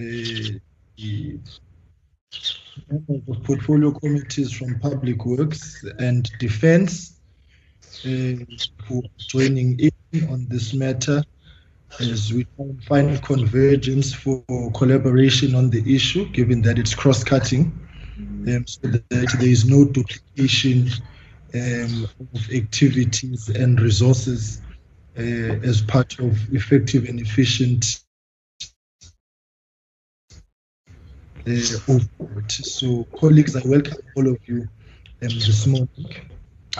the of portfolio committees from Public Works and Defense uh, are joining in on this matter as we find convergence for collaboration on the issue, given that it's cross-cutting, um, so that there is no duplication um, of activities and resources uh, as part of effective and efficient uh, So, colleagues, I welcome all of you um, this morning.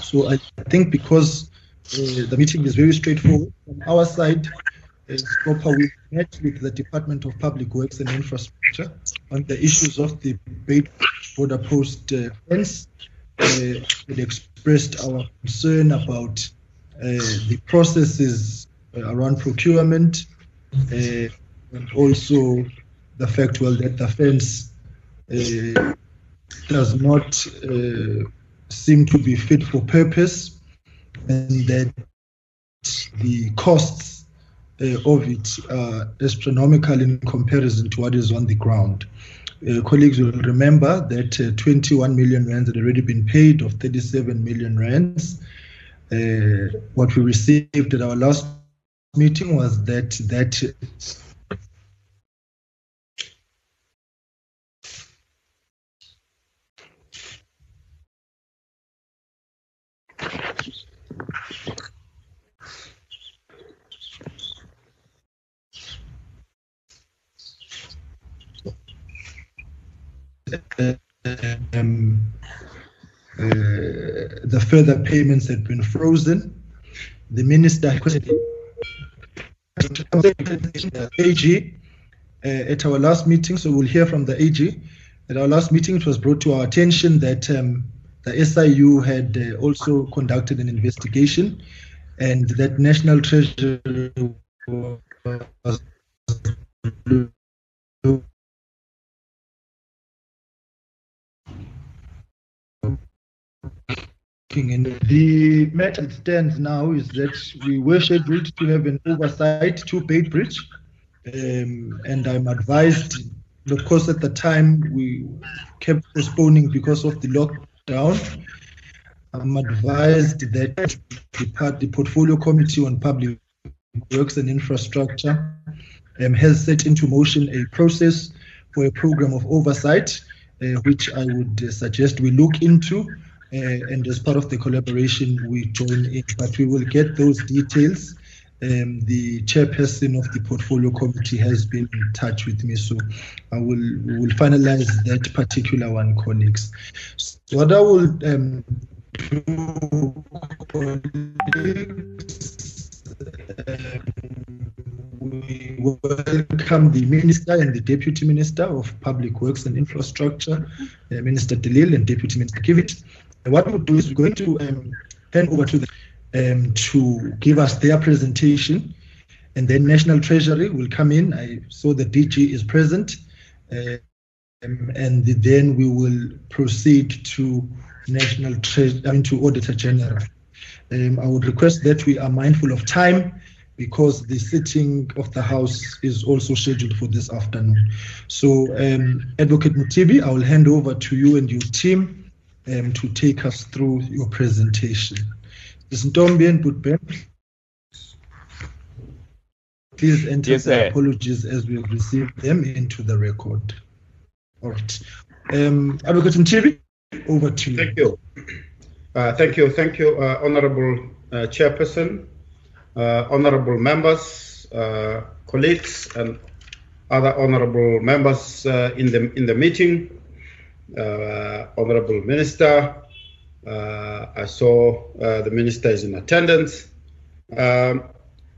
So, I think because uh, the meeting is very straightforward from our side, proper, we met with the Department of Public Works and Infrastructure on the issues of the Bait border post uh, fence. Uh, we expressed our concern about uh, the processes uh, around procurement and also the fact, well, that the fence uh, does not seem to be fit for purpose and that the costs uh, of it are astronomical in comparison to what is on the ground. Uh, colleagues will remember that uh, 21 million rands had already been paid of 37 million rands. Uh, what we received at our last meeting was that that um, uh, the further payments had been frozen. The minister AG uh, at our last meeting, so we'll hear from the AG. At our last meeting, it was brought to our attention that um, the SIU had uh, also conducted an investigation and that National Treasury was And the matter stands now is that we were scheduled to have an oversight to Beitbridge, um, and I'm advised. Of course, at the time we kept postponing because of the lockdown. I'm advised that the, the portfolio committee on public works and infrastructure um, has set into motion a process for a program of oversight, uh, which I would uh, suggest we look into uh, and as part of the collaboration, we join in. But we will get those details. Um, the chairperson of the portfolio committee has been in touch with me, so I will will finalize that particular one, colleagues. So what I will um, do, colleagues, um, we welcome the Minister and the Deputy Minister of Public Works and Infrastructure, uh, Minister De Lille and Deputy Minister Kiviet And what we'll do is we're going to um, hand over to them um, to give us their presentation, and then National Treasury will come in. I saw the DG is present, uh, um, and then we will proceed to National Treasury, I mean to Auditor General. Um, I would request that we are mindful of time because the sitting of the House is also scheduled for this afternoon. So, um, Advocate Mothibi, I will hand over to you and your team um, to take us through your presentation. Ms. Ntombi and Budben, please enter yes, the apologies as we have received them into the record. All right. Um, Advocate Mothibi, over to you. Thank you. Uh, thank you. Thank you, uh, Honorable uh, Chairperson, uh, Honorable members, uh, colleagues, and other honorable members uh, in the in the meeting. Uh, Honorable Minister. Uh, I saw uh, the Minister is in attendance. Um,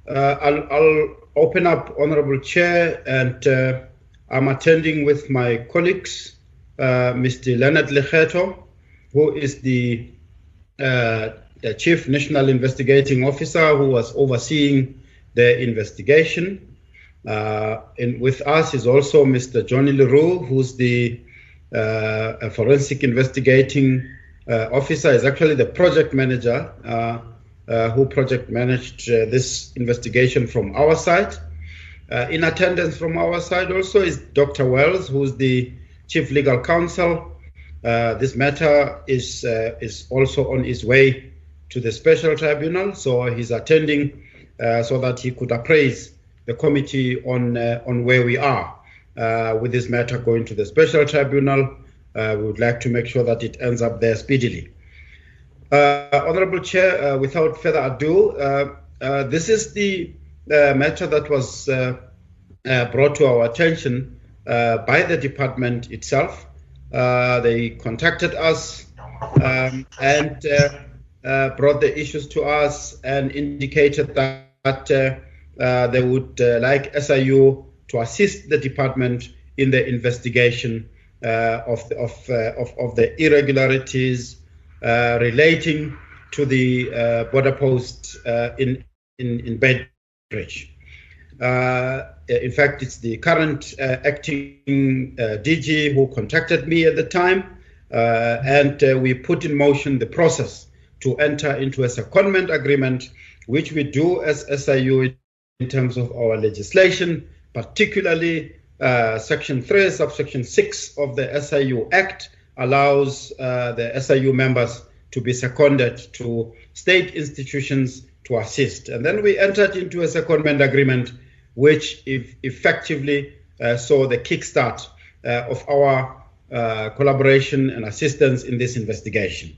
I'll, I'll, open up, Honorable Chair, and I'm attending with my colleagues, Mr. Leonard Lekgetho, who is the, the Chief National Investigating Officer who was overseeing the investigation. Uh, and with us is also Mr. Johnny Leroux, who's the uh, forensic investigating uh, officer is actually the project manager uh, who project managed this investigation from our side. Uh, in attendance from our side also is Dr. Wells, who's the Chief Legal Counsel. Uh, this matter is uh, is also on its way to the Special Tribunal, so he's attending uh, so that he could appraise the committee on uh, on where we are uh, with this matter going to the Special Tribunal. Uh, we would like to make sure that it ends up there speedily. Uh, Honorable Chair, uh, without further ado, this is the uh, matter that was uh, uh, brought to our attention by the department itself. they contacted us um, and brought the issues to us and indicated that, they would like SIU to assist the department in the investigation uh, of, the, of, uh, of, of, the irregularities uh, relating to the border post in, in, in Bed Bridge. Uh, in fact, it's the current uh, acting uh, DG who contacted me at the time, uh, and uh, we put in motion the process to enter into a secondment agreement, which we do as SIU in terms of our legislation, particularly uh, Section 3, subsection 6 of the SIU Act allows the SIU members to be seconded to state institutions to assist. And then we entered into a secondment agreement, which effectively uh, saw the kickstart uh, of our uh, collaboration and assistance in this investigation.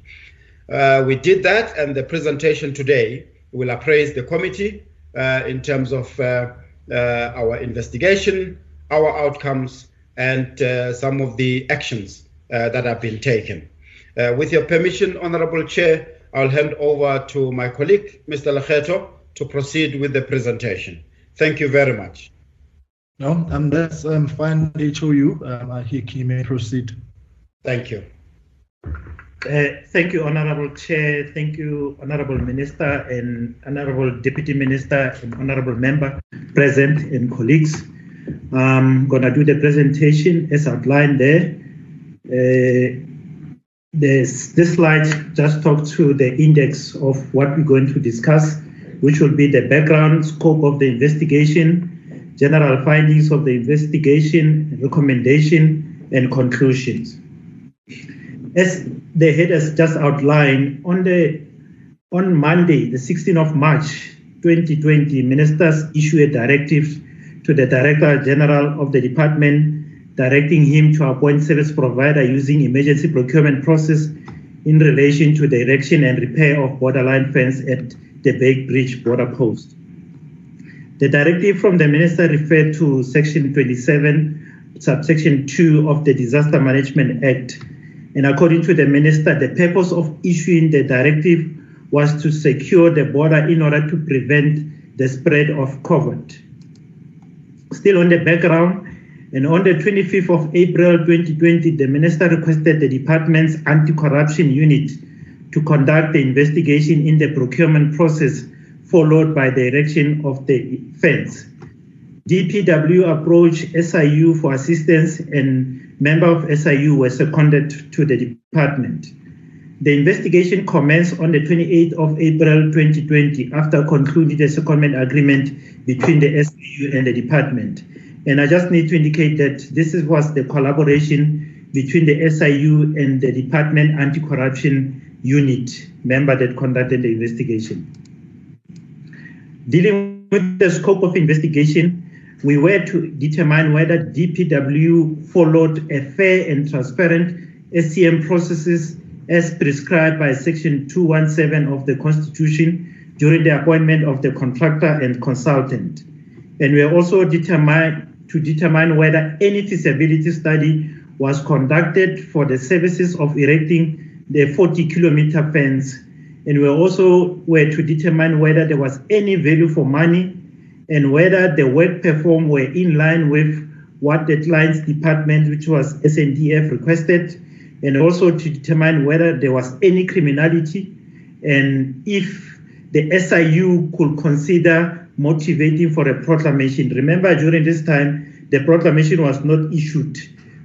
Uh, we did that, and the presentation today will appraise the committee uh, in terms of uh, our investigation, our outcomes, and some of the actions that have been taken. with your permission, Honorable Chair, I'll hand over to my colleague, Mr. Lekgetho, to proceed with the presentation. Thank you very much. No, and that's um, fine, HOU. Um, I think he may proceed. Thank you. Uh, thank you, Honorable Chair. Thank you, Honorable Minister and Honorable Deputy Minister and Honorable Member present and colleagues. I'm going to do the presentation as outlined there. Uh, this, slide just talks to the index of what we're going to discuss, which will be the background scope of the investigation, general findings of the investigation, recommendation, and conclusions. As the head has just outlined, on the on Monday, the 16th of March 2020, ministers issued a directive to the Director General of the Department directing him to appoint service provider using emergency procurement process in relation to the erection and repair of borderline fence at the Beitbridge border post. The directive from the minister referred to section 27, subsection 2 of the Disaster Management Act. And according to the minister, the purpose of issuing the directive was to secure the border in order to prevent the spread of COVID. Still on the background, and on the 25th of April 2020, the minister requested the department's anti corruption unit to conduct the investigation in the procurement process, followed by the erection of the fence. DPW approached SIU for assistance, and members of SIU were seconded to the department. The investigation commenced on the 28th of April 2020 after concluding the secondment agreement between the SIU and the department. And I just need to indicate that this was the collaboration between the SIU and the Department Anti-Corruption Unit member that conducted the investigation. Dealing with the scope of investigation, we were to determine whether DPW followed a fair and transparent SCM processes as prescribed by Section 217 of the Constitution during the appointment of the contractor and consultant. And we are also determined to determine whether any feasibility study was conducted for the services of erecting the 40 kilometer fence. And we also were to determine whether there was any value for money and whether the work performed were in line with what the client's department, which was SNDF, requested, and also to determine whether there was any criminality and if the SIU could consider motivating for a proclamation. Remember, during this time, the proclamation was not issued.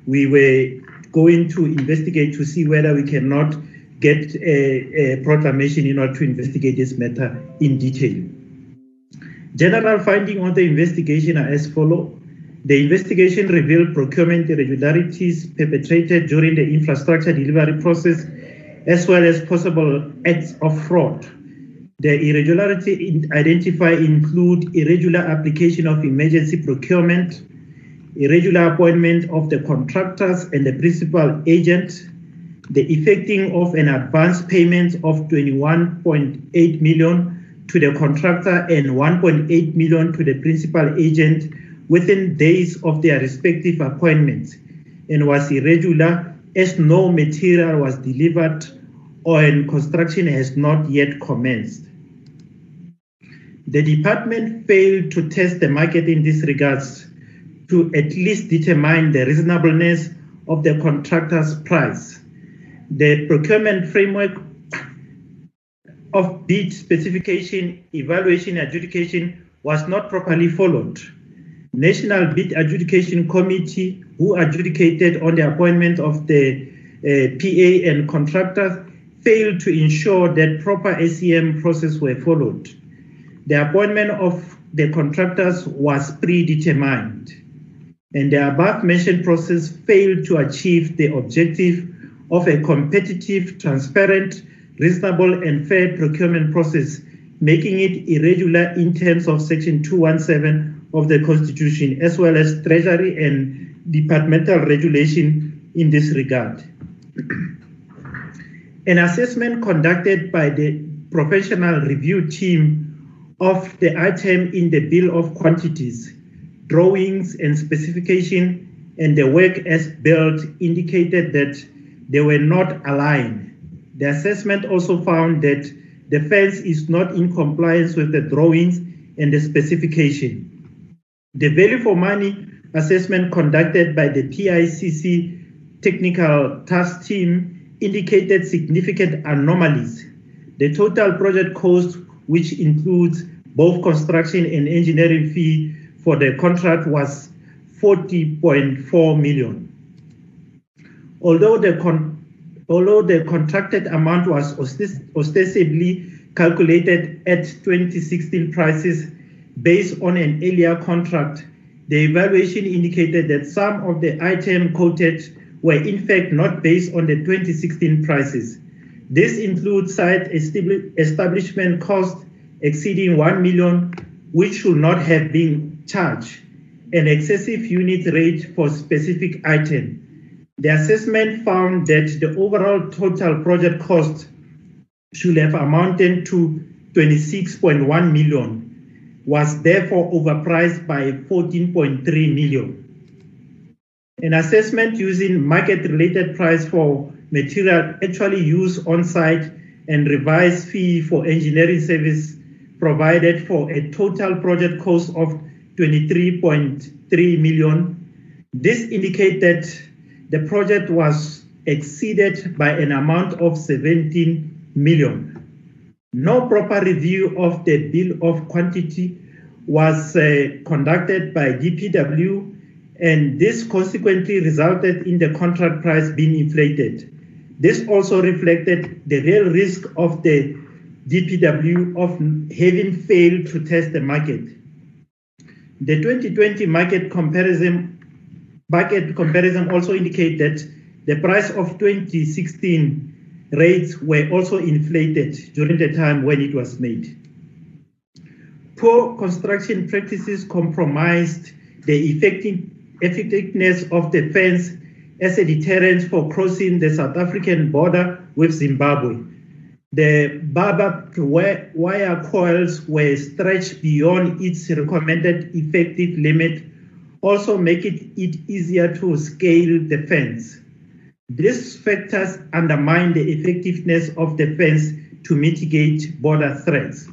We were going to investigate to see whether we cannot get a, a proclamation in order to investigate this matter in detail. General finding on the investigation are as follow. The investigation revealed procurement irregularities perpetrated during the infrastructure delivery process, as well as possible acts of fraud. The irregularity identified include irregular application of emergency procurement, irregular appointment of the contractors and the principal agent, the effecting of an advance payment of 21.8 million to the contractor and 1.8 million to the principal agent within days of their respective appointments and was irregular as no material was delivered or construction has not yet commenced. The department failed to test the market in this regards to at least determine the reasonableness of the contractor's price. The procurement framework of bid specification, evaluation, adjudication was not properly followed. National Bid Adjudication Committee, who adjudicated on the appointment of the uh, PA and contractors, failed to ensure that proper SCM process were followed. The appointment of the contractors was predetermined and the above mentioned process failed to achieve the objective of a competitive, transparent, reasonable, and fair procurement process, making it irregular in terms of Section 217 of the Constitution, as well as Treasury and departmental regulation in this regard. An assessment conducted by the professional review team of the item in the Bill of Quantities drawings and specification and the work as built indicated that they were not aligned. The assessment also found that the fence is not in compliance with the drawings and the specification. The value for money assessment conducted by the PICC technical task team indicated significant anomalies. The total project cost, which includes both construction and engineering fee, for the contract was 40.4 million. Although the con- although the contracted amount was ostensibly calculated at 2016 prices based on an earlier contract, the evaluation indicated that some of the items quoted were in fact not based on the 2016 prices. This includes site establishment cost exceeding 1 million, which should not have been charged, an excessive unit rate for specific item. The assessment found that the overall total project cost should have amounted to 26.1 million, was therefore overpriced by 14.3 million. An assessment using market-related price for material actually used on site and revised fee for engineering service provided for a total project cost of 23.3 million. This indicates that the project was exceeded by an amount of 17 million. No proper review of the bill of quantity was uh, conducted by DPW, and this consequently resulted in the contract price being inflated. This also reflected the real risk of the DPW of having failed to test the market. The 2020 market comparison market comparison also indicate that the price of 2016 rates were also inflated during the time when it was made. Poor construction practices compromised the effectiveness of the fence as a deterrent for crossing the South African border with Zimbabwe the barbed wire coils were stretched beyond its recommended effective limit, also making it easier to scale the fence. These factors undermine the effectiveness of the fence to mitigate border threats.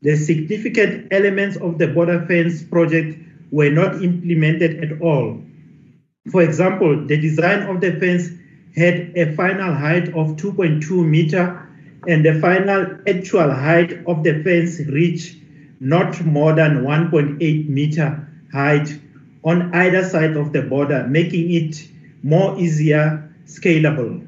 The significant elements of the border fence project were not implemented at all. For example, the design of the fence had a final height of 2.2 meter and the final actual height of the fence reached not more than 1.8 meter height on either side of the border, making it more easier scalable.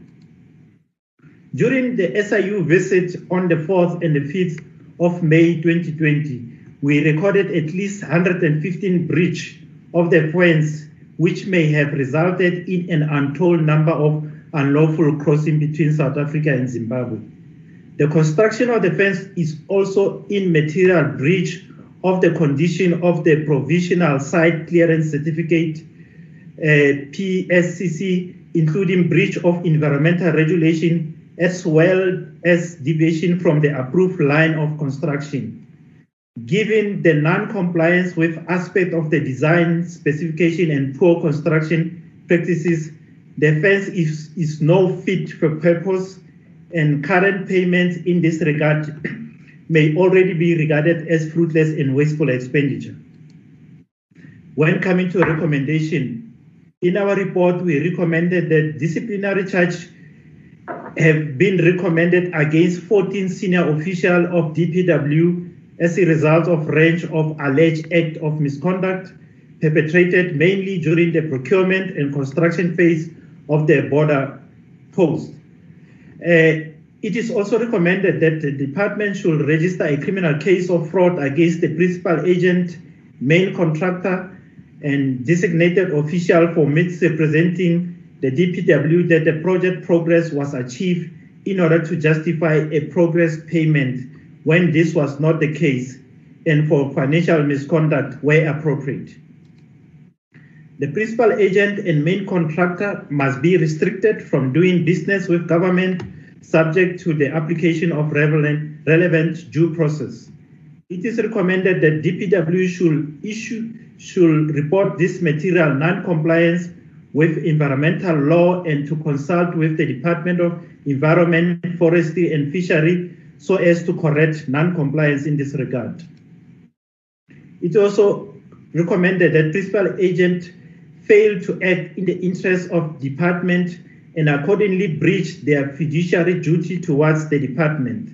During the SIU visit on the 4th and the 5th of May 2020, we recorded at least 115 breach of the fence, which may have resulted in an untold number of unlawful crossing between South Africa and Zimbabwe. The construction of the fence is also in material breach of the condition of the provisional site clearance certificate uh, PSCC, including breach of environmental regulation as well as deviation from the approved line of construction. Given the non-compliance with aspect of the design specification and poor construction practices, the fence is, is no fit for purpose and current payments in this regard may already be regarded as fruitless and wasteful expenditure. When coming to a recommendation, in our report, we recommended that disciplinary charge have been recommended against 14 senior officials of DPW as a result of range of alleged act of misconduct perpetrated mainly during the procurement and construction phase of the border post. Uh, it is also recommended that the department should register a criminal case of fraud against the principal agent, main contractor, and designated official for misrepresenting the DPW that the project progress was achieved in order to justify a progress payment when this was not the case and for financial misconduct where appropriate. The principal agent and main contractor must be restricted from doing business with government subject to the application of relevant, relevant due process. It is recommended that DPW should issue should report this material non-compliance with environmental law and to consult with the Department of Environment, Forestry and Fishery so as to correct non-compliance in this regard. It also recommended that principal agent fail to act in the interest of department and accordingly breach their fiduciary duty towards the department.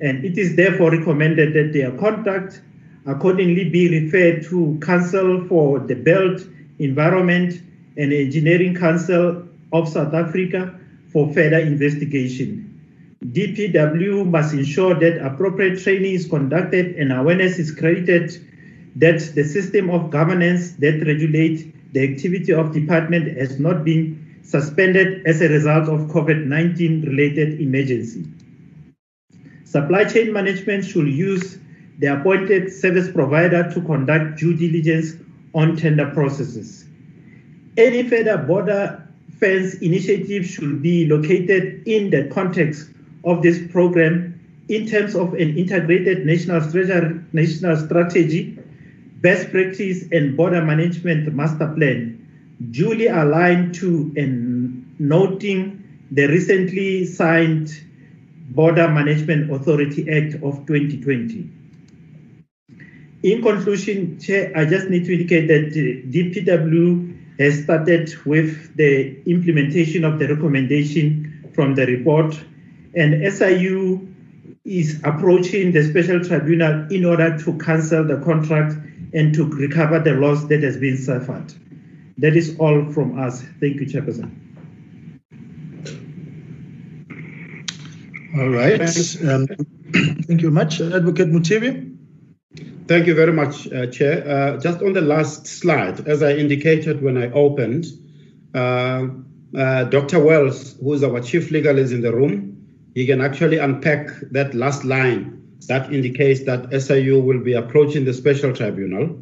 And it is therefore recommended that their conduct accordingly be referred to Council for the Built Environment and Engineering Council of South Africa for further investigation. DPW must ensure that appropriate training is conducted and awareness is created that the system of governance that regulates the activity of department has not been suspended as a result of COVID-19 related emergency. Supply chain management should use the appointed service provider to conduct due diligence on tender processes. Any further border fence initiative should be located in the context of this program in terms of an integrated national national strategy best practice and border management master plan duly aligned to and noting the recently signed Border Management Authority Act of 2020. In conclusion, Chair, I just need to indicate that DPW has started with the implementation of the recommendation from the report, and SIU is approaching the special tribunal in order to cancel the contract and to recover the loss that has been suffered. That is all from us. Thank you, Chairperson. All right. Um, thank you much. Advocate Mothibi. Thank you very much, uh, Chair. Uh, just on the last slide, as I indicated when I opened, uh, uh Dr. Wells, who is our chief legal, is in the room. He can actually unpack that last line that indicates that SIU will be approaching the special tribunal.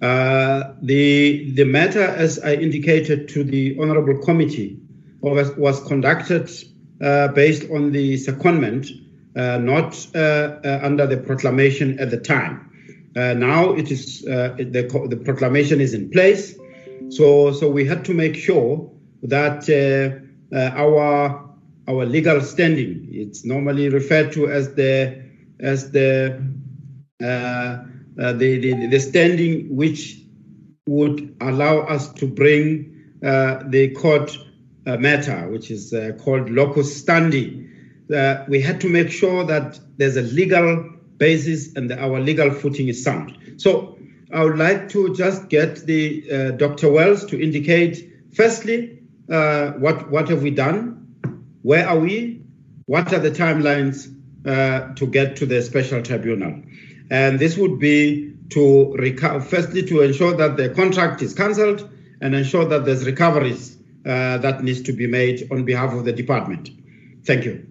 Uh, the, the matter, as I indicated to the Honorable Committee, was, was conducted uh, based on the secondment, not under the proclamation at the time. Now it is the, the proclamation is in place, so so we had to make sure that our our legal standing, it's normally referred to as the as the uh, the, the, the standing which would allow us to bring uh, the court uh, matter, which is uh, called locus standi. Uh, we had to make sure that there's a legal basis and our legal footing is sound. So I would like to just get the uh, Dr. Wells to indicate, firstly, what what have we done, where are we, what are the timelines to get to the special tribunal. And this would be to reco- firstly to ensure that the contract is cancelled and ensure that there's recoveries uh, that needs to be made on behalf of the department. Thank you.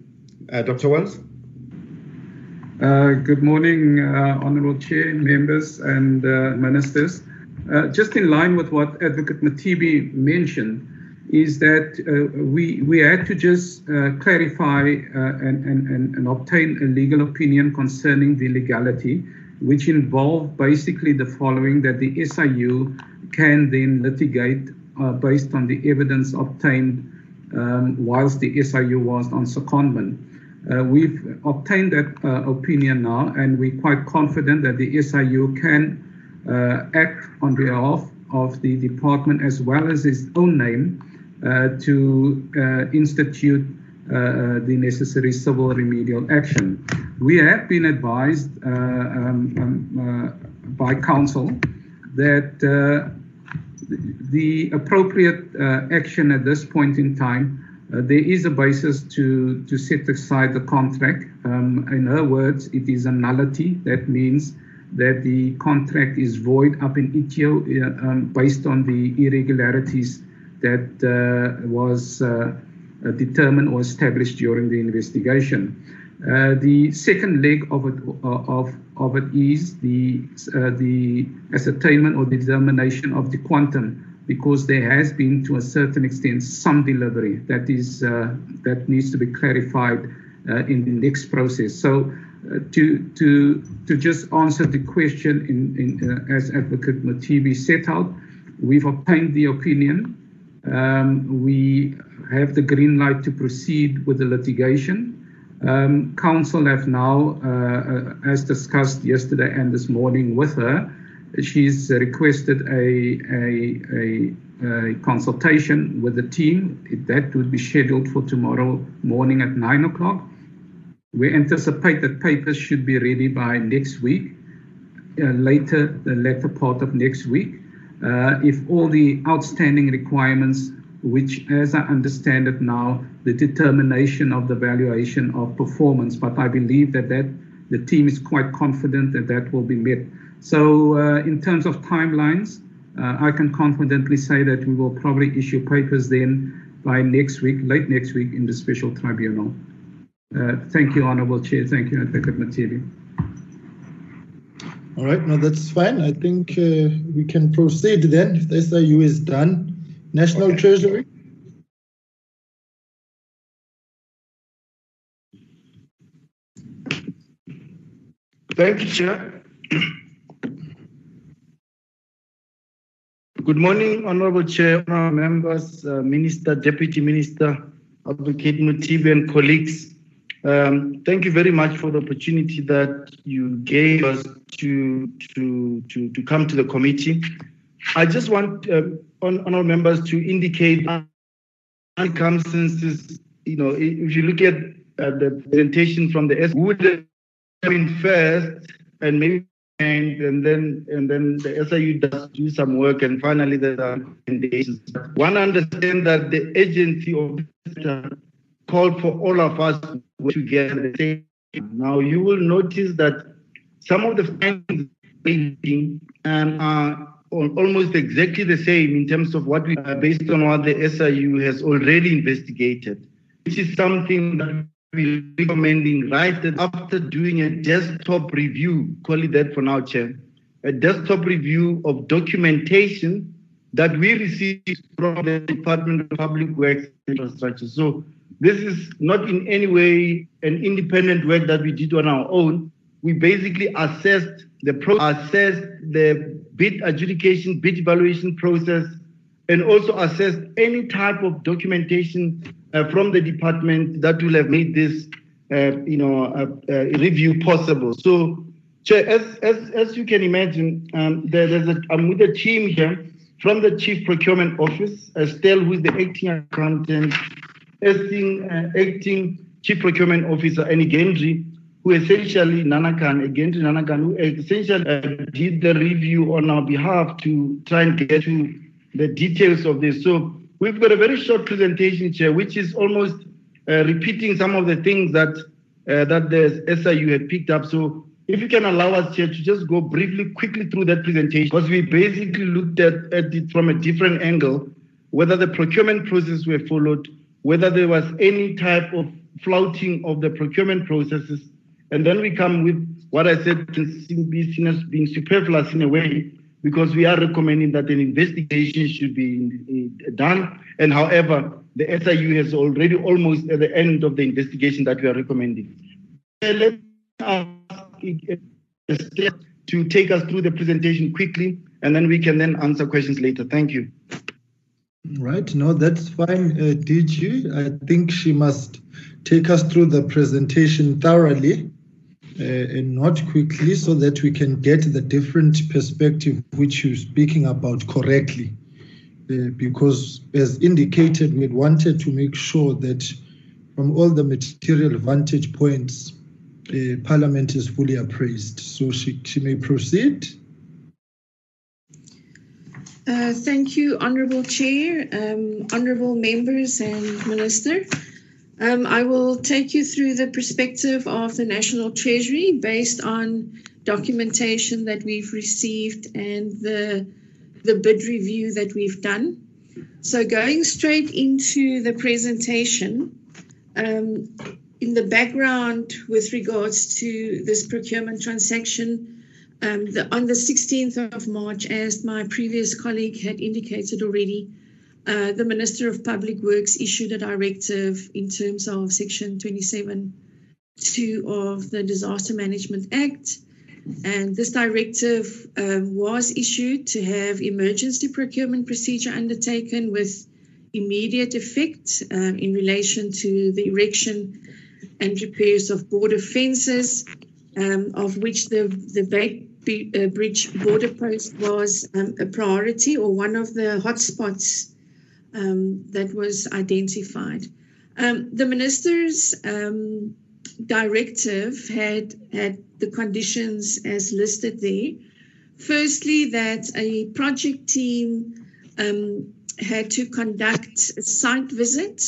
Uh, Dr. Wells? Uh, good morning, uh, Honorable Chair, members, and uh, ministers. Uh, just in line with what Advocate Mothibi mentioned, is that uh, we we had to just clarify and, and, and obtain a legal opinion concerning the legality, which involved basically the following: that the SIU can then litigate based on the evidence obtained um, whilst the SIU was on secondment. Uh, we've obtained that uh, opinion now, and we're quite confident that the SIU can uh, act on behalf of the department as well as its own name uh, to uh, institute uh, the necessary civil remedial action. We have been advised um, um, by counsel that the appropriate action at this point in time uh, there is a basis to, to set aside the contract. Um, in her words, it is a nullity. That means that the contract is void ab initio uh, um, based on the irregularities that uh, was uh, uh determined or established during the investigation. Uh, the second leg of it, of, of it is the, the ascertainment or the determination of the quantum because there has been, to a certain extent, some delivery that is uh, that needs to be clarified uh, in the next process. So, uh, to to to just answer the question in, in uh, as Advocate Mothibi set out, we've obtained the opinion. Um, we have the green light to proceed with the litigation. Um, council have now, uh, uh, as discussed yesterday and this morning with her, she's requested a, a, a, a, consultation with the team. That would be scheduled for tomorrow morning at 9 o'clock. We anticipate that papers should be ready by next week, uh, later, the latter part of next week. Uh, if all the outstanding requirements, which as I understand it now, the determination of the valuation of performance, but I believe that, that the team is quite confident that that will be met. So uh, in terms of timelines, uh, I can confidently say that we will probably issue papers then by next week, late next week in the special tribunal. Uh, thank you, Honorable Chair. Thank you, Advocate Mothibi. All right, no, that's fine. I think uh, we can proceed then if the SIU is done. National okay. Treasury. Thank you, Chair. Good morning, Honorable Chair, honorable members, uh, Minister, Deputy Minister, Advocate Mothibi, and colleagues. Um, thank you very much for the opportunity that you gave us to to to, to come to the committee. I just want uh, honorable members to indicate circumstances. You know, if you look at uh, the presentation from the S, would have been first, and maybe and, and then and then the SIU does do some work and finally the recommendations. One understand that the agency of called for all of us to get the together. Now you will notice that some of the findings are almost exactly the same in terms of what we uh, based on what the SIU has already investigated, which is something that be recommending right that after doing a desktop review, call it that for now, Chair, a desktop review of documentation that we received from the Department of Public Works Infrastructure. So this is not in any way an independent work that we did on our own. We basically assessed the pro- assessed the bid adjudication, bid evaluation process, and also assess any type of documentation uh, from the department that will have made this, uh, you know, uh, uh review possible. So, Chair, as, as, as you can imagine, um, there, there's a, I'm with a team here from the Chief Procurement Office, Estelle, who is the acting accountant, acting, uh, acting Chief Procurement Officer, and Gendry, who essentially, Nanakan, Gendry Nanakan, who essentially uh, did the review on our behalf to try and get to the details of this. So we've got a very short presentation, Chair, which is almost uh, repeating some of the things that uh, that the SIU had picked up. So if you can allow us Chair, to just go briefly, quickly through that presentation, because we basically looked at, at it from a different angle, whether the procurement process were followed, whether there was any type of flouting of the procurement processes, and then we come with what I said being superfluous in a way, because we are recommending that an investigation should be uh, done. And however, the SIU has already almost at the end of the investigation that we are recommending. Uh, let us uh, to take us through the presentation quickly, and then we can then answer questions later. Thank you. Right, no, that's fine, uh, DG. I think she must take us through the presentation thoroughly uh, and not quickly so that we can get the different perspective which you're speaking about correctly. Uh, because as indicated, we wanted to make sure that from all the material vantage points, uh, Parliament is fully appraised. So she, she may proceed. Uh, thank you, Honourable Chair, um, Honourable Members and Minister. Um, I will take you through the perspective of the National Treasury based on documentation that we've received and the, the bid review that we've done. So going straight into the presentation, um, in the background with regards to this procurement transaction, um, the, on the 16th of March, as my previous colleague had indicated already, uh, the Minister of Public Works issued a directive in terms of Section 27.2 of the Disaster Management Act. And this directive um, was issued to have emergency procurement procedure undertaken with immediate effect uh, in relation to the erection and repairs of border fences, um, of which the, the Bait uh, Bridge border post was um, a priority or one of the hotspots um, that was identified. Um, the minister's um, directive had, had the conditions as listed there. Firstly, that a project team um, had to conduct a site visit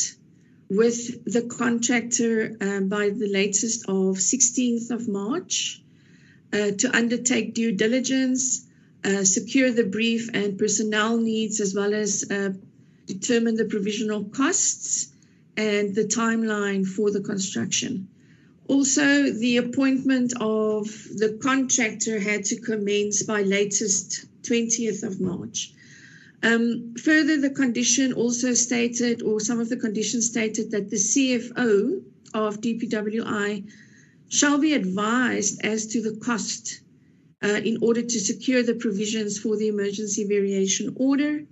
with the contractor uh, by the latest of 16th of March uh, to undertake due diligence, uh, secure the brief and personnel needs, as well as uh, determine the provisional costs and the timeline for the construction. Also, the appointment of the contractor had to commence by latest 20th of March. Um, further, the condition also stated, or some of the conditions stated, that the CFO of DPWI shall be advised as to the cost uh, in order to secure the provisions for the emergency variation order,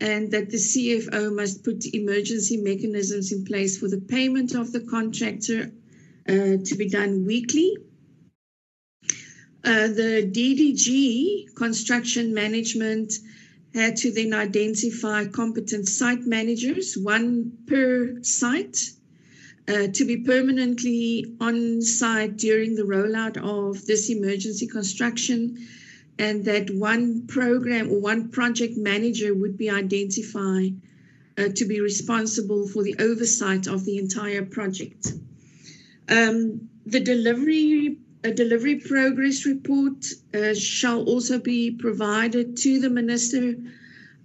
and that the CFO must put emergency mechanisms in place for the payment of the contractor uh, to be done weekly. Uh, the DDG, construction management, had to then identify competent site managers, one per site, uh, to be permanently on site during the rollout of this emergency construction, and that one program or one project manager would be identified uh, to be responsible for the oversight of the entire project. Um, the delivery a delivery progress report uh, shall also be provided to the Minister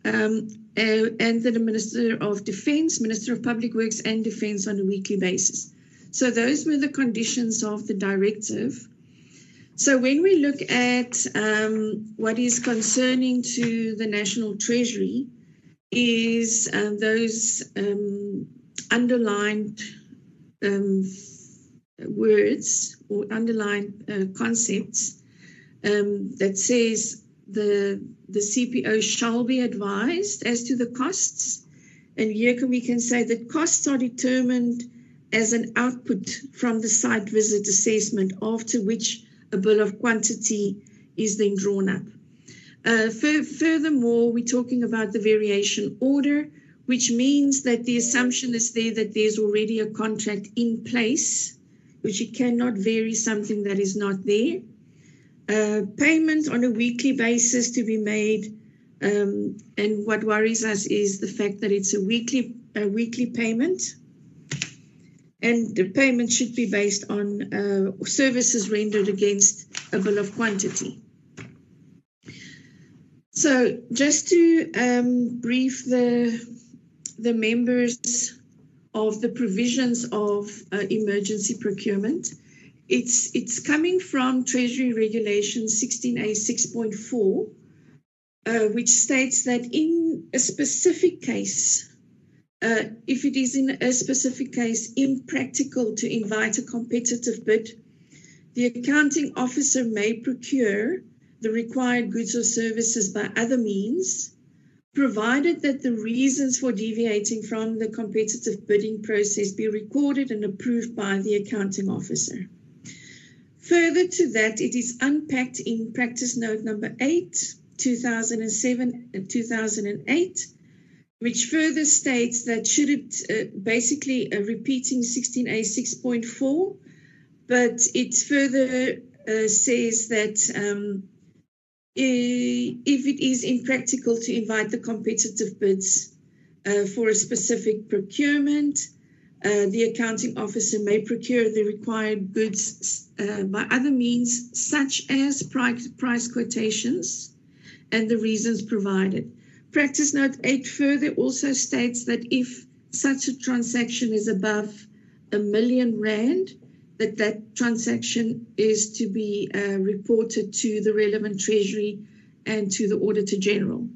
um, uh, and the Minister of Defence, Minister of Public Works and Defence on a weekly basis. So those were the conditions of the directive. So when we look at um, what is concerning to the National Treasury is um, those um, underlined um, words or underlined uh, concepts um, that says the the CPO shall be advised as to the costs, and here can, we can say that costs are determined as an output from the site visit assessment, after which a bill of quantity is then drawn up. Uh, furthermore, we're talking about the variation order, which means that the assumption is there that there's already a contract in place which you cannot vary something that is not there. Uh, payment on a weekly basis to be made. Um, and what worries us is the fact that it's a weekly a weekly payment. And the payment should be based on uh, services rendered against a bill of quantity. So, just to um, brief the the members of the provisions of uh, emergency procurement, it's it's coming from Treasury Regulation 16A 6.4, uh, which states that in a specific case uh, if it is in a specific case impractical to invite a competitive bid, the accounting officer may procure the required goods or services by other means, provided that the reasons for deviating from the competitive bidding process be recorded and approved by the accounting officer. Further to that, it is unpacked in practice note number 8, 2007 and 2008 which further states that should it uh, basically uh, repeating 16A 6.4, but it further uh, says that um, if it is impractical to invite the competitive bids uh, for a specific procurement, uh, the accounting officer may procure the required goods uh, by other means, such as price, price quotations and the reasons provided. Practice note 8 further also states that if such a transaction is above a million rand, that that transaction is to be uh, reported to the relevant treasury and to the auditor general.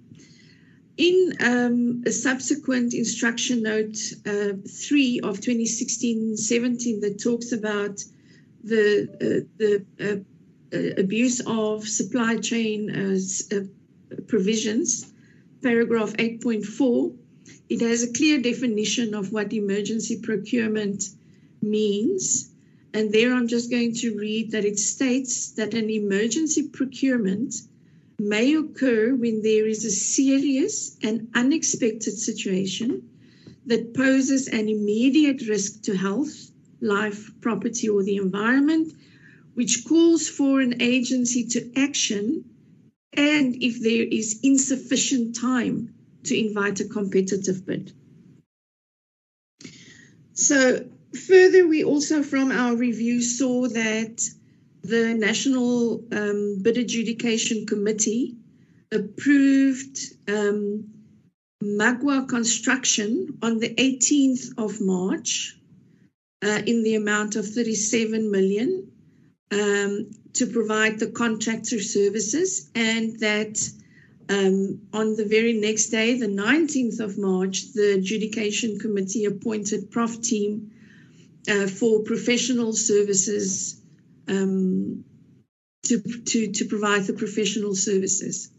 In um, a subsequent instruction note uh, 3 of 2016-17 that talks about the, uh, the uh, uh, abuse of supply chain uh, provisions, paragraph 8.4, it has a clear definition of what emergency procurement means. And there I'm just going to read that it states that an emergency procurement may occur when there is a serious and unexpected situation that poses an immediate risk to health, life, property, or the environment, which calls for an agency to action and if there is insufficient time to invite a competitive bid. So, further, we also from our review saw that the National um, Bid Adjudication Committee approved um, Magwa Construction on the 18th of March uh, in the amount of 37 million um, to provide the contractor services, and that um, on the very next day, the 19th of March, the adjudication committee appointed Prof team uh, for professional services um, to, to, to provide the professional services.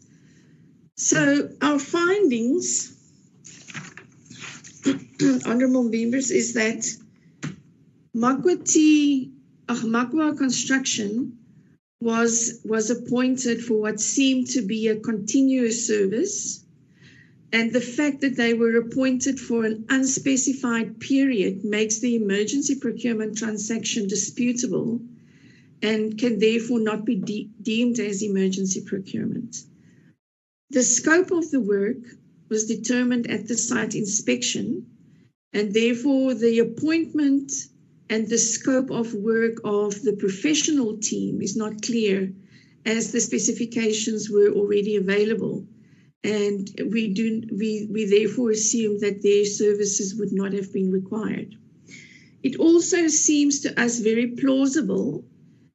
So our findings, honorable members, is that Magwati, Magwa Construction was was appointed for what seemed to be a continuous service and the fact that they were appointed for an unspecified period makes the emergency procurement transaction disputable and can therefore not be de- deemed as emergency procurement. The scope of the work was determined at the site inspection, and therefore the appointment and the scope of work of the professional team is not clear as the specifications were already available and we do we, we therefore assume that their services would not have been required it also seems to us very plausible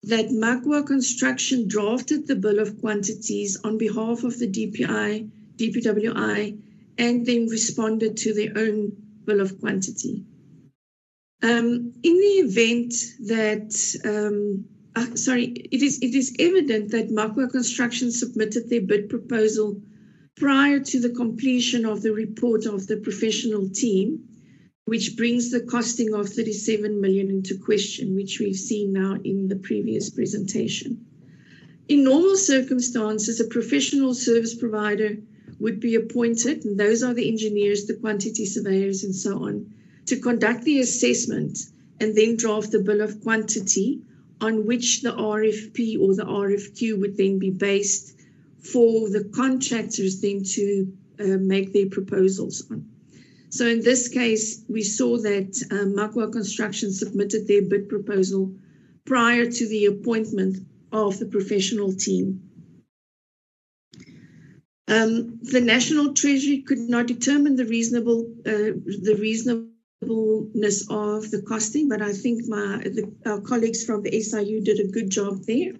that Magwa Construction drafted the bill of quantities on behalf of the DPI, DPWI, and then responded to their own bill of quantity. Um, in the event that, um, uh, sorry, it is it is evident that Magwa Construction submitted their bid proposal prior to the completion of the report of the professional team, which brings the costing of 37 million into question, which we've seen now in the previous presentation. In normal circumstances, a professional service provider would be appointed, and those are the engineers, the quantity surveyors, and so on to conduct the assessment and then draft the bill of quantity on which the RFP or the RFQ would then be based for the contractors then to uh, make their proposals on. So in this case, we saw that uh, Construction submitted their bid proposal prior to the appointment of the professional team. Um, the National Treasury could not determine the reasonable uh, the reasonableness of the costing, but I think my the, our colleagues from the SIU did a good job there.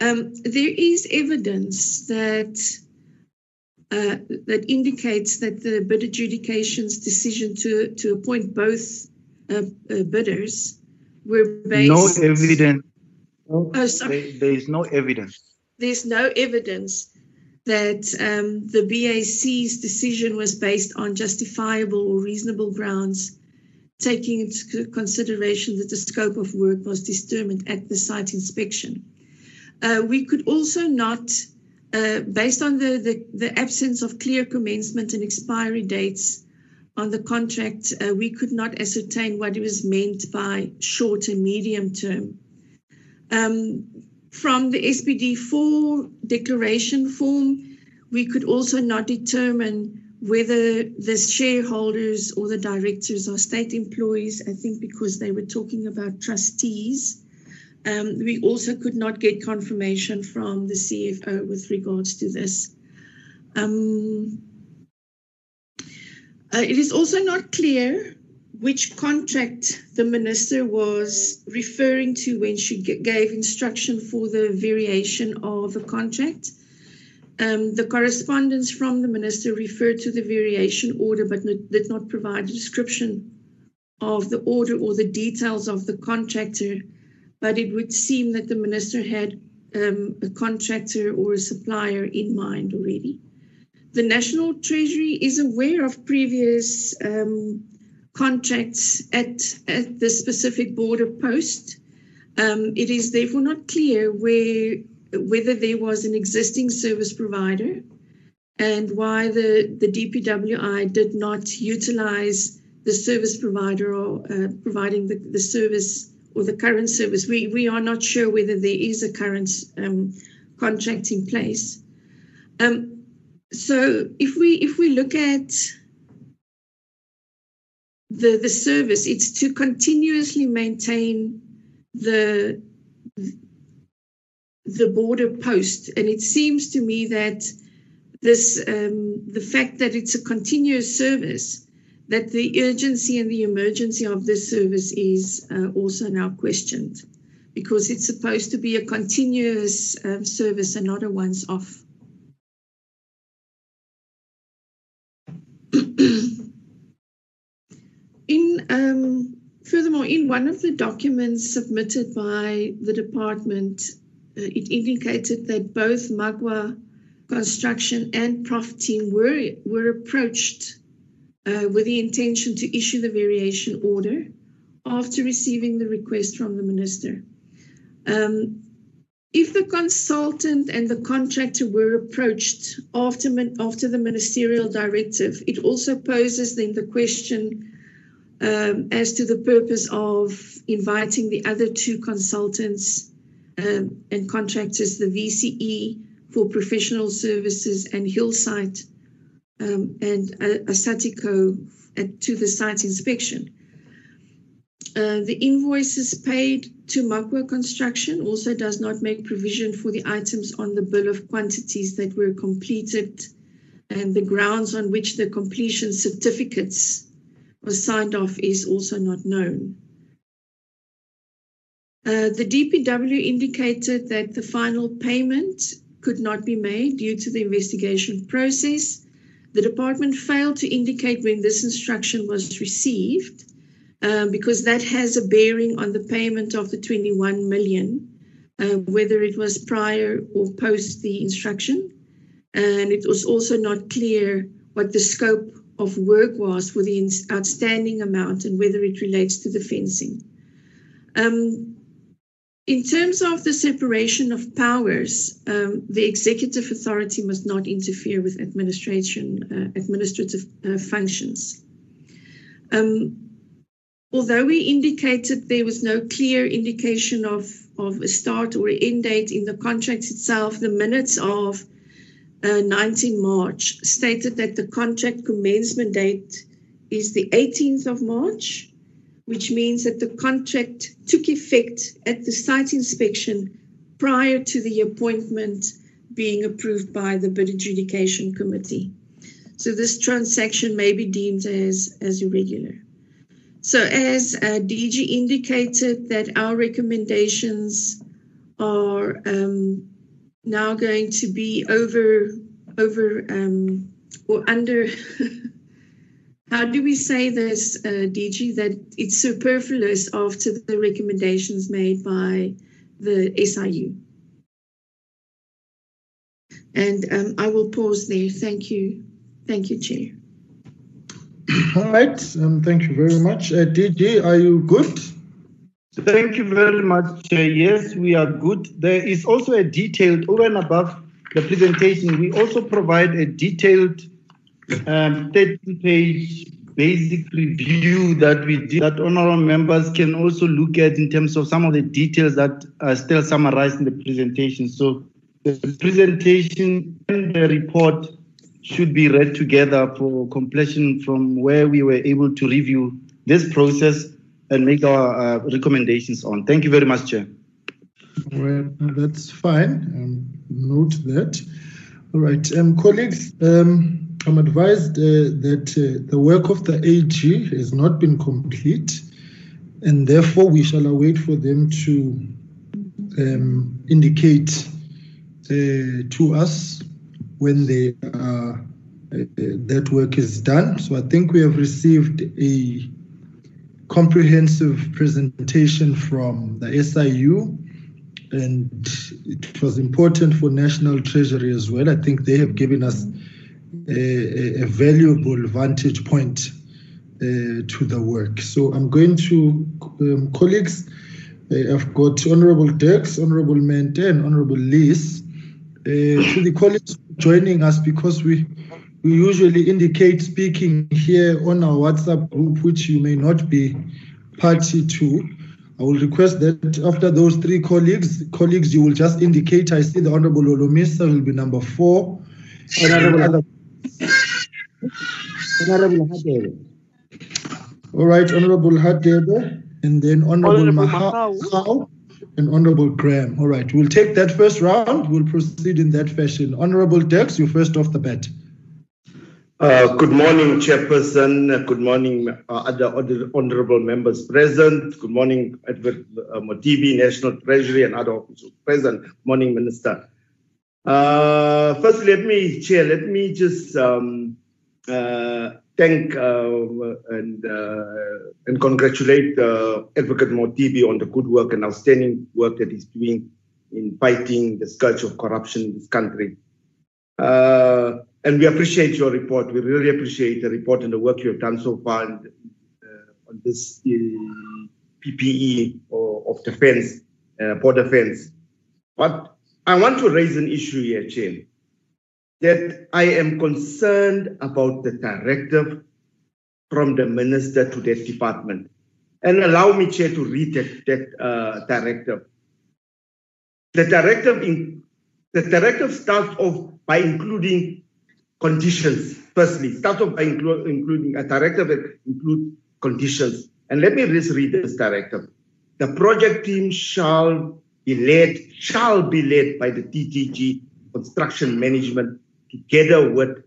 Um, there is evidence that uh, that indicates that the bid adjudication's decision to to appoint both uh, uh bidders were based. No evidence. Oh, sorry. There, there is no evidence. There's no evidence that um, the BAC's decision was based on justifiable or reasonable grounds, taking into consideration that the scope of work was determined at the site inspection. Uh, we could also not, uh, based on the, the, the, absence of clear commencement and expiry dates on the contract, uh, we could not ascertain what it was meant by short and medium term. Um, from the SBD4 declaration form, we could also not determine whether the shareholders or the directors are state employees, I think because they were talking about trustees. Um, we also could not get confirmation from the CFO with regards to this. Um, uh, it is also not clear which contract the minister was referring to when she gave instruction for the variation of the contract. Um, the correspondence from the minister referred to the variation order but did not provide a description of the order or the details of the contractor. But it would seem that the minister had um, a contractor or a supplier in mind already. The National Treasury is aware of previous um, contracts at, at the specific border post. Um, it is therefore not clear where, whether there was an existing service provider and why the, the DPWI did not utilize the service provider or uh, providing the, the service or the current service. We, we are not sure whether there is a current um, contract in place. Um, so if we if we look at the, the service, it's to continuously maintain the the border post. And it seems to me that this um, the fact that it's a continuous service, that the urgency and the emergency of this service is uh, also now questioned because it's supposed to be a continuous uh, service and not a once off. In um, in one of the documents submitted by the department, uh, it indicated that both Magwa Construction and Prof team were were approached uh, with the intention to issue the variation order after receiving the request from the minister. Um, if the consultant and the contractor were approached after, after the ministerial directive, it also poses then the question um, as to the purpose of inviting the other two consultants um, and contractors, the VCE for professional services and Hillside um, and uh, Asatico at, to the site inspection. Uh, the invoices paid to Magwa Construction also does not make provision for the items on the bill of quantities that were completed and the grounds on which the completion certificates was signed off is also not known. Uh, the DPW indicated that the final payment could not be made due to the investigation process. The department failed to indicate when this instruction was received um, because that has a bearing on the payment of the 21 million, uh, whether it was prior or post the instruction. And it was also not clear what the scope of work was for the outstanding amount and whether it relates to the fencing. Um, in terms of the separation of powers, um, the executive authority must not interfere with administration uh, administrative uh, functions. Um, although we indicated there was no clear indication of, of a start or end date in the contract itself, the minutes of uh, 19 March stated that the contract commencement date is the 18th of March, which means that the contract took effect at the site inspection prior to the appointment being approved by the bid adjudication committee. So this transaction may be deemed as, as irregular. So as uh, DG indicated that our recommendations are um, now going to be over over um, or under. How do we say this uh, DG that it's superfluous after the recommendations made by the SIU and um, I will pause there. Thank you. Thank you chair. All right. Um, thank you very much. Uh, DG are you good Thank you very much. Uh, yes, we are good. There is also a detailed, over and above the presentation, we also provide a detailed um, 30 page basic review that we did that honorable members can also look at in terms of some of the details that are still summarized in the presentation. So the presentation and the report should be read together for completion from where we were able to review this process and make our uh, recommendations on. Thank you very much, Chair. Well, that's fine. Um, note that. All right, um, colleagues, um, I'm advised uh, that uh, the work of the AG has not been complete, and therefore we shall await for them to um, indicate uh, to us when they uh, that work is done. So I think we have received a comprehensive presentation from the SIU, and it was important for National Treasury as well. I think they have given us a, a valuable vantage point uh, to the work. So I'm going to, um, colleagues, uh, I've got Honorable Dirks, Honorable Mente, and Honorable Lees. Uh, to the colleagues joining us because we we usually indicate speaking here on our WhatsApp group, which you may not be party to. I will request that after those three colleagues, colleagues, you will just indicate. I see the Honorable Holomisa will be number four. Honorable, Honorable Hadebe. All right, Honorable Hadebe, and then Honorable, Honorable Mahau and Honorable Graham. All right, we'll take that first round. We'll proceed in that fashion. Honorable Dirks, you first off the bat. Uh, good morning, Chairperson. Good morning, uh, other, other, honorable members present. Good morning, Edward uh, National Treasury, and other officials present. Good morning, Minister. Uh, first, let me, Chair, let me just um, uh, thank uh, and and congratulate Advocate Mothibi on the good work and outstanding work that he's doing in fighting the scourge of corruption in this country. And we appreciate your report. We really appreciate the report and the work you have done so far on, uh, on this uh, PPE or, of defense, uh, border defense. But I want to raise an issue here, Chair, that I am concerned about the directive from the minister to that department. And allow me, Chair, to read that, that uh, directive. The directive, in, the directive starts off by including conditions. Firstly, start off by inclu including uh, a directive that include conditions. And let me just read this directive. The project team shall be led, shall be led by the DDG construction management together with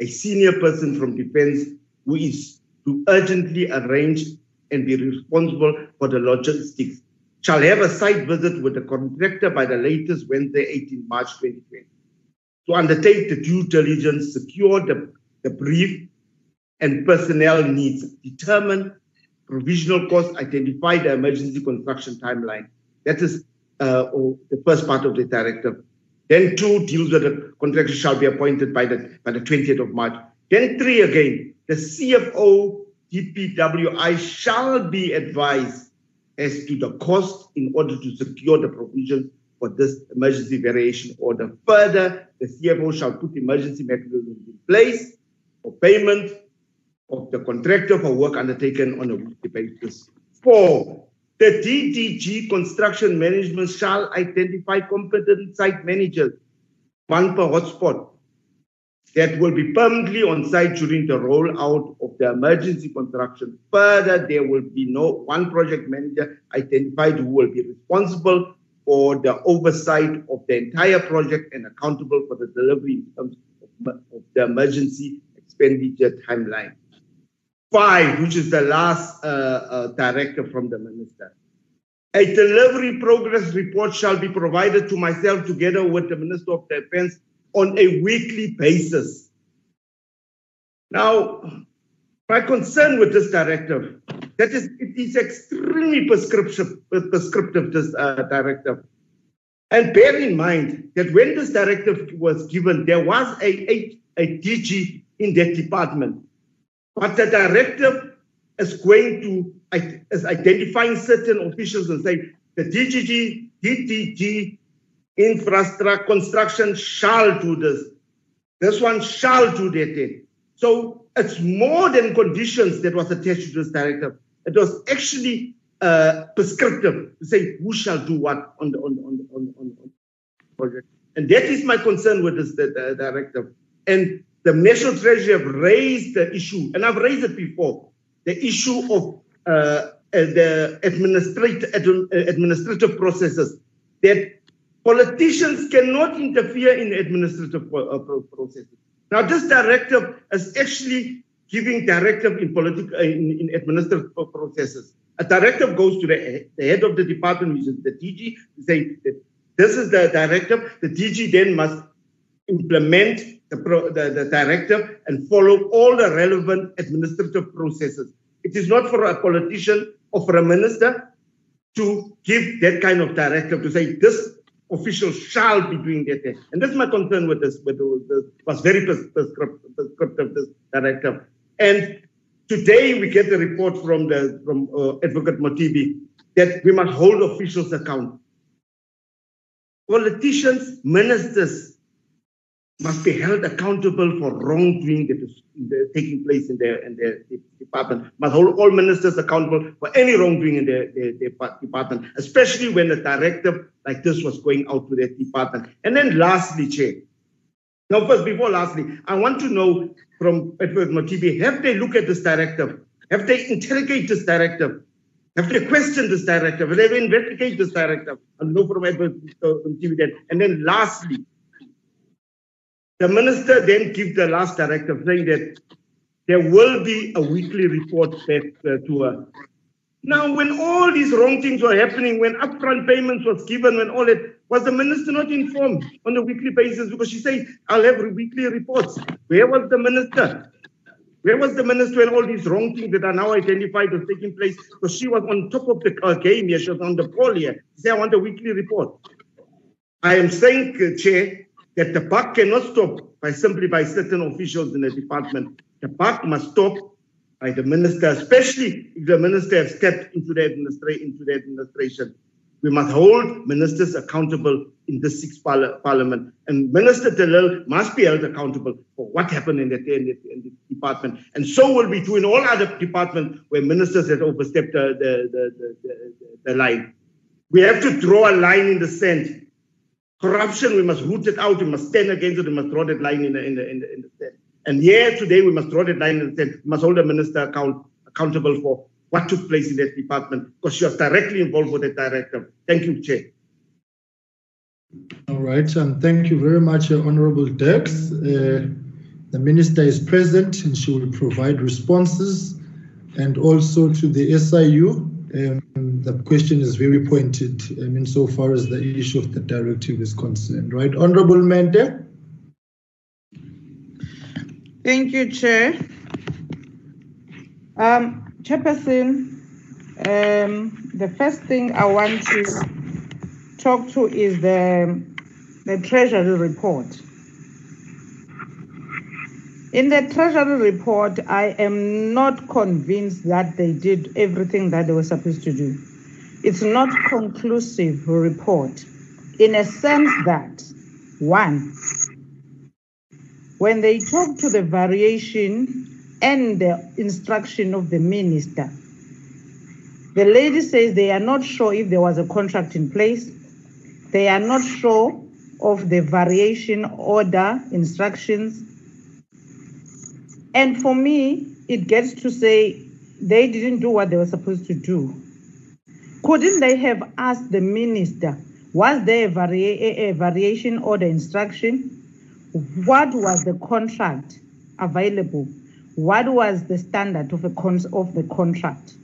a senior person from defense who is to urgently arrange and be responsible for the logistics shall have a site visit with the contractor by the latest Wednesday, 18 March 2020 to undertake the due diligence, secure the, the brief and personnel needs, determine provisional costs, identify the emergency construction timeline. That is uh, the first part of the directive. Then two deals with the contractor shall be appointed by the by the 20th of March. Then three again, the CFO DPWI shall be advised as to the cost in order to secure the provision for this emergency variation order. Further, the CFO shall put emergency mechanisms in place for payment of the contractor for work undertaken on a weekly basis. Four, the DDG construction management shall identify competent site managers, one per hotspot, that will be permanently on site during the rollout of the emergency construction. Further, there will be no one project manager identified who will be responsible for the oversight of the entire project and accountable for the delivery in terms of, the emergency expenditure timeline. Five, which is the last uh, uh, directive from the minister. A delivery progress report shall be provided to myself together with the Minister of Defense on a weekly basis. Now, my concern with this directive, that is, it is extremely prescriptive, prescriptive this uh, directive. And bear in mind that when this directive was given, there was a, a, a DG in that department. But the directive is going to is identifying certain officials and say the DGG, DDG, infrastructure construction shall do this. This one shall do that. So it's more than conditions that was attached to this directive. It was actually uh, prescriptive to say who shall do what on the on the, on the, on, on, on project. And that is my concern with this the, the directive. And the National Treasury have raised the issue, and I've raised it before, the issue of uh, uh the administrative, administrative processes that Politicians cannot interfere in administrative uh, processes. Now, this directive is actually giving directive in political in, in administrative processes. A directive goes to the, the head of the department, which is the DG, saying that this is the directive. The DG then must implement the, pro, the, the directive and follow all the relevant administrative processes. It is not for a politician or for a minister to give that kind of directive to say this officials shall be doing their thing. And that's my concern with this, with this was very prescriptive, this directive. And today we get the report from the from uh, Advocate Mothibi that we must hold officials account. Politicians, ministers, must be held accountable for wrongdoing that is taking place in their, in their department. Must hold all ministers accountable for any wrongdoing in their, their, their department, especially when a directive like this was going out to their department. And then lastly, Chair. Now, first, before lastly, I want to know from Edward Mothibi, have they looked at this directive? Have they interrogated this directive? Have they questioned this directive? Have they investigated this directive? I know from Edward Mothibi that. And then lastly, the minister then gives the last directive saying that there will be a weekly report back uh, to her. Now, when all these wrong things were happening, when upfront payments was given, when all that, was the minister not informed on a weekly basis? Because she said, I'll have weekly reports. Where was the minister? Where was the minister when all these wrong things that are now identified was taking place? Because she was on top of the uh, game here, she was on the ball here. Said, I want a weekly report. I am saying, uh, Chair, that the buck cannot stop by simply by certain officials in the department. The buck must stop by the minister, especially if the minister has stepped into the, administra- into the administration. We must hold ministers accountable in the sixth par- parliament. And Minister de Lille must be held accountable for what happened in the, in, the, in the, department. And so will be true in all other departments where ministers have overstepped the, the, the line. We have to draw a line in the sand Corruption, we must root it out. We must stand against it. We must draw that line in the, in the, in the, in the. And here today, we must draw that line sand. We must hold the minister account, accountable for what took place in that department because she was directly involved with the director. Thank you, Chair. All right, and thank you very much, uh, Honorable Dirks. Uh, the minister is present and she will provide responses and also to the SIU. Um, the question is very pointed um, insofar as the issue of the directive is concerned, right? Honorable Mente. Thank you, Chair. Um, Chairperson, um, the first thing I want to talk to is the, the Treasury report. In the Treasury report, I am not convinced that they did everything that they were supposed to do. It's not conclusive report in a sense that one, when they talk to the variation and the instruction of the minister, the lady says they are not sure if there was a contract in place. They are not sure of the variation order instructions And for me, it gets to say they didn't do what they were supposed to do. Couldn't they have asked the minister, was there a, vari- a variation or the instruction? What was the contract available? What was the standard of, of the contract?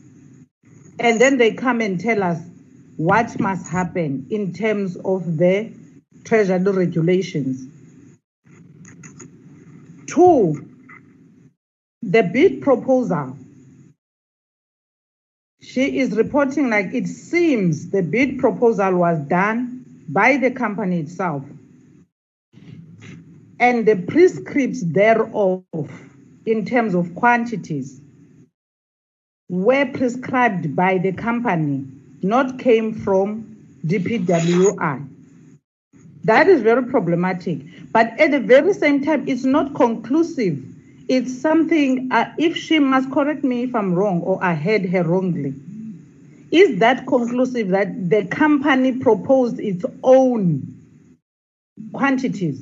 And then they come and tell us what must happen in terms of the treasury regulations. Two, the bid proposal. She is reporting like it seems the bid proposal was done by the company itself. And the prescripts thereof, in terms of quantities, were prescribed by the company, not came from DPWI. That is very problematic. But at the very same time, it's not conclusive. It's something, uh, if she must correct me if I'm wrong or I heard her wrongly, is that conclusive that the company proposed its own quantities?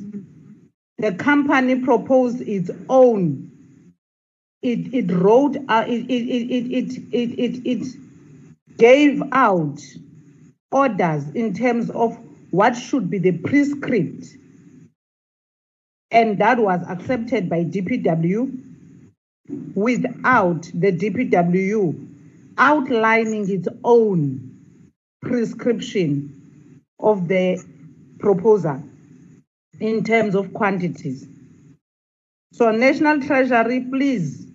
The company proposed its own. It, it wrote, uh, it, it, it, it, it, it, it gave out orders in terms of what should be the prescript. And that was accepted by DPW without the DPW outlining its own prescription of the proposal in terms of quantities. So National Treasury, please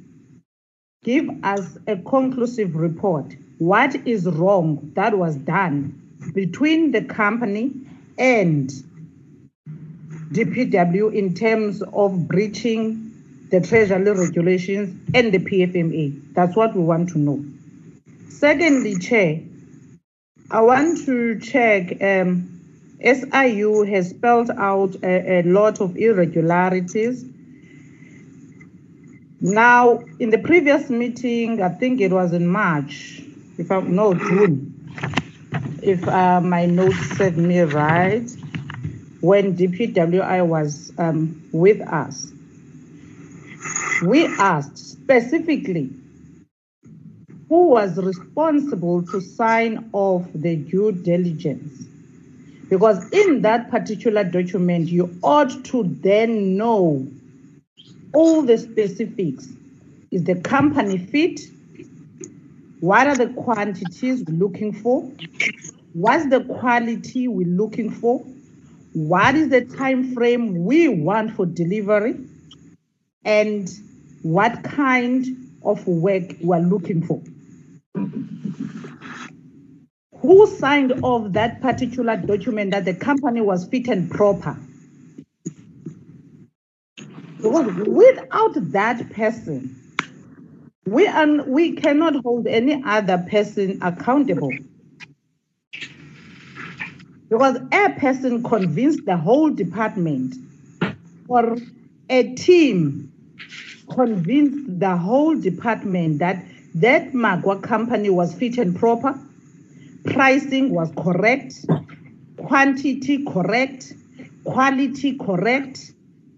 give us a conclusive report. What is wrong that was done between the company and DPW in terms of breaching the treasury regulations and the PFMA. That's what we want to know. Secondly, Chair, I want to check. Um, SIU has spelled out a, a lot of irregularities. Now, in the previous meeting, I think it was in March, if I'm no June, if uh, my notes serve me right, when DPWI was um, with us, we asked specifically who was responsible to sign off the due diligence. Because in that particular document, you ought to then know all the specifics. Is the company fit? What are the quantities we're looking for? What's the quality we're looking for? What is the time frame we want for delivery? And what kind of work we're looking for? Who signed off that particular document that the company was fit and proper? Because without that person, we, are, we cannot hold any other person accountable. Because a person convinced the whole department, or a team convinced the whole department that that Magwa company was fit and proper, pricing was correct, quantity correct, quality correct,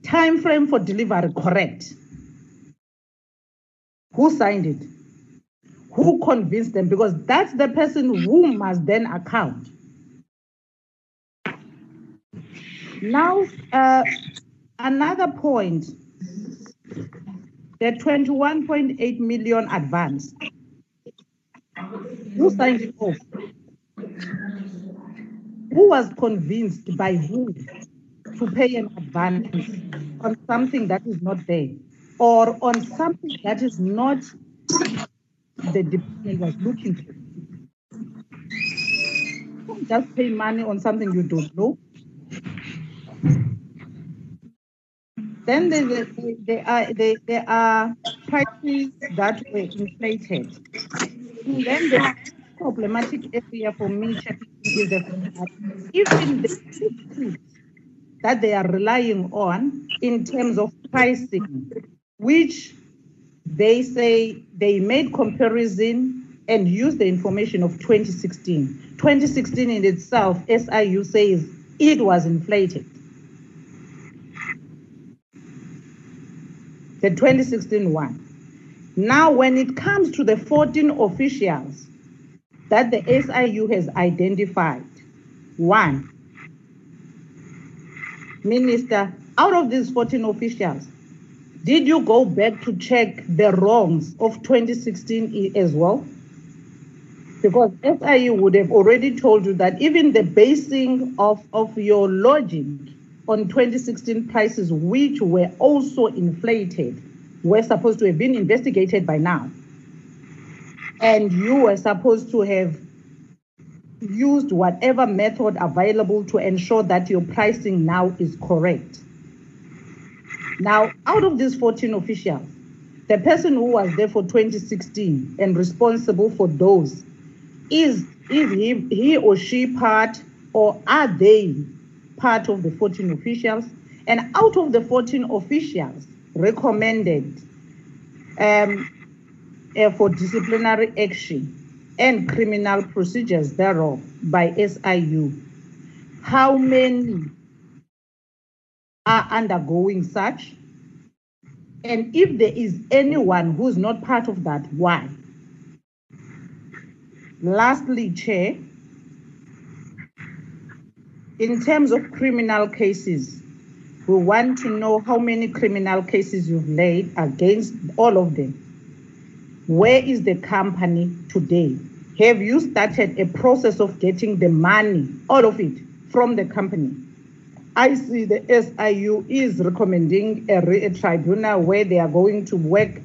time frame for delivery correct. Who signed it? Who convinced them? Because that's the person who must then account. Now, uh, another point the 21.8 million advance. Who signed it off? Who was convinced by who to pay an advance on something that is not there or on something that is not the department was looking for? Don't just pay money on something you don't know. Then there, are, there, there are prices that were inflated. And then the problematic area for me is the even the that they are relying on in terms of pricing, which they say they made comparison and used the information of 2016. 2016 in itself, SIU says it was inflated. The 2016 one. Now, when it comes to the 14 officials that the SIU has identified, one, Minister, out of these 14 officials, did you go back to check the wrongs of 2016 as well? Because SIU would have already told you that even the basing of, of your logic on 2016 prices, which were also inflated, were supposed to have been investigated by now. And you were supposed to have used whatever method available to ensure that your pricing now is correct. Now, out of these 14 officials, the person who was there for 2016 and responsible for those, is, is he, he or she part or are they part of the 14 officials? And out of the 14 officials recommended um, uh, for disciplinary action, and criminal procedures thereof by SIU. How many are undergoing such? And if there is anyone who's not part of that, why? Lastly, Chair, in terms of criminal cases, we want to know how many criminal cases you've laid against all of them. Where is the company today? Have you started a process of getting the money, all of it, from the company? I see the SIU is recommending a, a tribunal where they are going to work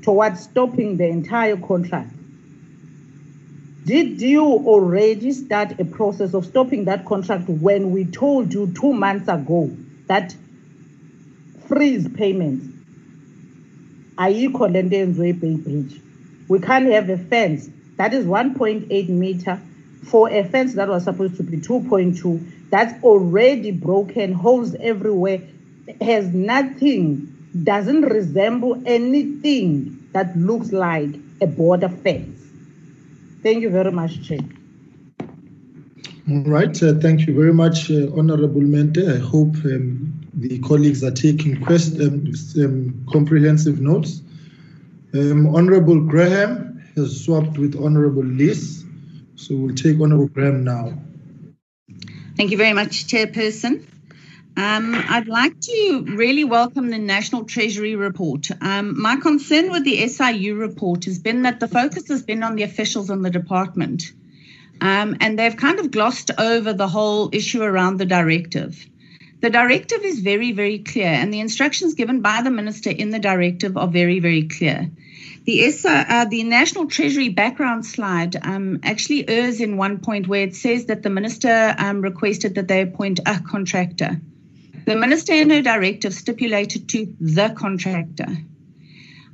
towards stopping the entire contract. Did you already start a process of stopping that contract when we told you two months ago that freeze payments? Ayikho lento yenziwe Beitbridge. We can't have a fence that is 1.8 meter for a fence that was supposed to be 2.2. That's already broken, holes everywhere, has nothing, doesn't resemble anything that looks like a border fence. Thank you very much, Chair. All right, uh, thank you very much, uh, Honorable Mente. I hope um, the colleagues are taking quest, um, um, comprehensive notes. Um, Honorable Graham, has swapped with Honorable Lees. So we'll take Honorable Graham now. Thank you very much, Chairperson. Um, I'd like to really welcome the National Treasury report. Um, my concern with the SIU report has been that the focus has been on the officials in the department. Um, and they've kind of glossed over the whole issue around the directive. The directive is very, very clear, and the instructions given by the minister in the directive are very, very clear. The uh, the National Treasury background slide um, actually errs in one point where it says that the minister um, requested that they appoint a contractor. The minister in her directive stipulated to the contractor.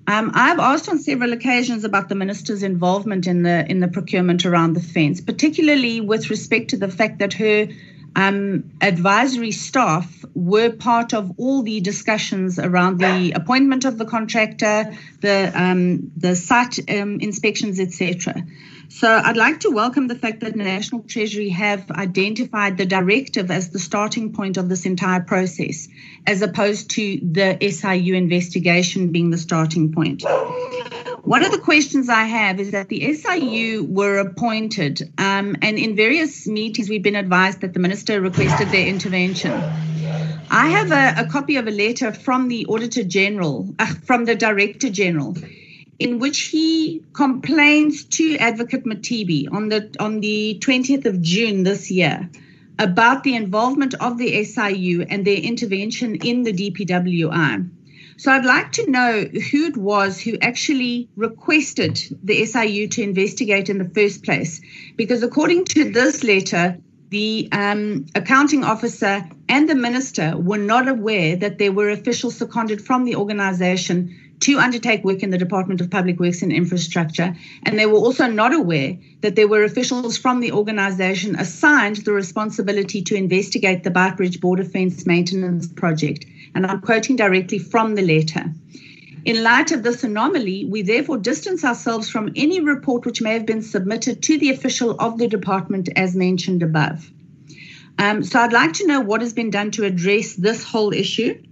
Um, I've asked on several occasions about the minister's involvement in the in the procurement around the fence, particularly with respect to the fact that her um, advisory staff were part of all the discussions around the appointment of the contractor, the um, the site um, inspections, etc. So I'd like to welcome the fact that the National Treasury have identified the directive as the starting point of this entire process, as opposed to the SIU investigation being the starting point. One of the questions I have is that the SIU were appointed, um, and in various meetings, we've been advised that the minister requested their intervention. I have a, a copy of a letter from the Auditor General, uh, from the Director General, in which he complains to Advocate Mothibi on the on the 20th of June this year about the involvement of the SIU and their intervention in the DPWI. So I'd like to know who it was who actually requested the SIU to investigate in the first place. Because according to this letter, the um, accounting officer and the minister were not aware that there were officials seconded from the organization to undertake work in the Department of Public Works and Infrastructure. And they were also not aware that there were officials from the organization assigned the responsibility to investigate the Beitbridge Border Fence Maintenance Project. And I'm quoting directly from the letter. In light of this anomaly, we therefore distance ourselves from any report which may have been submitted to the official of the department as mentioned above. Um, so I'd like to know what has been done to address this whole issue.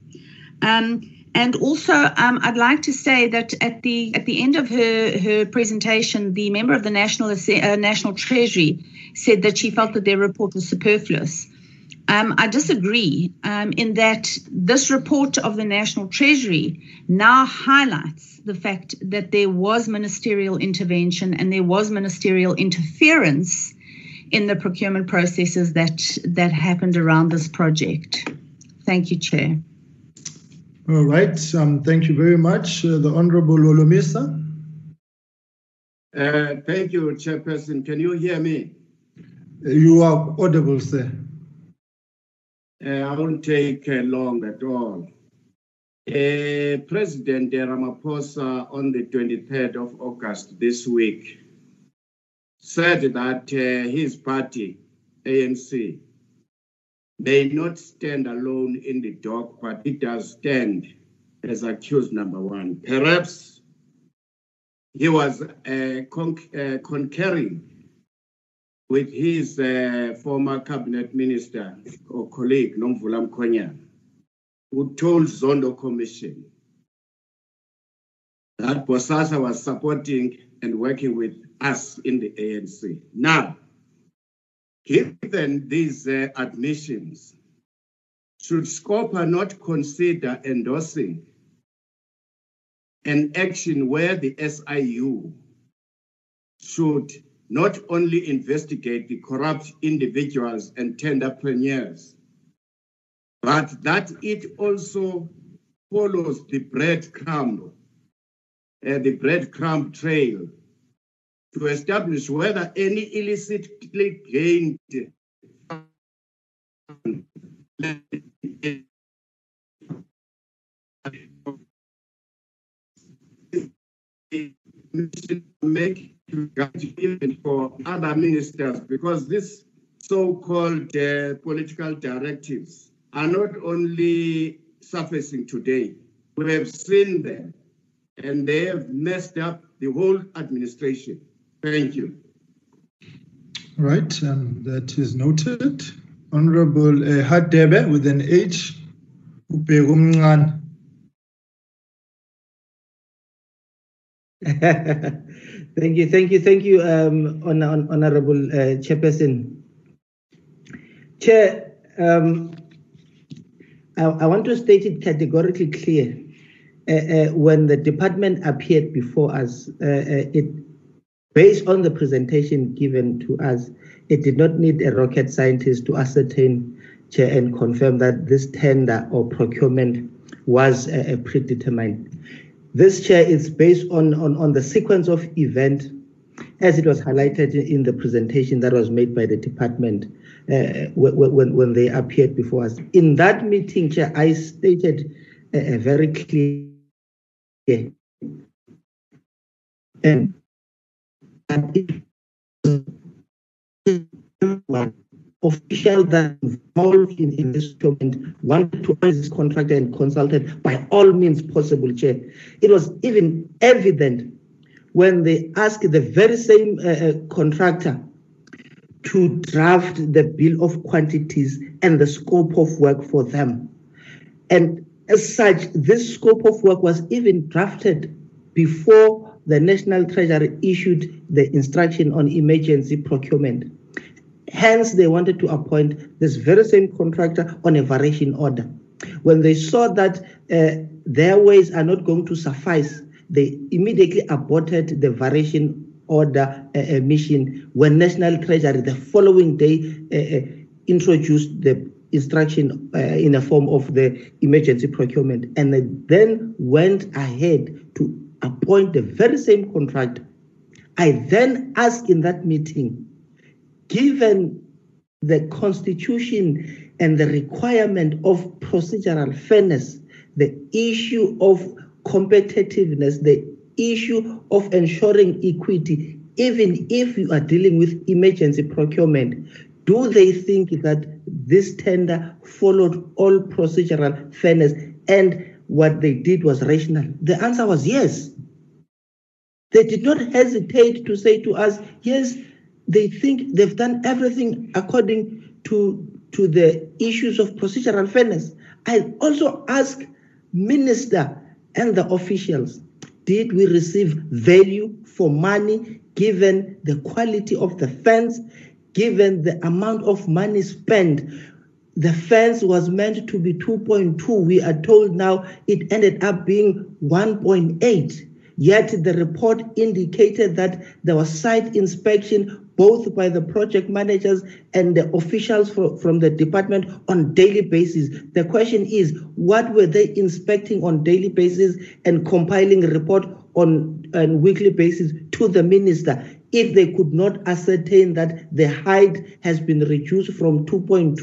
Um, And also, um, I'd like to say that at the at the end of her her presentation, the member of the National uh, National Treasury said that she felt that their report was superfluous. Um, I disagree um, in that this report of the National Treasury now highlights the fact that there was ministerial intervention and there was ministerial interference in the procurement processes that that happened around this project. Thank you, Chair. All right. Um, thank you very much, uh, the Honorable Holomisa. Uh, thank you, Chairperson. Can you hear me? You are audible, sir. Uh, I won't take uh, long at all. Uh, President Ramaphosa on the 23rd of August this week said that uh, his party, ANC, may not stand alone in the dock, but it does stand as accused number one. Perhaps he was uh, uh, concurring with his uh, former cabinet minister or colleague, Nomvula Mokonyane, who told Zondo Commission that Bosasa was supporting and working with us in the ANC. Now, given these uh, admissions, should Scopa not consider endorsing an action where the SIU should not only investigate the corrupt individuals and tenderpreneurs, but that it also follows the breadcrumb, uh, the breadcrumb trail to establish whether any illicitly gained make even for other ministers because these so-called uh, political directives are not only surfacing today. We have seen them and they have messed up the whole administration. Thank you. Right, um, that is noted. Honorable uh, Hadebe with an H. Thank you, thank you, thank you, um, Honorable uh, Chairperson. Chair, um, I, I, want to state it categorically clear. Uh, uh, when the department appeared before us, uh, uh, it, based on the presentation given to us, it did not need a rocket scientist to ascertain, Chair, and confirm that this tender or procurement was uh, predetermined. This chair is based on, on, on the sequence of event as it was highlighted in the presentation that was made by the department uh, when, when they appeared before us. In that meeting, Chair, I stated a, a very clear and official that involved in, in this document wanted to honor this contractor and consulted by all means possible, Chair. It was even evident when they asked the very same uh, uh, contractor to draft the bill of quantities and the scope of work for them. And as such, this scope of work was even drafted before the National Treasury issued the instruction on emergency procurement. Hence, they wanted to appoint this very same contractor on a variation order. When they saw that uh, their ways are not going to suffice, they immediately aborted the variation order uh, uh mission when National Treasury the following day uh, uh introduced the instruction uh, in the form of the emergency procurement and they then went ahead to appoint the very same contract. I then asked in that meeting given the constitution and the requirement of procedural fairness, the issue of competitiveness, the issue of ensuring equity, even if you are dealing with emergency procurement, do they think that this tender followed all procedural fairness and what they did was rational? The answer was yes. They did not hesitate to say to us, yes, they think they've done everything according to, to the issues of procedural fairness. I also ask minister and the officials, did we receive value for money given the quality of the fence, given the amount of money spent? The fence was meant to be 2.2. We are told now it ended up being 1.8. Yet the report indicated that there was site inspection both by the project managers and the officials for, from the department on daily basis. The question is, what were they inspecting on daily basis and compiling a report on a weekly basis to the minister? If they could not ascertain that the height has been reduced from 2.2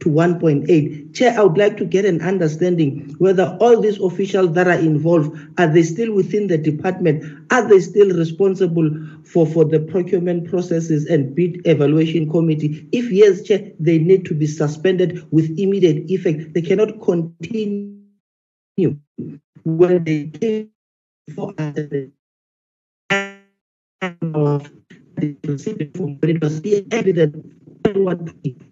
to 1.8. Chair, I would like to get an understanding whether all these officials that are involved, are they still within the department? Are they still responsible for, for the procurement processes and bid evaluation committee? If yes, Chair, they need to be suspended with immediate effect. They cannot continue when they came for of but it was evident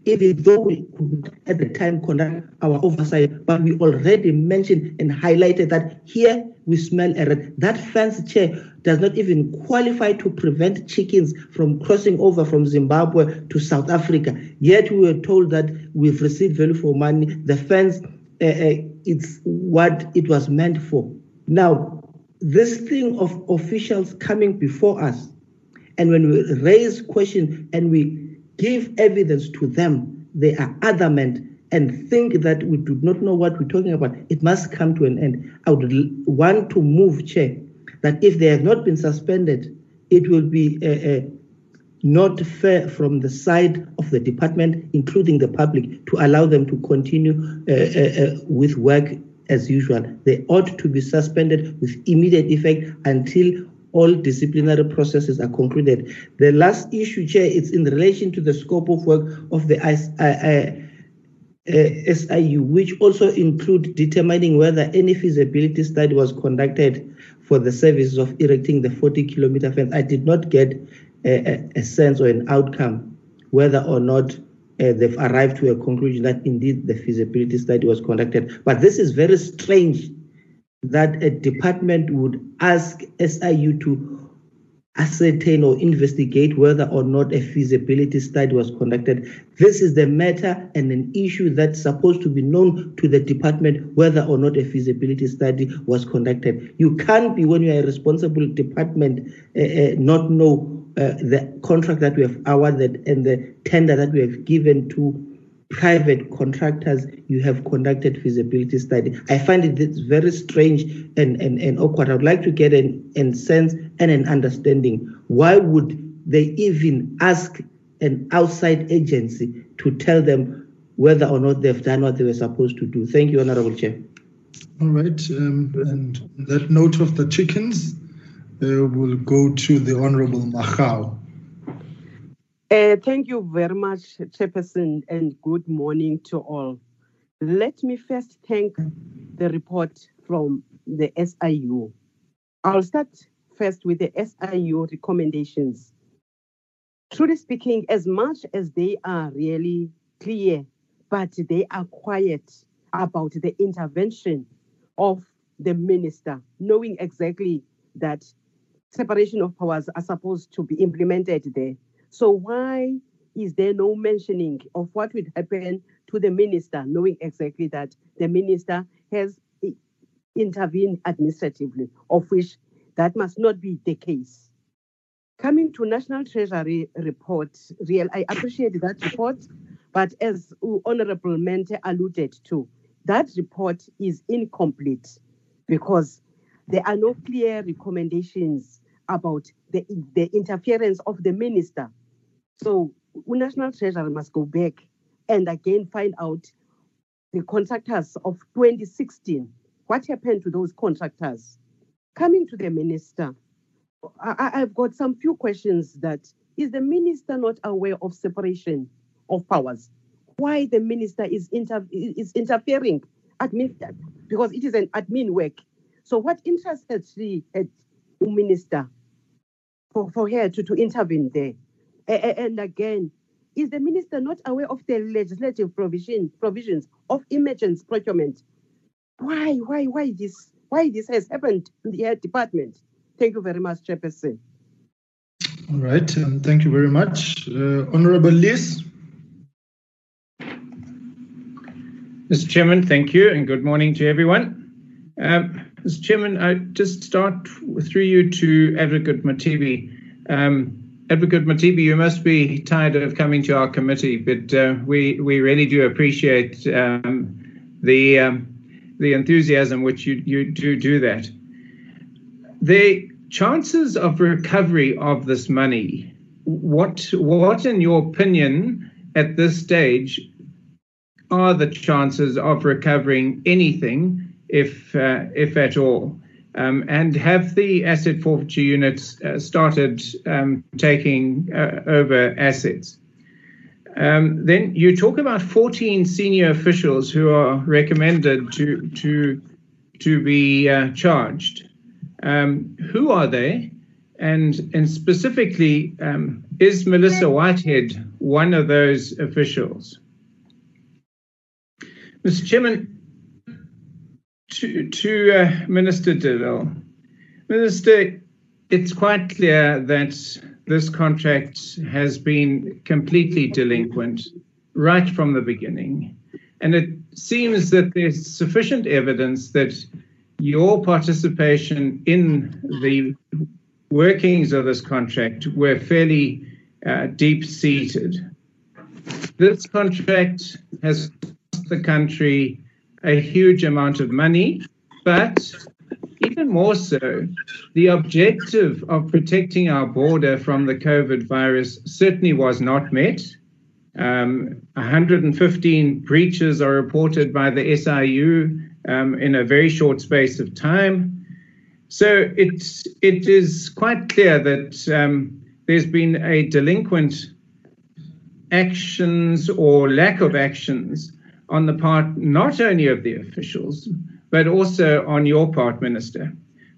even though we could at the time conduct our oversight, but we already mentioned and highlighted that here we smell a rat. That fence chair does not even qualify to prevent chickens from crossing over from Zimbabwe to South Africa. Yet we were told that we've received value for money. The fence, uh, uh, it's what it was meant for. Now, this thing of officials coming before us, and when we raise questions and we give evidence to them, they are adamant and think that we do not know what we're talking about. It must come to an end. I would want to move, Chair, that if they have not been suspended, it will be uh, uh, not fair from the side of the department, including the public, to allow them to continue uh, uh, with work as usual. They ought to be suspended with immediate effect until all disciplinary processes are concluded. The last issue, Chair, it's in relation to the scope of work of the uh, uh, SIU, which also include determining whether any feasibility study was conducted for the services of erecting the 40 kilometer fence. I did not get a, a sense or an outcome whether or not uh, they've arrived to a conclusion that indeed the feasibility study was conducted. But this is very strange that a department would ask SIU to ascertain or investigate whether or not a feasibility study was conducted. This is the matter and an issue that's supposed to be known to the department whether or not a feasibility study was conducted. You can't be, when you are a responsible department, uh, uh, not know uh, the contract that we have awarded and the tender that we have given to private contractors you have conducted feasibility study. I find it very strange and, and, and awkward. I would like to get an, an sense and an understanding. Why would they even ask an outside agency to tell them whether or not they've done what they were supposed to do? Thank you, Honorable Chair. All right. Um, and that note of the chickens, uh, will go to the Honorable Magwa. Uh, thank you very much, Chairperson, and good morning to all. Let me first thank the report from the SIU. I'll start first with the SIU recommendations. Truly speaking, as much as they are really clear, but they are quiet about the intervention of the minister, knowing exactly that separation of powers are supposed to be implemented there. So why is there no mentioning of what would happen to the minister, knowing exactly that the minister has eh, intervened administratively, of which that must not be the case. Coming to National Treasury report, real, I appreciate that report, but as Honorable Mente alluded to, that report is incomplete because there are no clear recommendations about the, the interference of the minister so National Treasury must go back and again find out the contractors of 2016. What happened to those contractors? Coming to the minister, I, have got some few questions that is the minister not aware of separation of powers? Why the minister is, inter, is interfering because it is an admin work. So what interest has she had, minister, for, for her to, to intervene there? And again, is the minister not aware of the legislative provision, provisions of emergency procurement? why, why, why this, why this has happened in the health department. Thank you very much, Chairperson. All right, um, thank you very much. Uh, Honorable Lees. Mr. Chairman, thank you, and good morning to everyone. Um, Mr. Chairman, I just start through you to Advocate Mothibi. Um, Advocate Mothibi, you must be tired of coming to our committee, but uh, we we really do appreciate um, the um, the enthusiasm which you you do do that. The chances of recovery of this money, what what in your opinion at this stage are the chances of recovering anything, if uh, if at all? Um, and have the asset forfeiture units uh, started um, taking uh, over assets? Um, then you talk about 14 senior officials who are recommended to to to be uh, charged. Um, who are they? And and specifically, um, is Melissa Whitehead one of those officials? Mr. Chairman, to, to uh, Minister de Minister, it's quite clear that this contract has been completely delinquent right from the beginning. And it seems that there's sufficient evidence that your participation in the workings of this contract were fairly uh, deep seated. This contract has cost the country a huge amount of money, but even more so, the objective of protecting our border from the COVID virus certainly was not met. Um, 115 breaches are reported by the SIU um, in a very short space of time. So it's, it is quite clear that um, there's been a delinquent actions or lack of actions on the part not only of the officials, but also on your part, Minister.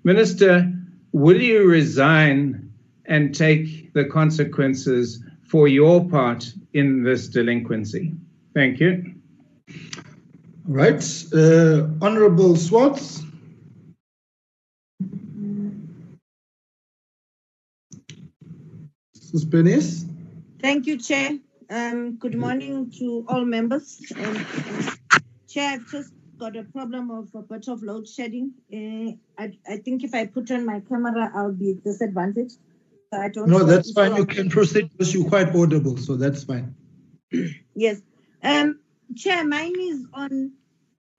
Minister, will you resign and take the consequences for your part in this delinquency? Thank you. All right. Uh, Honorable Swartz. Suspenis. Thank you, Chair. Um, good morning to all members. Um, Chair, I've just got a problem of a bit of load shedding. Uh, I, I think if I put on my camera, I'll be disadvantaged. So I don't no, that's fine. You can proceed because you're quite audible, so that's fine. yes. Um, Chair, mine is on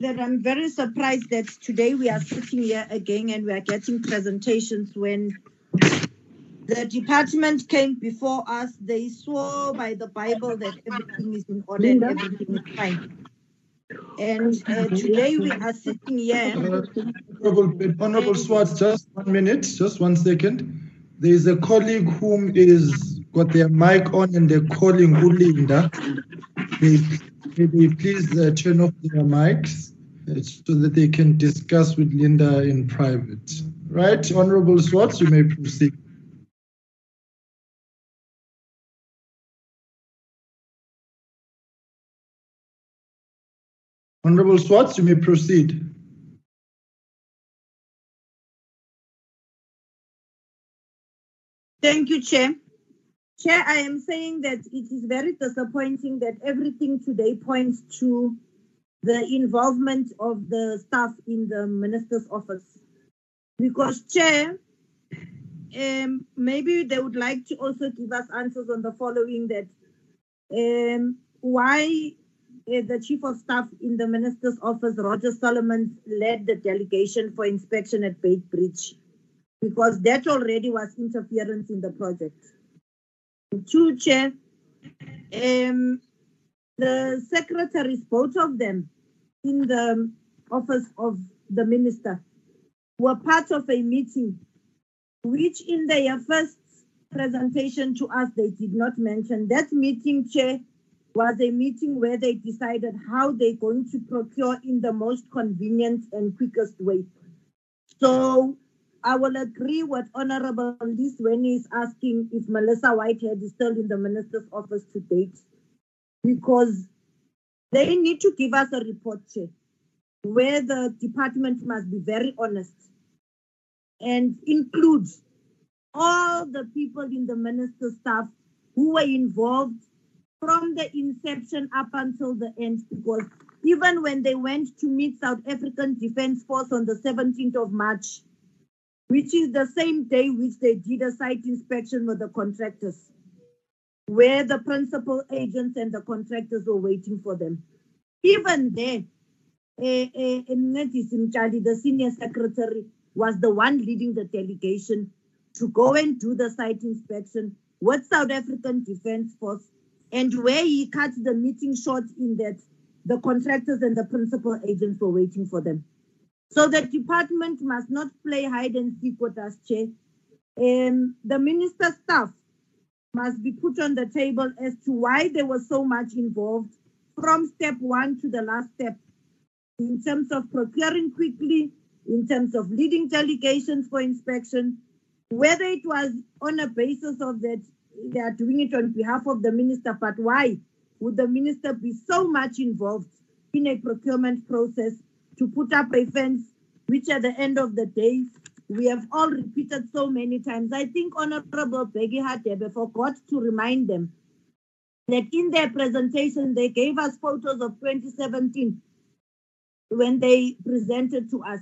that I'm very surprised that today we are sitting here again and we are getting presentations when the department came before us. They swore by the Bible that everything is in order and everything is fine. And uh, today we are sitting here. Honorable, Honorable Swartz, just one minute, just one second. There is a colleague whom is got their mic on and they're calling Ulinda. May, may they please uh, turn off their mics uh, so that they can discuss with Linda in private. Right, Honorable Swartz, you may proceed. Honorable Swartz, you may proceed. Thank you, Chair. Chair, I am saying that it is very disappointing that everything today points to the involvement of the staff in the minister's office. Because, Chair, um, maybe they would like to also give us answers on the following that um, why the Chief of Staff in the Minister's Office, Roger Solomon, led the delegation for inspection at Beitbridge because that already was interference in the project. Two, Chair, um, the secretaries, both of them, in the office of the minister, were part of a meeting, which in their first presentation to us, they did not mention. That meeting, Chair, was a meeting where they decided how they're going to procure in the most convenient and quickest way. So I will agree with Honorable Lees when he's asking if Melissa Whitehead is still in the minister's office to date, because they need to give us a report, Chair. where the department must be very honest and include all the people in the minister's staff who were involved from the inception up until the end because even when they went to meet South African Defence Force on the 17th of March, which is the same day which they did a site inspection with the contractors, where the principal agents and the contractors were waiting for them. Even there, eh, eh, the senior secretary, was the one leading the delegation to go and do the site inspection with South African Defence Force, and where he cut the meeting short in that the contractors and the principal agents were waiting for them. So the department must not play hide and seek with us, Chair. Um, the minister's staff must be put on the table as to why there was so much involved from step one to the last step in terms of procuring quickly, in terms of leading delegations for inspection, whether it was on a basis of that they are doing it on behalf of the minister, but why would the minister be so much involved in a procurement process to put up a fence, which at the end of the day, we have all repeated so many times. I think Honorable Peggy Hadebe forgot to remind them that in their presentation, they gave us photos of 2017 when they presented to us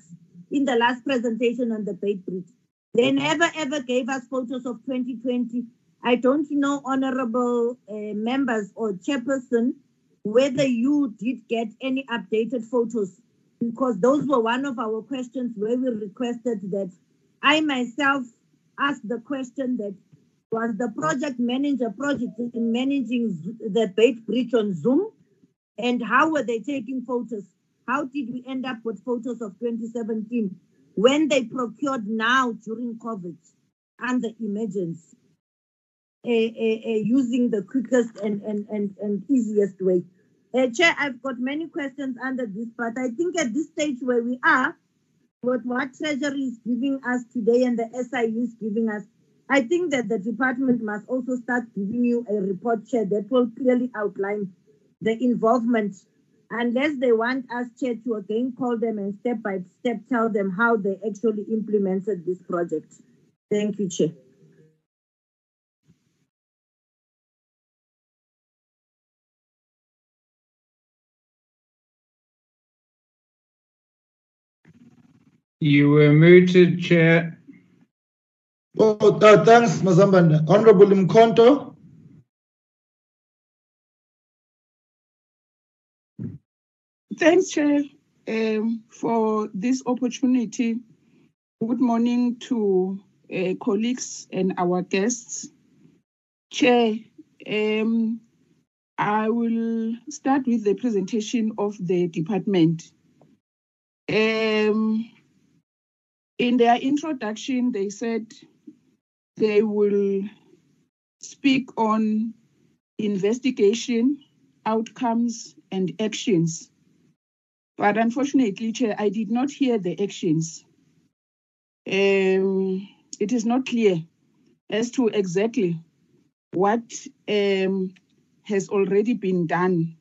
in the last presentation on the Beitbridge. They never ever gave us photos of 2020 I don't know, honorable uh, members or chairperson, whether you did get any updated photos, because those were one of our questions where we requested that I myself asked the question that was the project manager project in managing the Beitbridge on Zoom, and how were they taking photos? How did we end up with photos of 2017 when they procured now during COVID and the emergency? Using the quickest and, and, and, and easiest way. Uh, Chair, I've got many questions under this, but I think at this stage where we are, with what Treasury is giving us today and the SIU is giving us, I think that the department must also start giving you a report, Chair, that will clearly outline the involvement, unless they want us, Chair, to again call them and step by step tell them how they actually implemented this project. Thank you, Chair. You were muted, Chair. Oh, uh, thanks, Mazambane. Honorable Mkhonto. Thanks, Chair, um, for this opportunity. Good morning to uh, colleagues and our guests. Chair, um, I will start with the presentation of the department. Um, in their introduction, they said they will speak on investigation, outcomes, and actions. But unfortunately, Chair, I did not hear the actions. Um, it is not clear as to exactly what um, has already been done,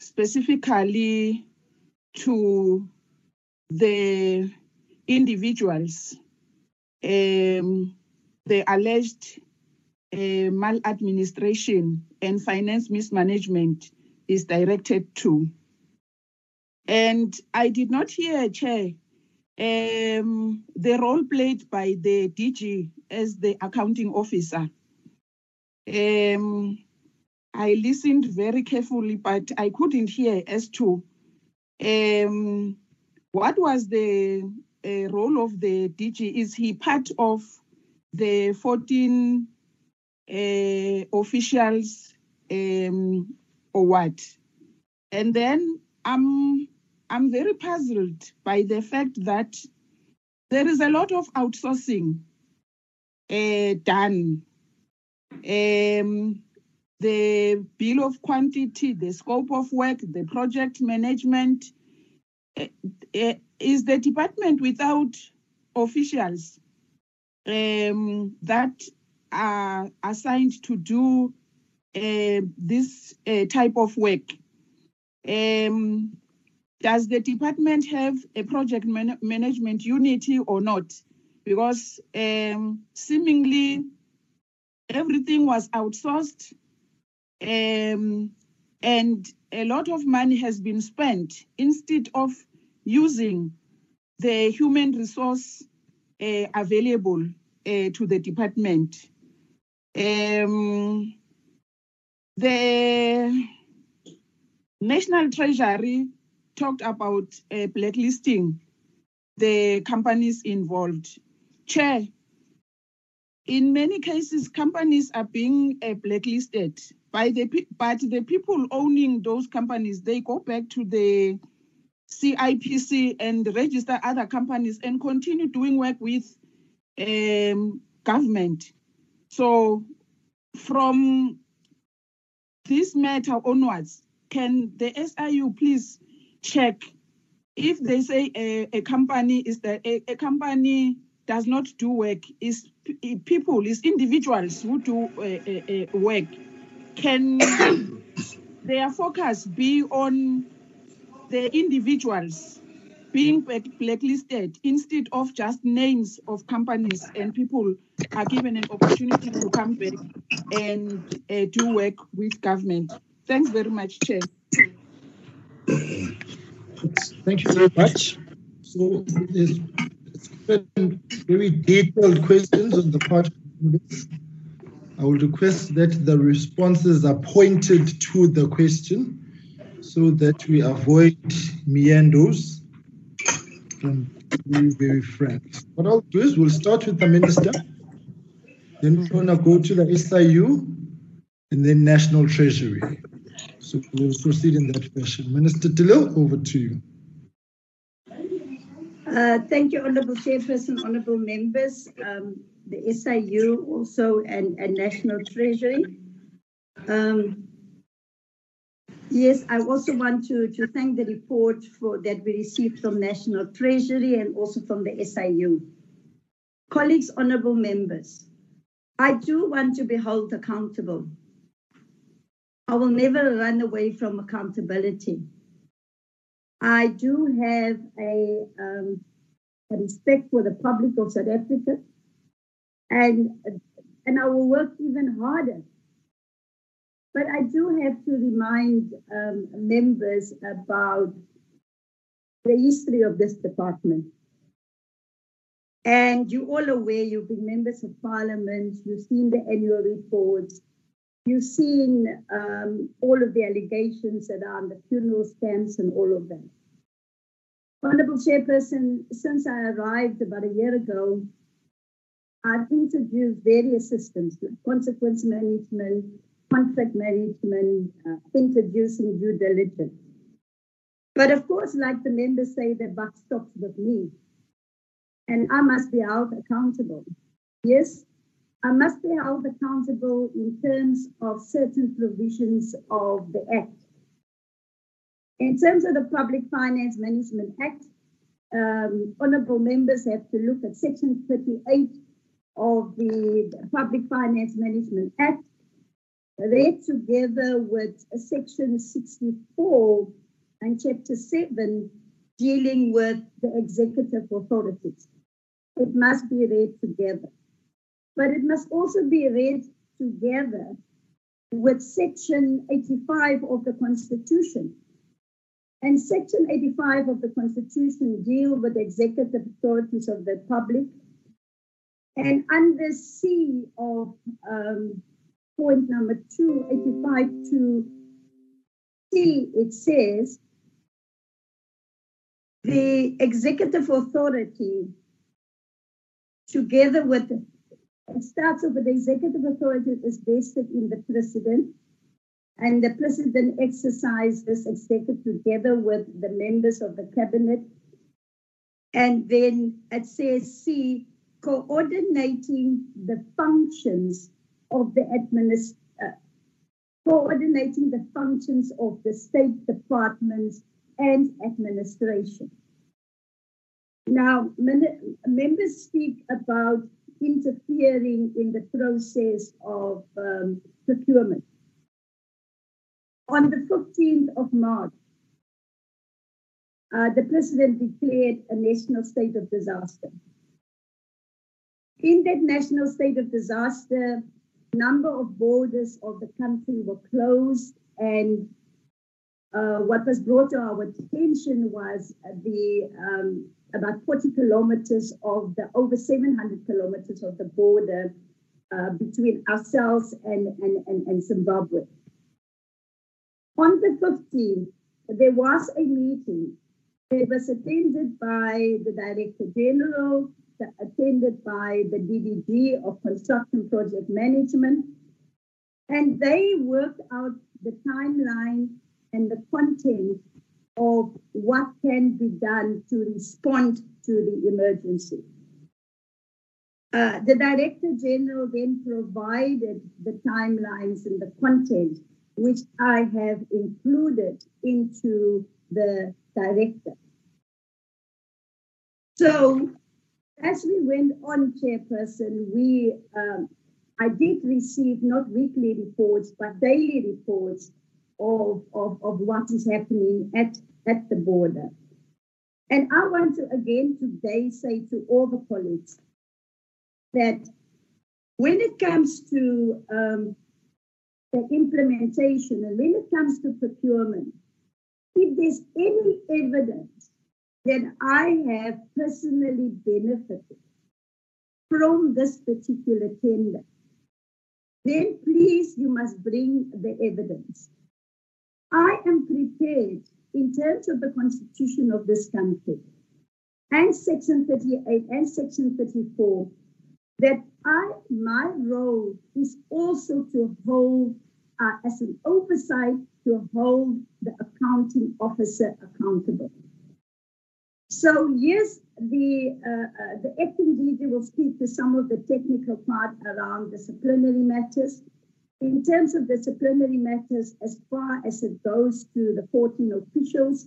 specifically to the individuals, um, the alleged uh, maladministration and finance mismanagement is directed to. And I did not hear, Chair, um, the role played by the DG as the accounting officer. Um, I listened very carefully, but I couldn't hear as to um, what was the uh, role of the DG? Is he part of the 14 uh, officials um, or what? And then I'm I'm very puzzled by the fact that there is a lot of outsourcing uh, done. Um, the bill of quantity, the scope of work, the project management, is the department without officials um, that are assigned to do uh, this uh, type of work. Um, does the department have a project man- management unity or not? Because um, seemingly everything was outsourced um, and a lot of money has been spent instead of using the human resource uh, available uh, to the department. Um, the National Treasury talked about uh, blacklisting the companies involved. Chair, in many cases, companies are being uh, blacklisted by the but the people owning those companies they go back to the CIPC and register other companies and continue doing work with um, government. So, from this matter onwards, can the SIU please check if they say a, a company is that a, a company does not do work is people is individuals who do uh, uh, uh, work can their focus be on the individuals being black- blacklisted instead of just names of companies and people are given an opportunity to come back and uh, do work with government thanks very much chair Thank you very much. So very detailed questions on the part of members. I will request that the responses are pointed to the question so that we avoid meanders and be very frank. What I'll do is we'll start with the minister, then we're gonna go to the SIU, and then National Treasury. So we'll proceed in that fashion. Minister De Lille, over to you. Uh, Thank you, Honorable Chairperson, Honorable Members, um, the SIU also and, and National Treasury. Um, yes, I also want to, to thank the report for that we received from National Treasury and also from the SIU. Colleagues, Honorable Members, I do want to be held accountable. I will never run away from accountability. I do have a, um, a respect for the public of South Africa, and and I will work even harder. But I do have to remind um, members about the history of this department. And you're all aware, you've been members of parliament, you've seen the annual reports, you've seen um, all of the allegations that around the funeral scams and all of that. Honorable Chairperson, since I arrived about a year ago, I've introduced various systems consequence management, contract management, uh, introducing due diligence. But of course, like the members say, the buck stops with me. And I must be held accountable. Yes, I must be held accountable in terms of certain provisions of the Act. In terms of the Public Finance Management Act, um, honorable members have to look at Section 38 of the Public Finance Management Act, read together with Section 64 and Chapter 7 dealing with the executive authorities. It must be read together. But it must also be read together with Section 85 of the Constitution. And Section 85 of the Constitution deal with executive authorities of the public. And under C of um, point number two, 85 to C, it says the executive authority, together with, it starts with the executive authority is vested in the president, and the president exercises executive together with the members of the cabinet. And then it says C, coordinating the functions of the administ- uh, coordinating the functions of the state departments and administration. Now, members speak about interfering in the process of um, procurement. On the 15th of March, uh, the president declared a national state of disaster. In that national state of disaster, number of borders of the country were closed and uh, what was brought to our attention was the um, about 40 kilometers of the over 700 kilometers of the border uh, between ourselves and, and, and, and Zimbabwe. On the 15th, there was a meeting. It was attended by the Director General, attended by the DDG of Construction Project Management, and they worked out the timeline and the content of what can be done to respond to the emergency. Uh, the Director General then provided the timelines and the content, which I have included into the Director. So, as we went on, Chairperson, we um, I did receive not weekly reports but daily reports of, of, of what is happening at, at the border. And I want to again today say to all the colleagues that when it comes to um, the implementation and when it comes to procurement, if there's any evidence that I have personally benefited from this particular tender, then please you must bring the evidence. I am prepared in terms of the constitution of this country and section 38 and section 34 that I my role is also to hold uh, as an oversight to hold the accounting officer accountable. So yes, the uh, uh, the acting will speak to some of the technical part around disciplinary matters. In terms of disciplinary matters, as far as it goes to the 14 officials,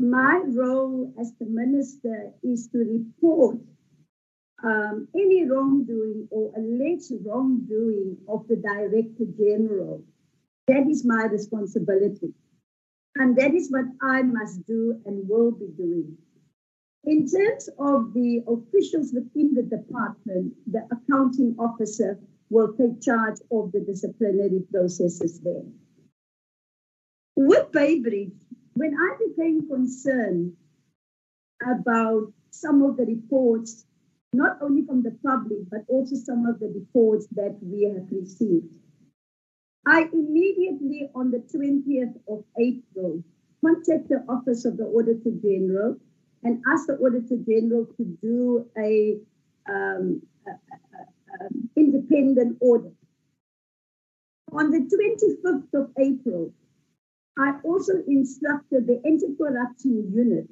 my role as the minister is to report um, any wrongdoing or alleged wrongdoing of the Director General. That is my responsibility. And that is what I must do and will be doing. In terms of the officials within the department, the accounting officer will take charge of the disciplinary processes there. With Beitbridge, when I became concerned about some of the reports, not only from the public, but also some of the reports that we have received, I immediately, on the 20th of April, contacted the Office of the Auditor General and asked the Auditor General to do a, um, um, independent audit. On the 25th of April, I also instructed the anti-corruption unit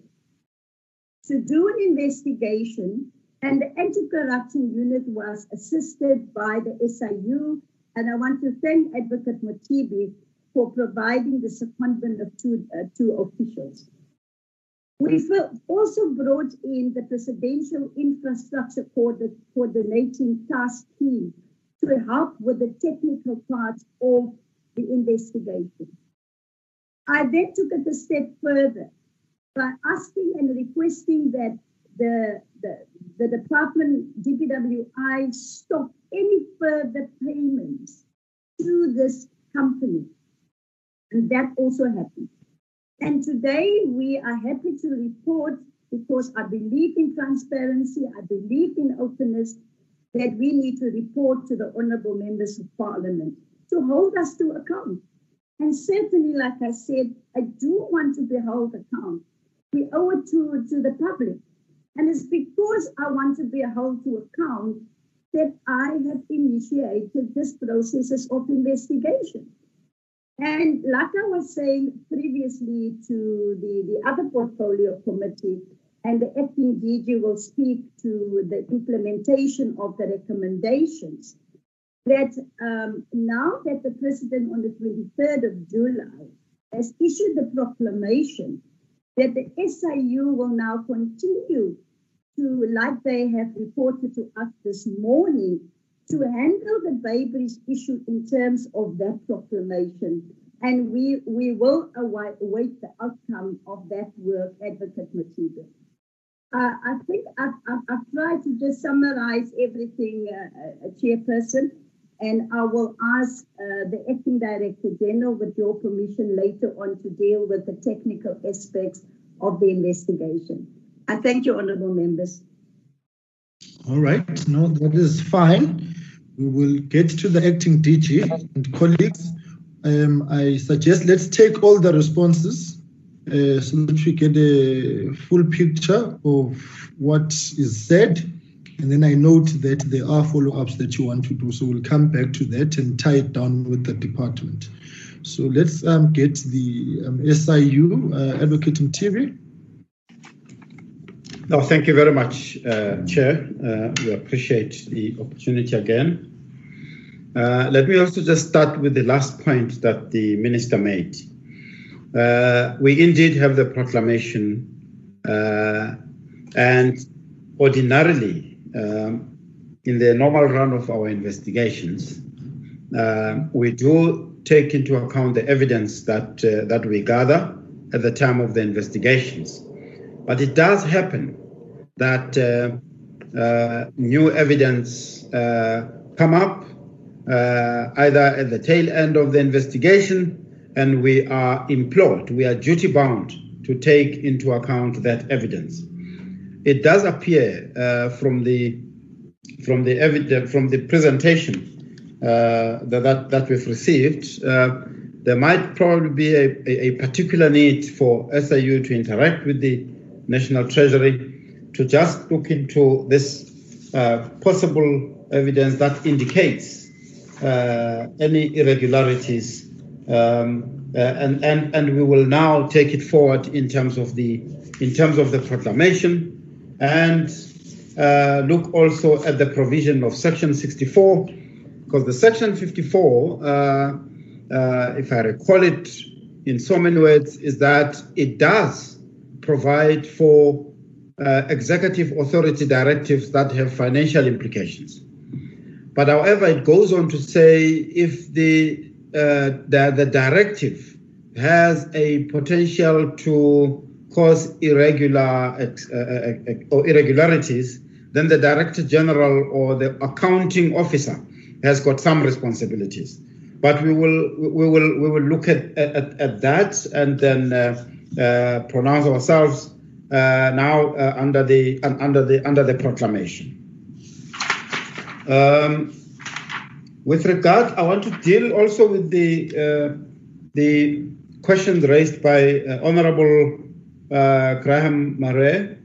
to do an investigation and the anti-corruption unit was assisted by the SIU and I want to thank Advocate Mothibi for providing the secondment of two, uh, two officials. We've also brought in the Presidential Infrastructure Coordinating Task Team to help with the technical part of the investigation. I then took it a step further by asking and requesting that the, the, the department, DPWI, stop any further payments to this company. And that also happened. And today we are happy to report because I believe in transparency, I believe in openness, that we need to report to the honorable members of parliament to hold us to account. And certainly, like I said, I do want to be held account. We owe it to, to the public. And it's because I want to be held to account that I have initiated this process of investigation. And like I was saying previously to the, the other portfolio committee, and the acting DG will speak to the implementation of the recommendations, that um, now that the president on the 23rd of July has issued the proclamation that the SIU will now continue to, like they have reported to us this morning, to handle the babies issue in terms of that proclamation. And we, we will await, await the outcome of that work, Advocate Mothibi. Uh, I think I've, I've, I've, tried to just summarize everything, uh, uh, Chairperson, and I will ask uh, the Acting Director General, with your permission, later on to deal with the technical aspects of the investigation. I thank you, Honourable Members. All right, no, that is fine. We will get to the acting DG and colleagues. Um, I suggest let's take all the responses uh, so that we get a full picture of what is said. And then I note that there are follow ups that you want to do. So we'll come back to that and tie it down with the department. So let's um, get the um, SIU uh, Advocate Mothibi. No, thank you very much, uh, Chair. Uh, we appreciate the opportunity again. Uh, let me also just start with the last point that the Minister made. Uh, we indeed have the proclamation, uh, and ordinarily, um, in the normal run of our investigations, uh, we do take into account the evidence that that we gather at the time of the investigations. But it does happen that uh, uh, new evidence uh, come up either at the tail end of the investigation and we are implored, we are duty bound to take into account that evidence. It does appear uh, from the from the evidence from the presentation uh, that, that, we've received, uh, there might probably be a, a, particular need for SIU to interact with the National Treasury to just look into this uh, possible evidence that indicates uh, any irregularities. Um, uh, and, and, and we will now take it forward in terms of the in terms of the proclamation and uh, look also at the provision of section 64 because the section 54 uh, if I recall it in so many words is that it does provide for uh, executive authority directives that have financial implications. But however, it goes on to say if the, uh, the, the directive has a potential to cause irregular uh, uh, uh, or irregularities, then the director general or the accounting officer has got some responsibilities. But we will we will we will look at at, at that and then uh, pronounce ourselves uh, now uh, under the under the under the proclamation. Um, with regard, I want to deal also with the the questions raised by Honourable Graham Murray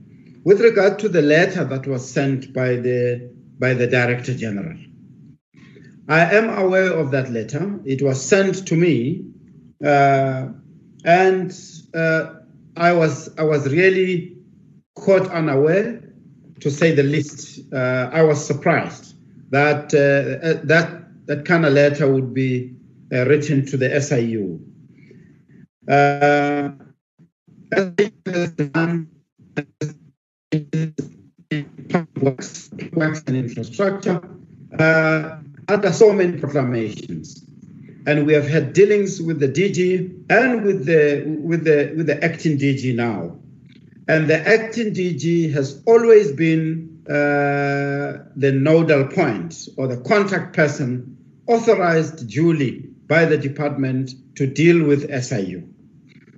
with regard to the letter that was sent by the by the Director General. I am aware of that letter. It was sent to me, uh, and uh, I was I was really caught unaware, to say the least. Uh, I was surprised that uh, uh, that that kind of letter would be uh, written to the SIU. Works, and infrastructure under so many proclamations and we have had dealings with the DG and with the with the with the acting DG now. And the acting DG has always been uh, the nodal point or the contact person authorized duly by the department to deal with SIU.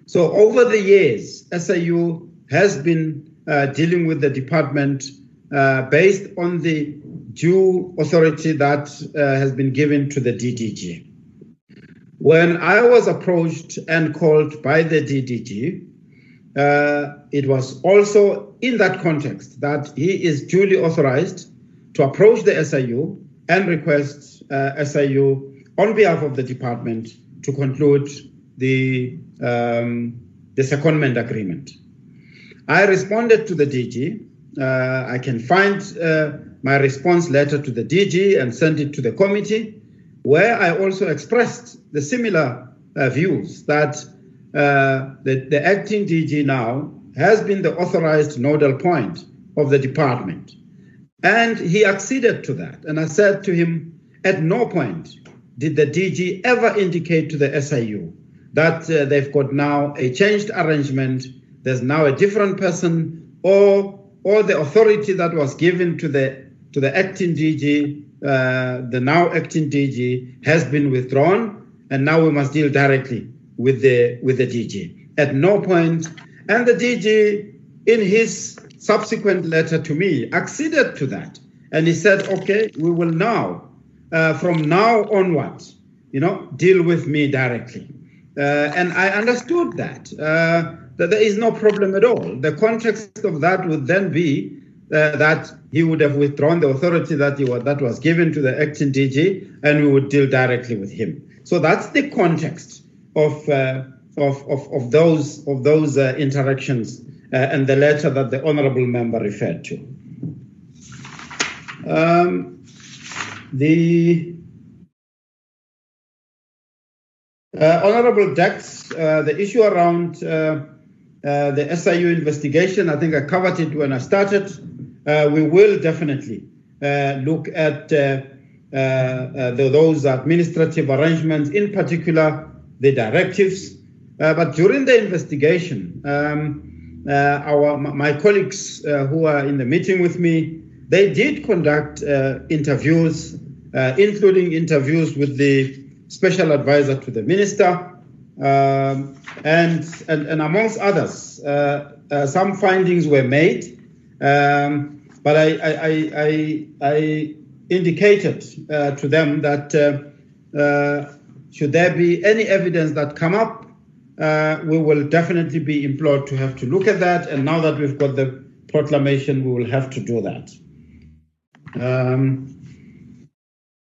So over the years, SIU has been uh, dealing with the department uh, based on the due authority that uh, has been given to the DDG. When I was approached and called by the DDG, uh, it was also in that context that he is duly authorized to approach the SIU and request uh, SIU on behalf of the department to conclude the, um, the secondment agreement. I responded to the DG. Uh, I can find uh, my response letter to the DG and send it to the committee where I also expressed the similar uh, views that uh, the, the acting DG now has been the authorized nodal point of the department. And he acceded to that. And I said to him, at no point did the DG ever indicate to the SIU that uh, they've got now a changed arrangement. There's now a different person, or or the authority that was given to the to the acting DG, the now acting DG, has been withdrawn, and now we must deal directly with the with the DG. At no point, and the DG, in his subsequent letter to me, acceded to that, and he said, "Okay, we will now, uh, from now onwards, you know, deal with me directly." Uh, and I understood that, uh, that there is no problem at all. The context of that would then be uh, that he would have withdrawn the authority that, he was, that was given to the acting DG and we would deal directly with him. So that's the context of, uh, of, of, of, those, of those uh, interactions uh, and the letter that the honorable member referred to. Um, the Uh, Honorable Dax, uh, the issue around the SIU investigation, I think I covered it when I started. We will definitely look at the, those administrative arrangements, in particular the directives. but during the investigation, um, our my colleagues who are in the meeting with me, they did conduct interviews, including interviews with the special advisor to the minister, um, and, and, and amongst others, uh, uh, some findings were made, um, but I, I, I, I indicated uh, to them that uh, uh, should there be any evidence that come up, uh, we will definitely be implored to have to look at that. And now that we've got the proclamation, we will have to do that. Um,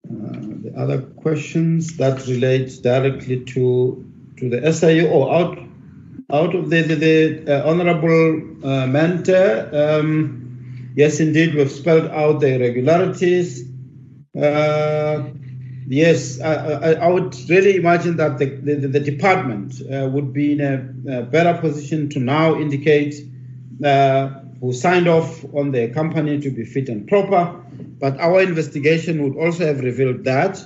the other questions that relate directly to to the SIU or out out of the the, the uh, honorable uh, Mente. Um, yes, indeed, we've spelled out the irregularities. Uh, yes, I, I, I, would really imagine that the, the, the department uh, would be in a, a, better position to now indicate uh, who signed off on the company to be fit and proper but our investigation would also have revealed that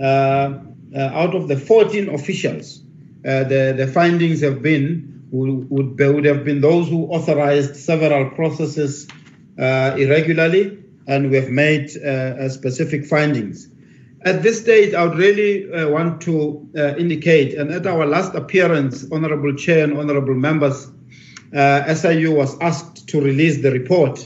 uh, uh, out of the 14 officials, uh, the, the findings have been would, would, would have been those who authorized several processes irregularly, and we have made specific findings. At this stage, I would really uh, want to uh, indicate, and at our last appearance, Honorable Chair and Honorable Members, uh, SIU was asked to release the report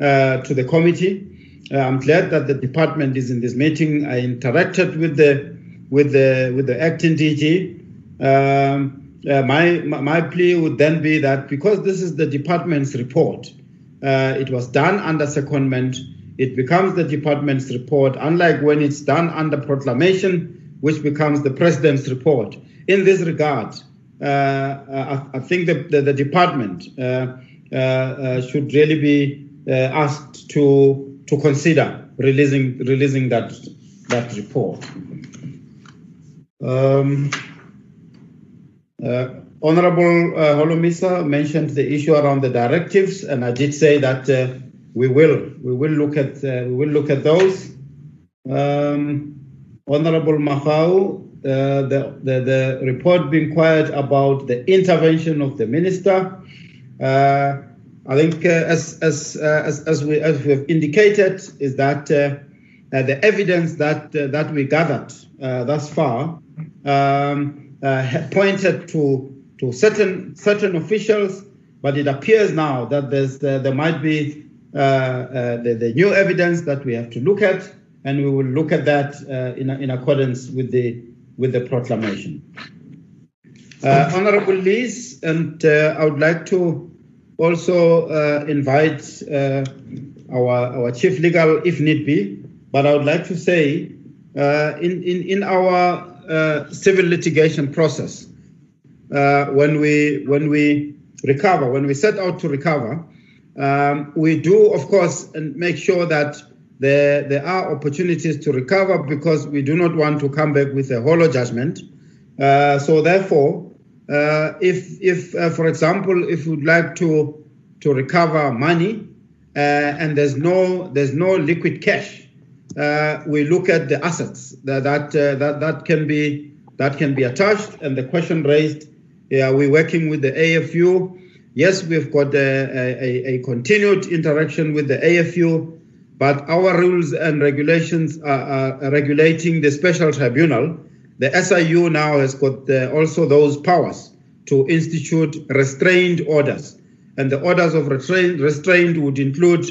to the committee. Uh, I'm glad that the department is in this meeting. I interacted with the with the with the acting DG. Um, uh, my my plea would then be that because this is the department's report, uh, it was done under secondment. It becomes the department's report, unlike when it's done under proclamation, which becomes the president's report. In this regard, uh, I, I, think the, the, the department uh, uh, should really be asked to to consider releasing releasing that that report. Um, uh, Honorable uh, Holomisa mentioned the issue around the directives, and I did say that uh, we will we will look at uh, we will look at those. Um, Honorable Mahau, uh, the, the, the report being quiet about the intervention of the minister. Uh, I think, uh, as as, as as we as we have indicated, is that the evidence that that we gathered thus far um, pointed to to certain certain officials, but it appears now that there's there might be the, the new evidence that we have to look at, and we will look at that in in accordance with the with the proclamation. Uh, Honorable Lees, and uh, I would like to also uh, invite uh, our, our chief legal if need be. But I would like to say uh, in, in, in our uh, civil litigation process, uh, when, we, when we recover, when we set out to recover, um, we do, of course, and make sure that there, there are opportunities to recover because we do not want to come back with a hollow judgment. Uh, so therefore, uh, if, if uh, for example, if we'd like to to recover money uh, and there's no there's no liquid cash, uh, we look at the assets that that uh, that, that can be that can be attached. And the question raised, yeah, we're working with the AFU. Yes, we've got a, a, a continued interaction with the AFU, but our rules and regulations are, are regulating the special tribunal. The SIU now has got the, also those powers to institute restrained orders. And the orders of restraint would include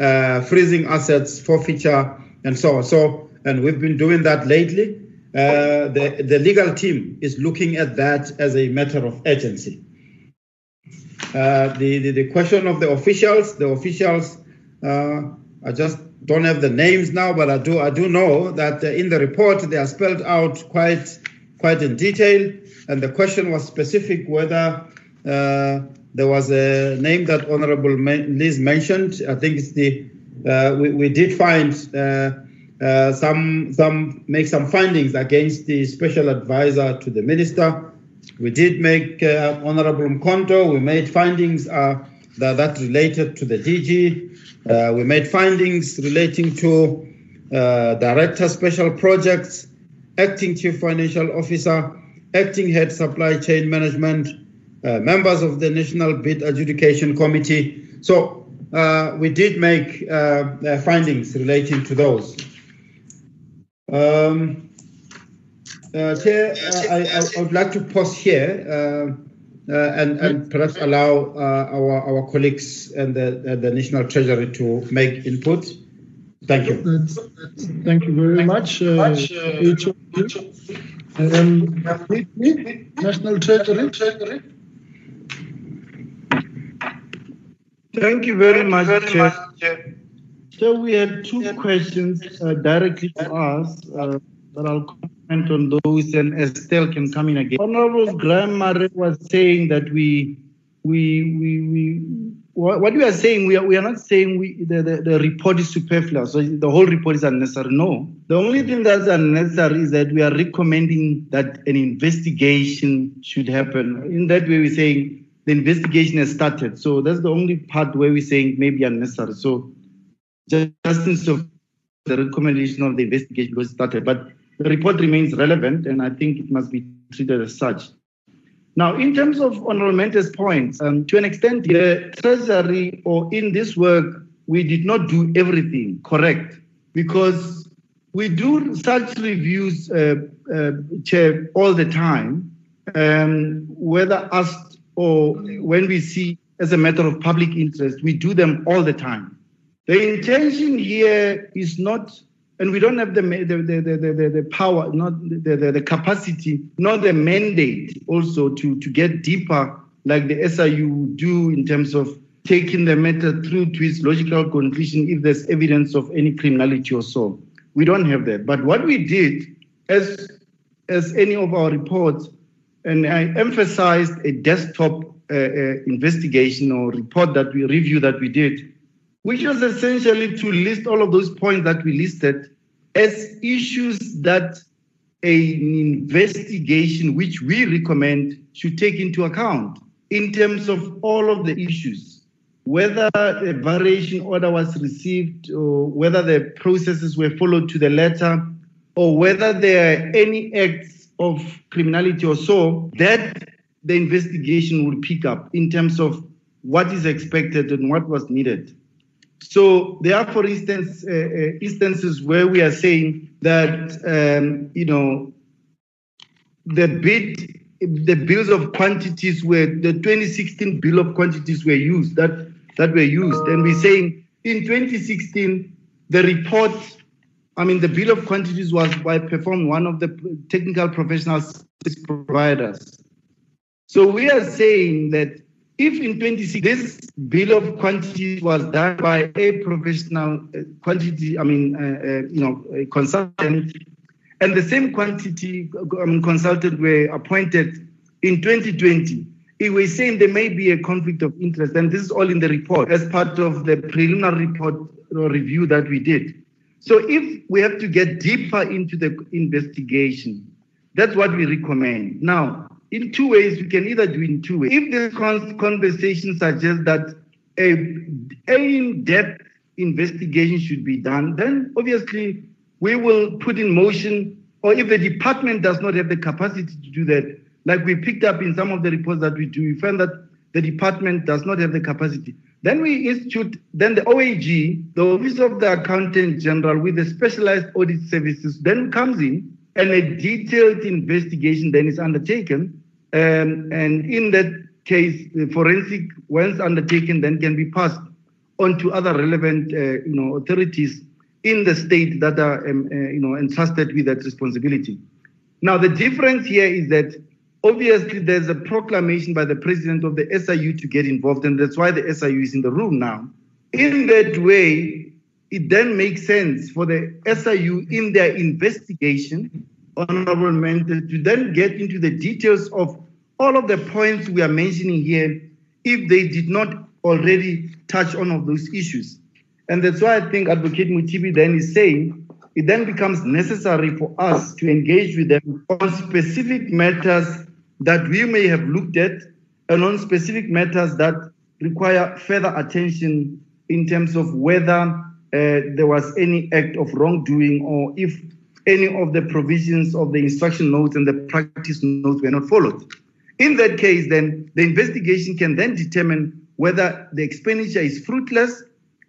uh, freezing assets, forfeiture, and so on. So, and we've been doing that lately. Uh, the, the legal team is looking at that as a matter of urgency. Uh, the, the, the question of the officials, the officials, uh, I just don't have the names now, but I do I do know that uh, in the report they are spelled out quite quite in detail. And the question was specific whether uh, there was a name that Honorable Lees mentioned. I think it's the we, we did find uh, uh, some some make some findings against the special advisor to the minister. We did make uh, Honorable Mkonto. We made findings uh, that, that related to the DG. Uh, we made findings relating to director special projects, acting chief financial officer, acting head supply chain management, members of the National Bid Adjudication Committee. So uh, we did make uh, uh, findings relating to those. Um, uh, Chair, uh, I, I, would like to pause here uh, and, and perhaps allow our, our colleagues and the, the National Treasury to make input. Thank you. That's, that's, thank you very much. Uh, each of you. Um, National Treasury. Thank you very much, Chair. So we had two questions uh, directly to us, uh, but I'll comment on those and Estelle can come in again. Honorable Graham was saying that we, we, we, we what we are saying, we are, we are not saying we, the, the, the report is superfluous, so the whole report is unnecessary. No. The only thing that's unnecessary is that we are recommending that an investigation should happen. In that way, we're saying the investigation has started. So that's the only part where we're saying maybe unnecessary. So just of the recommendation of the investigation was started, but the report remains relevant, and I think it must be treated as such. Now, in terms of Honorable Mente's points, um, to an extent, the Treasury or in this work, we did not do everything correct because we do such reviews, uh, uh, Chair, all the time, um, whether asked or when we see as a matter of public interest, we do them all the time. The intention here is not, and we don't have the the, the, the, the, power, not the, the, the capacity, not the mandate also to, to get deeper like the SIU do in terms of taking the matter through to its logical conclusion if there's evidence of any criminality or so. We don't have that. But what we did, as as any of our reports, and I emphasized a desktop uh, uh, investigation or report that we review that we did, which was essentially to list all of those points that we listed as issues that an investigation which we recommend should take into account in terms of all of the issues, whether a variation order was received or whether the processes were followed to the letter or whether there are any acts of criminality or so, that the investigation will pick up in terms of what is expected and what was needed. So there are, for instance, uh, uh, instances where we are saying that um, you know the bid, the bills of quantities were the 2016 bill of quantities were used that that were used, and we're saying in 2016 the report I mean, the bill of quantities was by performed one of the technical professional service providers. So we are saying that if in 26 this bill of quantities was done by a professional uh, quantity, I mean, uh, uh, you know, consultant, and the same quantity um, consultant were appointed in 2020, it was saying there may be a conflict of interest, and this is all in the report as part of the preliminary report review that we did. So if we have to get deeper into the investigation, that's what we recommend. Now, in two ways, we can either do in two ways. If this conversation suggests that a in-depth investigation should be done, then obviously we will put in motion or if the department does not have the capacity to do that, like we picked up in some of the reports that we do, we find that the department does not have the capacity. Then we institute, then the OAG, the Office of the Accountant General with the specialized audit services, then comes in and a detailed investigation then is undertaken. Um, and in that case, the forensic, once undertaken, then can be passed on to other relevant, uh, you know, authorities in the state that are, um, uh, you know, entrusted with that responsibility. Now, the difference here is that obviously there's a proclamation by the president of the SIU to get involved, and that's why the SIU is in the room now. In that way, it then makes sense for the SIU in their investigation, honorable Mente, to then get into the details of all of the points we are mentioning here if they did not already touch on of those issues. And that's why I think Advocate Mothibi then is saying it then becomes necessary for us to engage with them on specific matters that we may have looked at and on specific matters that require further attention in terms of whether uh, there was any act of wrongdoing or if any of the provisions of the instruction notes and the practice notes were not followed. In that case, then the investigation can then determine whether the expenditure is fruitless,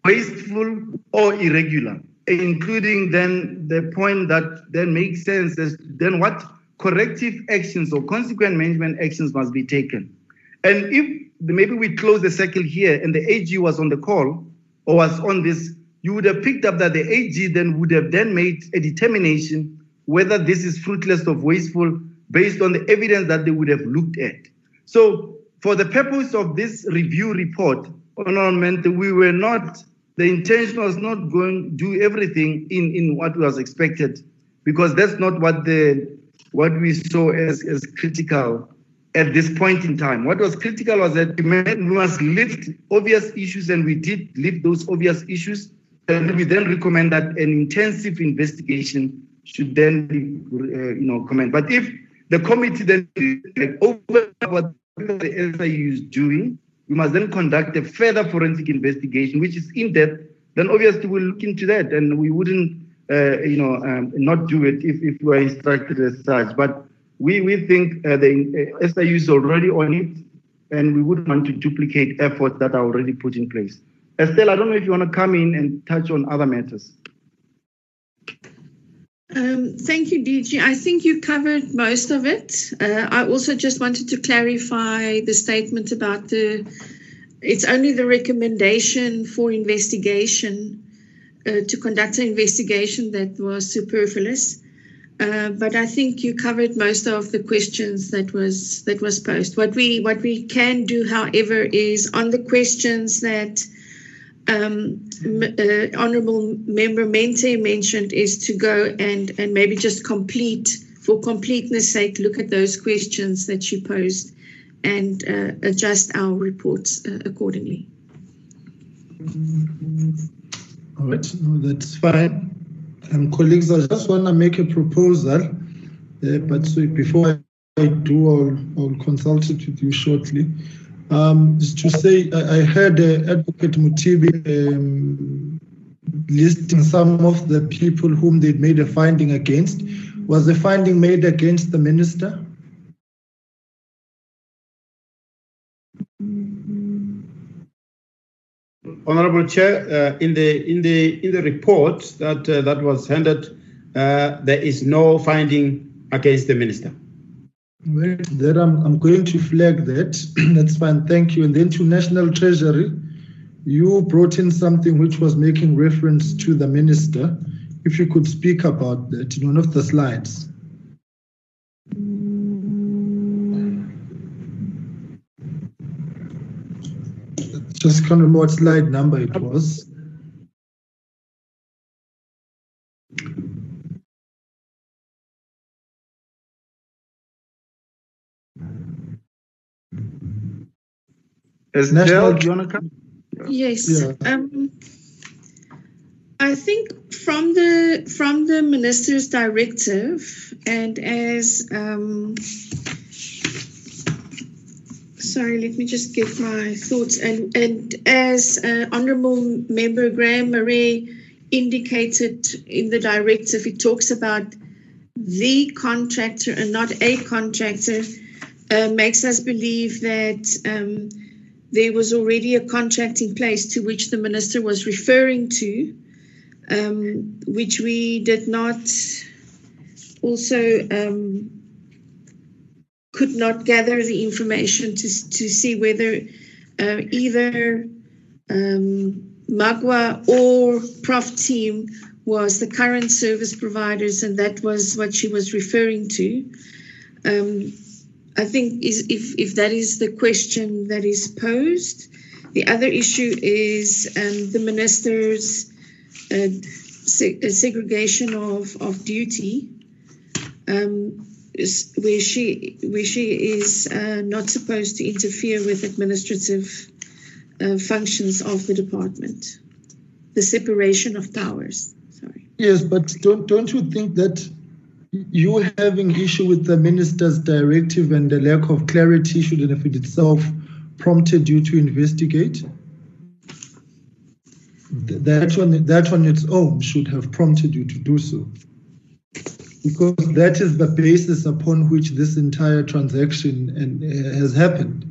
wasteful, or irregular, including then the point that then makes sense as then what corrective actions or consequent management actions must be taken. And if maybe we close the circle here and the AG was on the call or was on this, you would have picked up that the AG then would have then made a determination whether this is fruitless or wasteful based on the evidence that they would have looked at. So for the purpose of this review report, we were not, the intention was not going to do everything in, in what was expected because that's not what the what we saw as, as critical at this point in time. What was critical was that we must lift obvious issues, and we did lift those obvious issues. And we then recommend that an intensive investigation should then be, uh, you know, comment. But if the committee then over what the SIU is doing, we must then conduct a further forensic investigation, which is in depth. Then obviously we'll look into that, and we wouldn't, uh, you know, um, not do it if, if we are instructed as such. But we we think uh, the uh, SIU is already on it, and we wouldn't want to duplicate efforts that are already put in place. Estelle, I don't know if you want to come in and touch on other matters. Um, thank you, DG. I think you covered most of it. Uh, I also just wanted to clarify the statement about the, it's only the recommendation for investigation uh, to conduct an investigation that was superfluous. Uh, but I think you covered most of the questions that was that was posed. What we what we can do, however, is on the questions that um, uh, Honourable Member Mente mentioned is to go and, and maybe just complete, for completeness sake, look at those questions that she posed and uh, adjust our reports uh, accordingly. All right, no, that's fine. Um, colleagues, I just want to make a proposal, uh, but so before I do, I'll, I'll consult it with you shortly um, to say I, heard uh, Advocate Mothibi um, listing some of the people whom they made a finding against. Was the finding made against the minister? Honorable Chair, uh, in the in the in the report that uh, that was handed, uh, there is no finding against the minister. Then I'm, I'm going to flag that. That's fine. Thank you. And then to National Treasury, you brought in something which was making reference to the minister. If you could speak about that in one of the slides. Just kind of what slide number it was. Is National, do you want to come? Yes. Yeah. Um, I think from the from the minister's directive and as um, sorry, let me just get my thoughts and and as uh, honourable member Graham Murray indicated in the directive, it talks about the contractor and not a contractor uh, makes us believe that um, there was already a contract in place to which the minister was referring to, um, which we did not also um, could not gather the information to, to see whether uh, either um, Magwa or Prof team was the current service providers, and that was what she was referring to. Um, I think is if, if that is the question that is posed. The other issue is um, the minister's uh, se- uh, segregation of, of duty, um, where she where she is uh, not supposed to interfere with administrative uh, functions of the department, the separation of powers. Sorry. Yes, but don't don't you think that you having issue with the minister's directive and the lack of clarity should in itself prompted you to investigate? That on that on its own should have prompted you to do so. Because that is the basis upon which this entire transaction and, uh, has happened.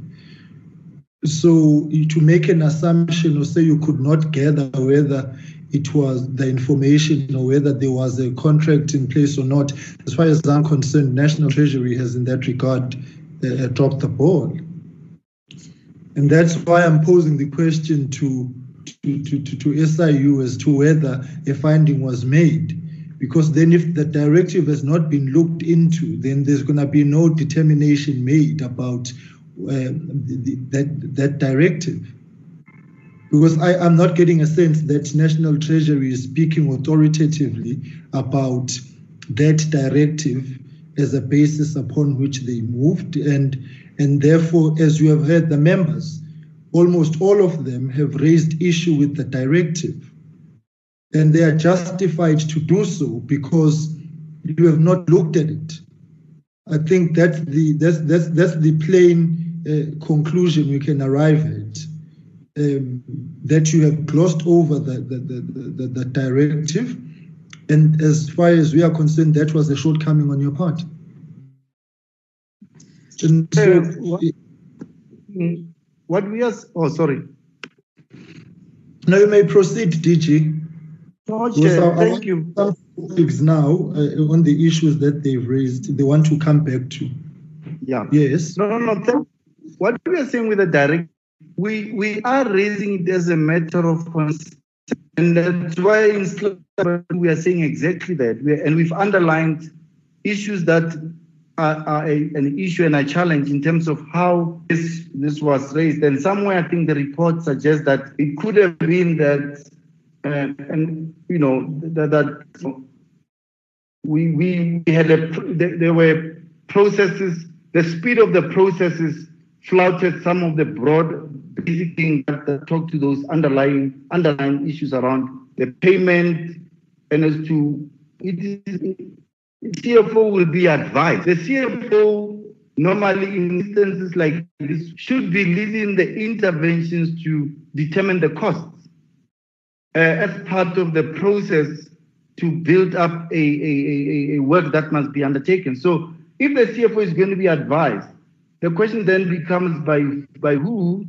So to make an assumption or say you could not gather whether it was the information or whether there was a contract in place or not. As far as I'm concerned, National Treasury has in that regard uh, dropped the ball. And that's why I'm posing the question to, to, to, to, to SIU as to whether a finding was made. Because then, if the directive has not been looked into, then there's going to be no determination made about uh, the, that, that directive because I am not getting a sense that National Treasury is speaking authoritatively about that directive as a basis upon which they moved. And and therefore as you have heard the members almost all of them have raised issue with the directive. And they are justified to do so because you have not looked at it. I think that's the that's that's that's the plain uh, conclusion we can arrive at um, that you have glossed over the, the, the, the, the directive. And as far as we are concerned, that was a shortcoming on your part. And so, what, what we are, oh, sorry. Now you may proceed, DG. Okay, our, thank you. Colleagues now uh, on the issues that they've raised, they want to come back to. Yeah. Yes. No, no, no. Thank, what we are saying with the direct we we are raising it as a matter of concern, and that's why in we are saying exactly that. We and we've underlined issues that are, are a, an issue and a challenge in terms of how this this was raised. And somewhere, I think the report suggests that it could have been that, uh, and you know that, that we we had a there were processes. The speed of the processes flouted some of the broad basic talk to those underlying underlying issues around the payment and as to it is CFO will be advised. The CFO normally in instances like this should be leading the interventions to determine the costs uh, as part of the process to build up a, a, a, a work that must be undertaken. So if the CFO is going to be advised the question then becomes by by who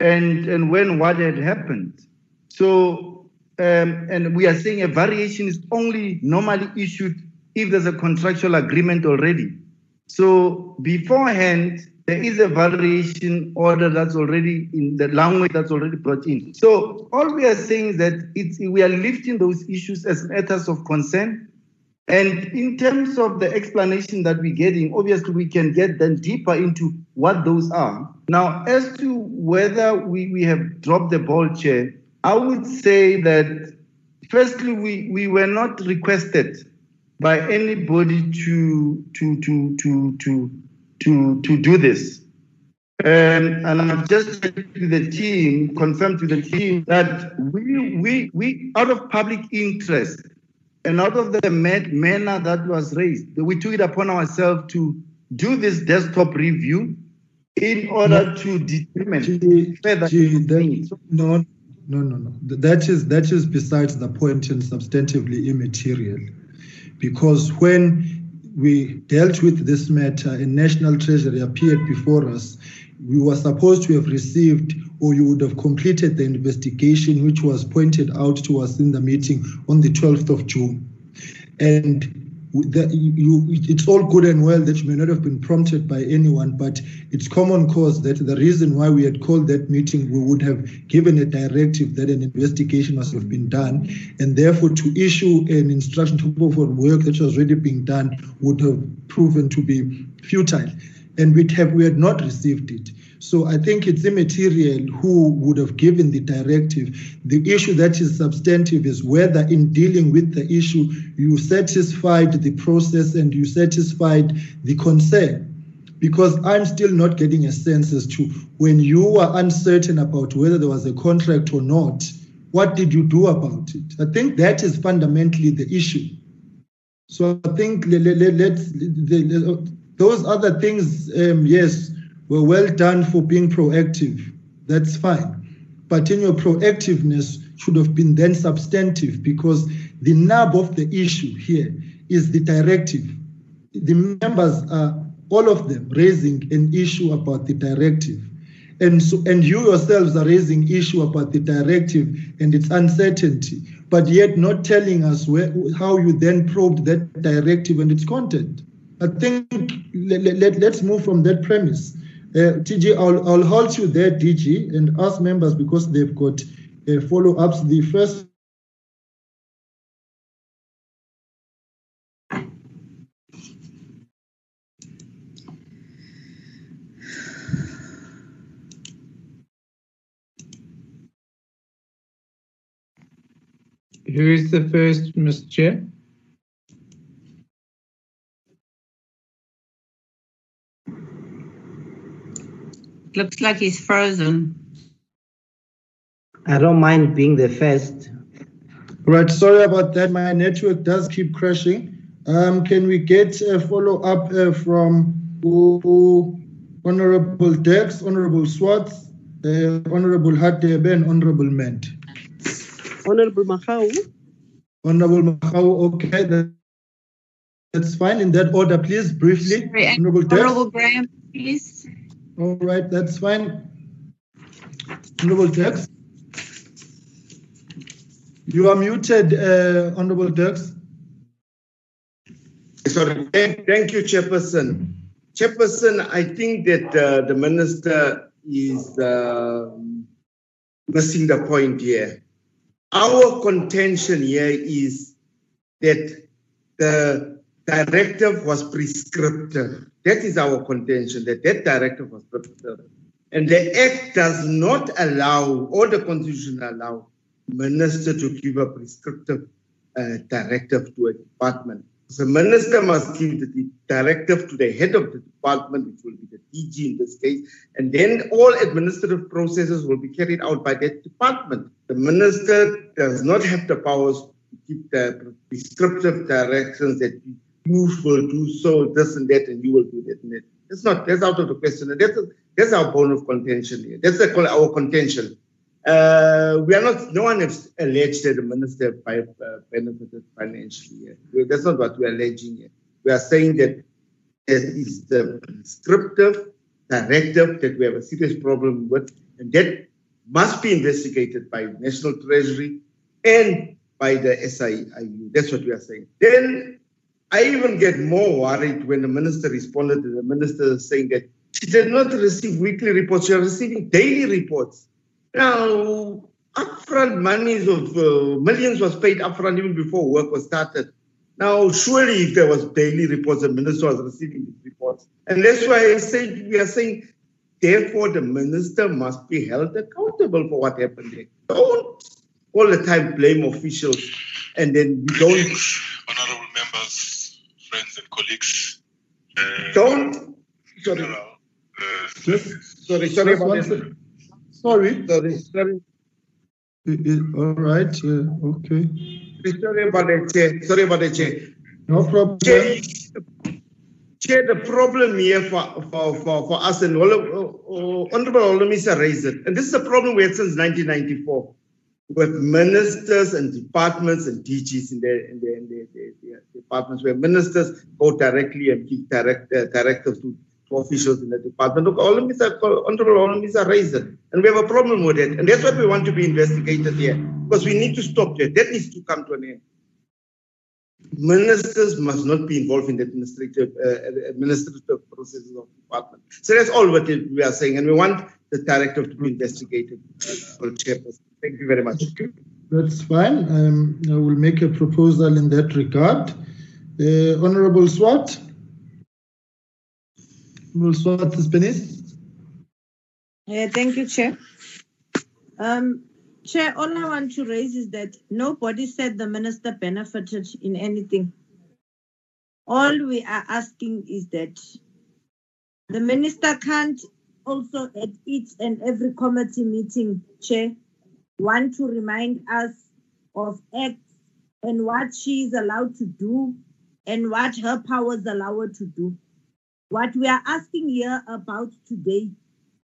and and when what had happened. So um, and we are saying a variation is only normally issued if there's a contractual agreement already. So beforehand, there is a variation order that's already in the language that's already brought in. So all we are saying is that we are lifting those issues as matters of concern and in terms of the explanation that we're getting, obviously we can get then deeper into what those are. Now, as to whether we, we have dropped the ball chair, I would say that firstly, we, we were not requested by anybody to to to to to to, to do this. Um, and I've just to the team, confirmed to the team that we we we out of public interest and out of the manner that was raised, we took it upon ourselves to do this desktop review in order to determine G, further G, that, no no no no. That is that is besides the point and substantively immaterial. Because when we dealt with this matter and National Treasury appeared before us, we were supposed to have received or you would have completed the investigation which was pointed out to us in the meeting on the 12th of June. And you, it's all good and well that you may not have been prompted by anyone, but it's common cause that the reason why we had called that meeting, we would have given a directive that an investigation must have been done, and therefore to issue an instruction to go for work that was already being done would have proven to be futile, and we'd have we had not received it. So I think it's immaterial who would have given the directive. The issue that is substantive is whether in dealing with the issue, you satisfied the process and you satisfied the concern. Because I'm still not getting a sense as to when you were uncertain about whether there was a contract or not, what did you do about it? I think that is fundamentally the issue. So I think let, let's, those other things, um, yes, were well done for being proactive. That's fine. But in your proactiveness should have been then substantive because the nub of the issue here is the directive. The members are all of them raising an issue about the directive. And so and you yourselves are raising issue about the directive and its uncertainty, but yet not telling us where, how you then probed that directive and its content. I think let, let, let's move from that premise uh, TG, I'll, I'll hold you there, DG, and ask members because they've got uh, follow-ups. The first Who is the first, Mr. Chair? Looks like he's frozen. I don't mind being the first. Right, sorry about that. My network does keep crashing. Um, can we get a follow up uh, from uh, Honorable Dex, Honorable Swartz, uh, Honorable Hadebe, and Honorable Ment? Honorable Makau. Honorable Makau, okay, that, that's fine. In that order, please, briefly. Sorry, Honorable, Honorable Graham, please. All right, that's fine. Honorable Dirks. You are muted, uh, Honorable Dirks. Sorry, thank you, Chairperson. Chairperson, I think that uh, the minister is uh, missing the point here. Our contention here is that the directive was prescriptive. That is our contention, that that directive was prescriptive. And the Act does not allow, or the Constitution allow, minister to give a prescriptive uh, directive to a department. The minister must give the directive to the head of the department, which will be the DG in this case, and then all administrative processes will be carried out by that department. The minister does not have the powers to give the prescriptive directions that you will do so, this and that, and you will do that and that. It's not, that's out of the question. That's, a, that's our bone of contention here. That's a, our contention. Uh, we are not, no one has alleged that the minister by, uh, benefited financially. That's not what we are alleging here. We are saying that it is the prescriptive directive that we have a serious problem with, and that must be investigated by National Treasury and by the SIU. That's what we are saying. Then I even get more worried when the minister responded to the minister saying that she did not receive weekly reports, she was receiving daily reports. Now, upfront monies of uh, millions was paid upfront even before work was started. Now, surely if there was daily reports, the minister was receiving these reports. And that's why I say we are saying, therefore, the minister must be held accountable for what happened there. Don't all the time blame officials and then we don't. Honorable members, friends and colleagues. Uh, Don't. Sorry. uh, sorry, sorry about that. Sorry. Sorry, sorry. All right. Uh, okay. Sorry about that, Chair. Sorry about that, Chair. No problem. Chair, Chair the problem here for, for, for, for us and all, uh, Honorable Holomisa raised it, and this is a problem we had since 1994 with ministers and departments and DGs in their, in their, in their, their, their, their departments where ministers go directly and give direct uh, directives to, to officials in the department. Look, all of these are all of these are raised, and we have a problem with it, and that's what we want to be investigated here because we need to stop that. That needs to come to an end. Ministers must not be involved in the administrative uh, administrative processes of the department. So that's all what we are saying, and we want the directive to be investigated. Thank you very much. That's fine. Um, I will make a proposal in that regard. Uh, Honorable Swart. Honorable Swart Spenis. Yeah, thank you, Chair. Um, Chair, all I want to raise is that nobody said the minister benefited in anything. All we are asking is that the minister can't also at each and every committee meeting, Chair, want to remind us of acts and what she is allowed to do and what her powers allow her to do. What we are asking here about today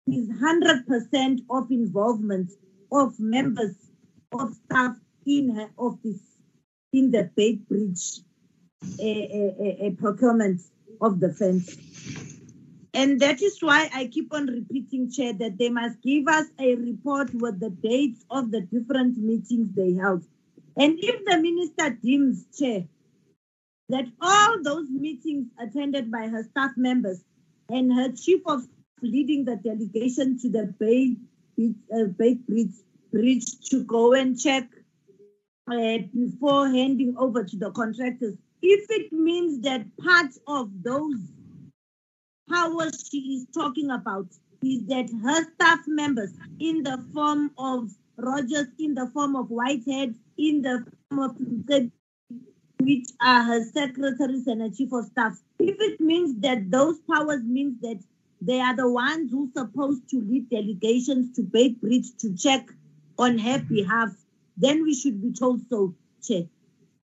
is 100% of involvement of members of staff in her office in the uh, uh, procurement of the fence. And that is why I keep on repeating, Chair, that they must give us a report with the dates of the different meetings they held. And if the minister deems, Chair, that all those meetings attended by her staff members and her chief of leading the delegation to the Bay, uh, Bay Bridge, Bridge to go and check uh, before handing over to the contractors, if it means that part of those powers she is talking about is that her staff members in the form of Rogers, in the form of Whitehead, in the form of which are her secretaries and her chief of staff. If it means that those powers means that they are the ones who supposed to lead delegations to Beitbridge to check on her behalf, then we should be told so, Chair.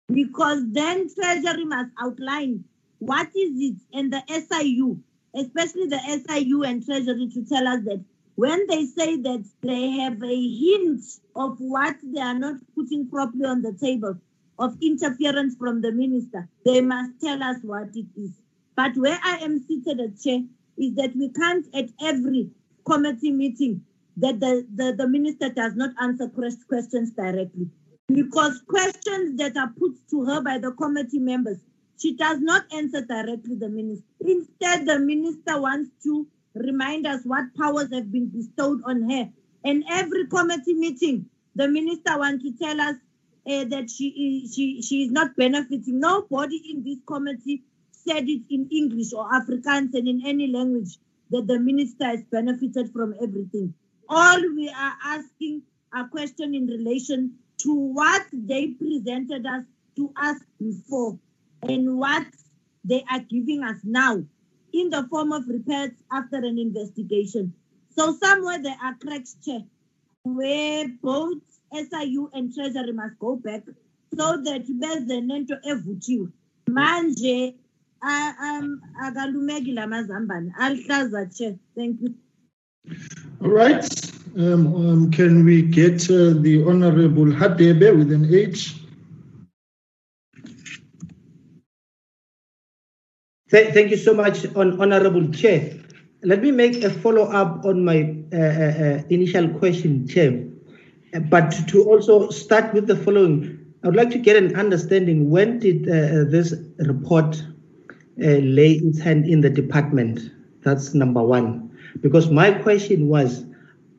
Because then Treasury must outline what is it and the SIU especially the SIU and Treasury, to tell us that when they say that they have a hint of what they are not putting properly on the table of interference from the minister, they must tell us what it is. But where I am seated as chair is that we can't at every committee meeting that the, the, the minister does not answer questions directly. Because questions that are put to her by the committee members she does not answer directly the minister. Instead, the minister wants to remind us what powers have been bestowed on her. And every committee meeting, the minister wants to tell us uh, that she is, she, she is not benefiting. Nobody in this committee said it in English or Afrikaans and in any language that the minister has benefited from everything. All we are asking a question in relation to what they presented us to us before and what they are giving us now in the form of reports after an investigation. So somewhere there are cracks where both SIU and Treasury must go back so that beze nento evuthiwe. Manje um akalumeki lamazambane. Alihlaza chair thank you. All right. Um, um, can we get uh, the honorable hadebe with an h? Thank you so much, Honorable Chair. Let me make a follow-up on my uh, uh, uh, initial question, Chair. But to also start with the following, I would like to get an understanding when did uh, this report uh, lay its hand in the department? That's number one. Because my question was,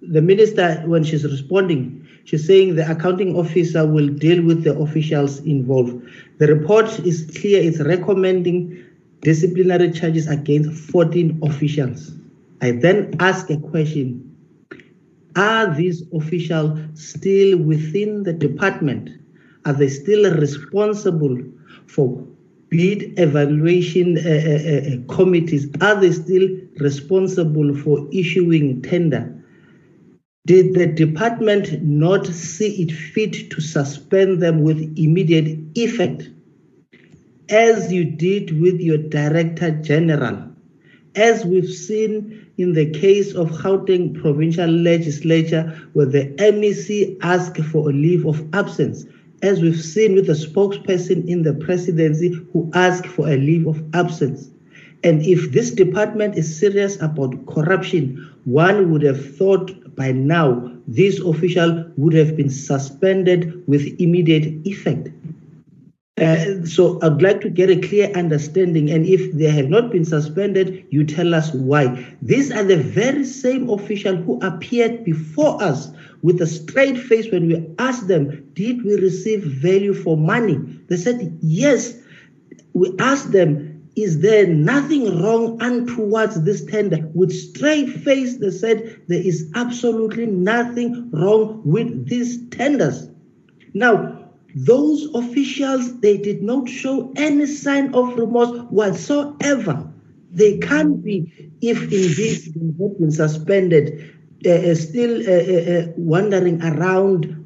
the minister, when she's responding, she's saying the accounting officer will deal with the officials involved. The report is clear, it's recommending disciplinary charges against 14 officials. I then ask a question Are these officials still within the department? Are they still responsible for bid evaluation uh, uh, uh, committees? Are they still responsible for issuing tender? Did the department not see it fit to suspend them with immediate effect? as you did with your Director General, as we've seen in the case of Gauteng Provincial Legislature, where the MEC asked for a leave of absence, as we've seen with the spokesperson in the presidency who asked for a leave of absence. And if this department is serious about corruption, one would have thought by now this official would have been suspended with immediate effect. Uh, so I'd like to get a clear understanding. And if they have not been suspended, you tell us why. These are the very same official who appeared before us with a straight face when we asked them, Did we receive value for money? They said, Yes. We asked them, Is there nothing wrong untowards this tender? With straight face, they said, There is absolutely nothing wrong with these tenders. Now, those officials, they did not show any sign of remorse whatsoever. They can't be, if indeed they have been suspended, uh, still uh, uh, wandering around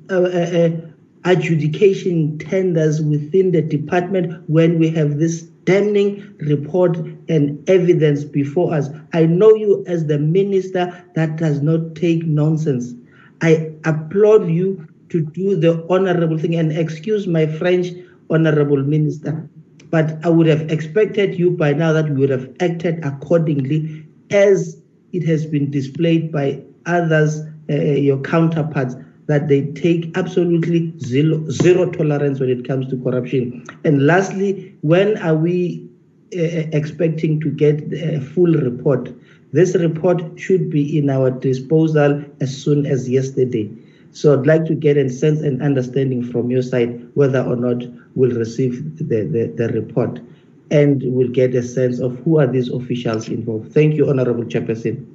adjudication tenders within the department when we have this damning report and evidence before us. I know you as the minister that does not take nonsense. I applaud you to do the honorable thing and excuse my French, honorable minister. But I would have expected you by now that you would have acted accordingly as it has been displayed by others, uh, your counterparts, that they take absolutely zero, zero tolerance when it comes to corruption. And lastly, when are we uh, expecting to get a full report? This report should be in our disposal as soon as yesterday. So I'd like to get a sense and understanding from your side whether or not we'll receive the, the, the report and we'll get a sense of who are these officials involved. Thank you, Honorable Chairperson.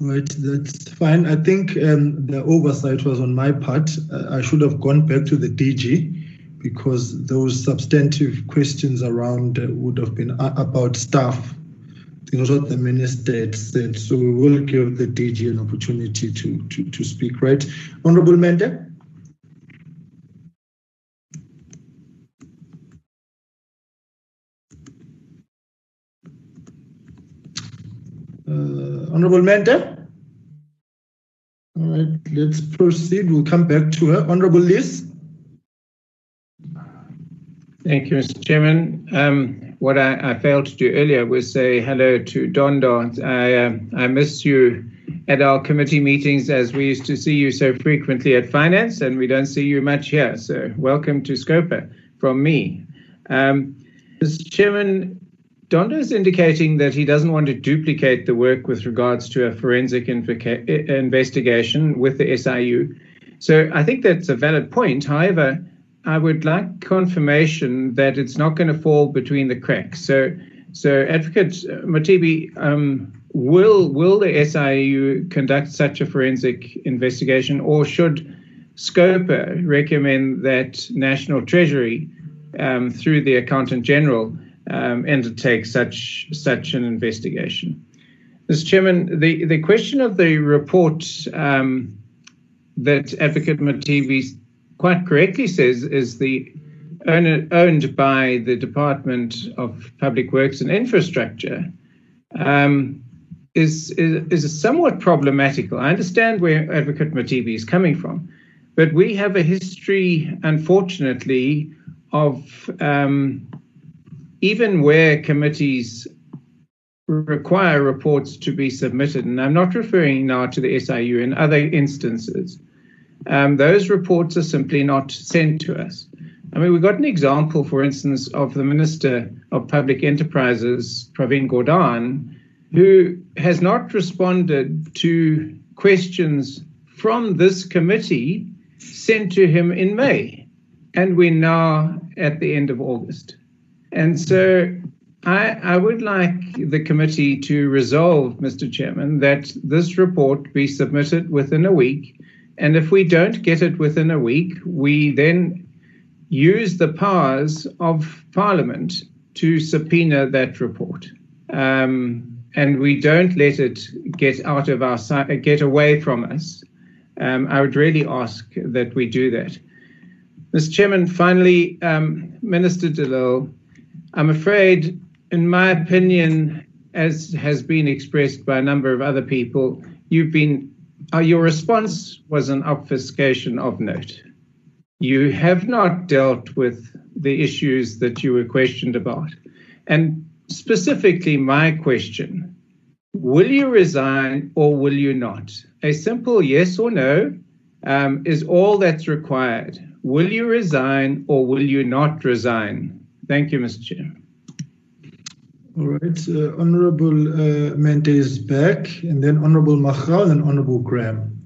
Right, that's fine. I think um, the oversight was on my part. Uh, I should have gone back to the DG because those substantive questions around uh, would have been about staff things what the minister had said. So we will give the DG an opportunity to, to, to speak, right? Honorable Mente? Uh, Honorable Mente? All right, let's proceed. We'll come back to her. Honorable Lees? Thank you, Mr. Chairman. Um, what I, I, failed to do earlier was say hello to Dondo. I, uh, I miss you at our committee meetings as we used to see you so frequently at finance, and we don't see you much here. So welcome to Scopa from me. Um, Mr. Chairman, Dondo is indicating that he doesn't want to duplicate the work with regards to a forensic investigation with the SIU. So I think that's a valid point. However, I would like confirmation that it's not going to fall between the cracks. So, so Advocate Mothibi, um, will will the SIU conduct such a forensic investigation, or should SCOPA recommend that National Treasury, um, through the Accountant General, um, undertake such such an investigation? Mr. Chairman, the, the question of the report um, that Advocate Mothibi quite correctly says is the owned by the Department of Public Works and Infrastructure um, is, is, is somewhat problematical. I understand where Advocate Mothibi is coming from, but we have a history, unfortunately, of um, even where committees require reports to be submitted, and I'm not referring now to the SIU in other instances, um, those reports are simply not sent to us. I mean, we got an example, for instance, of the Minister of Public Enterprises, Pravin Gordhan, who has not responded to questions from this committee sent to him in May. And we're now at the end of August. And so I, I, would like the committee to resolve, Mr. Chairman, that this report be submitted within a week and if we don't get it within a week, we then use the powers of Parliament to subpoena that report. Um, and we don't let it get out of our sight, get away from us. Um, I would really ask that we do that. Mr. Chairman, finally, um, Minister de Lille, I'm afraid, in my opinion, as has been expressed by a number of other people, you've been uh, your response was an obfuscation of note. you have not dealt with the issues that you were questioned about. And specifically, my question will you resign or will you not? A simple yes or no um, is all that's required. Will you resign or will you not resign? Thank you, Mr. Chair. All right, uh, Honorable uh, Mente is back, and then Honorable Machal and Honorable Graham.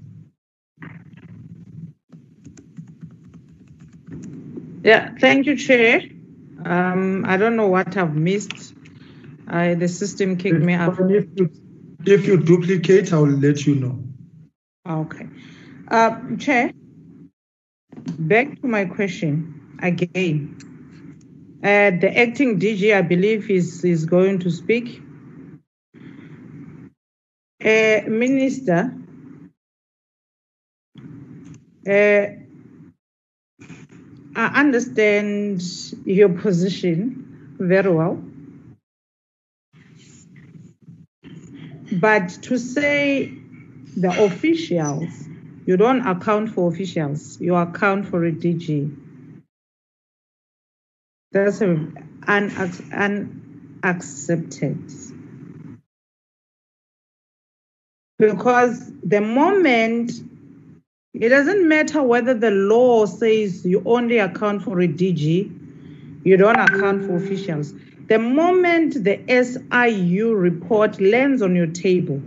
Yeah, thank you, Chair. Um, I don't know what I've missed. I, the system kicked me out. If you, if you duplicate, I'll let you know. Okay. Uh, Chair, back to my question again. Uh, the acting DG, I believe, is, is going to speak. Uh, Minister, uh, I understand your position very well. But to say the officials, you don't account for officials, you account for a DG. That's unac- unaccepted. Because the moment it doesn't matter whether the law says you only account for a DG, you don't account for officials. The moment the SIU report lands on your table,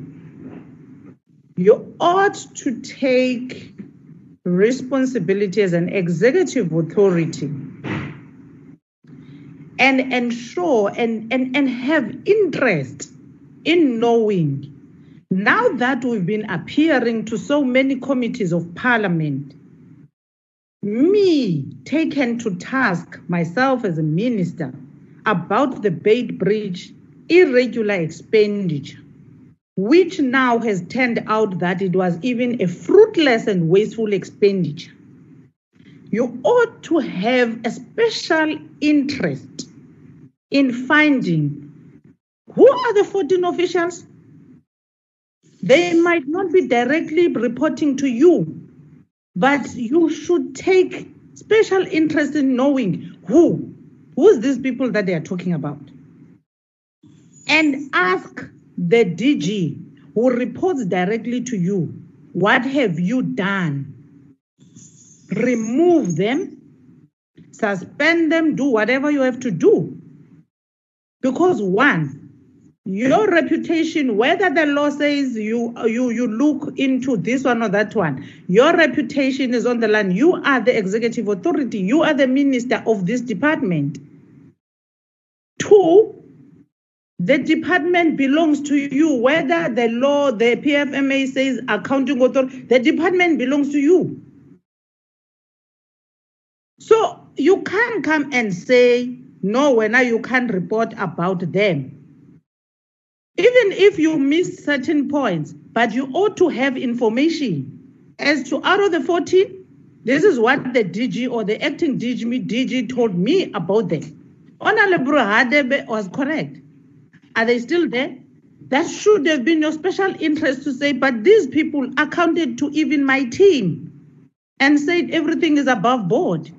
you ought to take responsibility as an executive authority and ensure and, and, and have interest in knowing. Now that we've been appearing to so many committees of parliament me taken to task myself as a minister about the Beitbridge irregular expenditure which now has turned out that it was even a fruitless and wasteful expenditure. You ought to have a special interest in finding who are the 14 officials. They might not be directly reporting to you, but you should take special interest in knowing who, who's these people that they are talking about. And ask the DG who reports directly to you, what have you done? Remove them, suspend them, do whatever you have to do because one, your reputation, whether the law says you you you look into this one or that one, your reputation is on the line. You are the executive authority. You are the minister of this department. Two, the department belongs to you. Whether the law, the PFMA says accounting authority, the department belongs to you. So you can't come and say no, when you can't report about them. Even if you miss certain points, but you ought to have information as to out of the 14, this is what the DG or the acting DG, DG told me about them. Honorable Hadebe was correct. Are they still there? That should have been your special interest to say, but these people accounted to even my team and said everything is above board.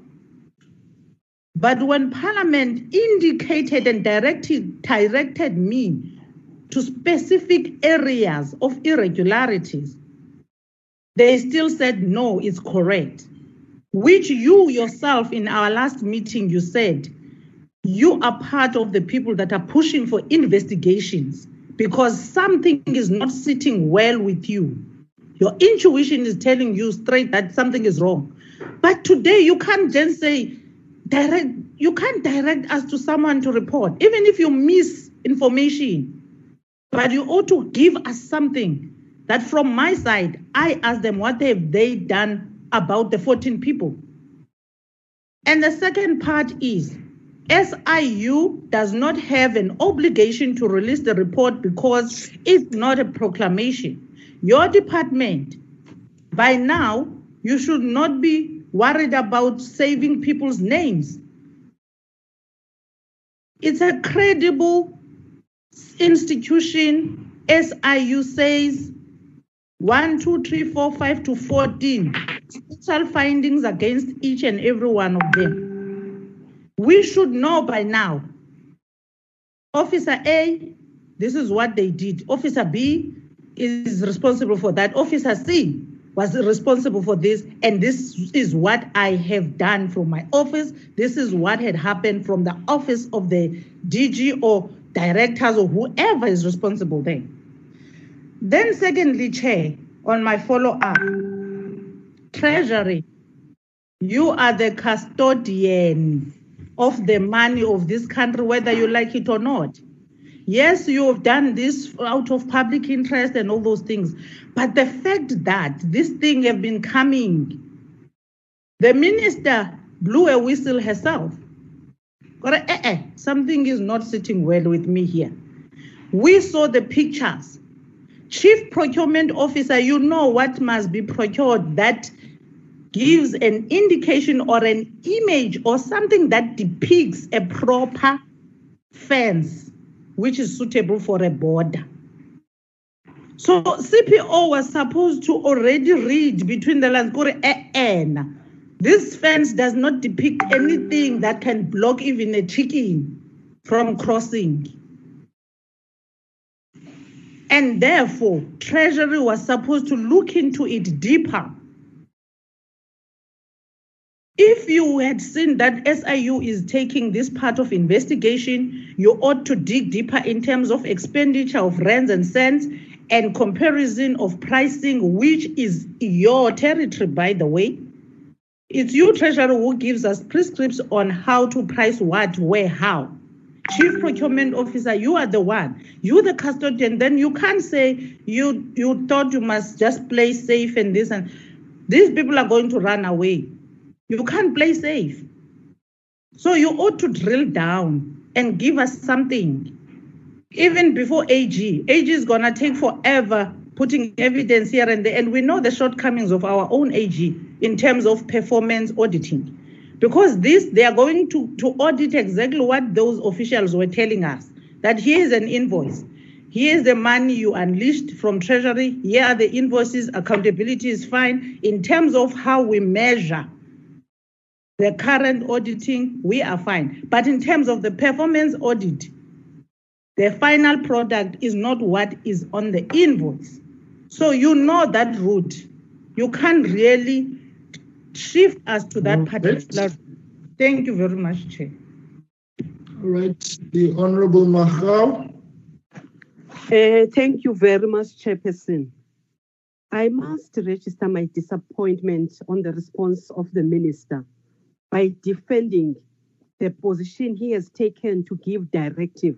But when Parliament indicated and directed, directed me to specific areas of irregularities, they still said, no, it's correct. Which you yourself in our last meeting, you said, you are part of the people that are pushing for investigations because something is not sitting well with you. Your intuition is telling you straight that something is wrong. But today you can't just say, direct you can't direct us to someone to report even if you miss information but you ought to give us something that from my side i ask them what have they done about the 14 people and the second part is SIU does not have an obligation to release the report because it's not a proclamation. Your department, by now, you should not be worried about saving people's names. It's a credible institution. SIU says 1, 2, 3, 4, 5 to 14. special findings against each and every one of them. We should know by now. Officer A, this is what they did. Officer B is responsible for that. Officer C was responsible for this, and this is what I have done from my office. This is what had happened from the office of the DG or directors or whoever is responsible there. Then, secondly, Chair, on my follow up, Treasury, you are the custodian of the money of this country, whether you like it or not. Yes, you have done this out of public interest and all those things. But the fact that this thing have been coming, the minister blew a whistle herself. Something is not sitting well with me here. We saw the pictures. Chief procurement officer, you know what must be procured that gives an indication or an image or something that depicts a proper fence which is suitable for a border. So CPO was supposed to already read between the lines, eh, eh, and this fence does not depict anything that can block even a chicken from crossing. And therefore, Treasury was supposed to look into it deeper if you had seen that SIU is taking this part of investigation, you ought to dig deeper in terms of expenditure of rands and cents and comparison of pricing, which is your territory, by the way. It's you, Treasurer, who gives us prescripts on how to price what, where, how. Chief Procurement Officer, you are the one. You're the custodian. Then you can't say you you thought you must just play safe and this and these people are going to run away. You can't play safe. So you ought to drill down and give us something. Even before AG, AG is going to take forever putting evidence here and there. And we know the shortcomings of our own AG in terms of performance auditing. Because this, they are going to, to audit exactly what those officials were telling us that here is an invoice. Here's the money you unleashed from Treasury. Here are the invoices. Accountability is fine. In terms of how we measure the current auditing, we are fine. But in terms of the performance audit, the final product is not what is on the invoice. So you know that route. You can't really shift us to that particular. Thank you very much, Chair. All right, the Honorable Magwa. Uh, thank you very much, Chairperson. I must register my disappointment on the response of the Minister by defending the position he has taken to give directive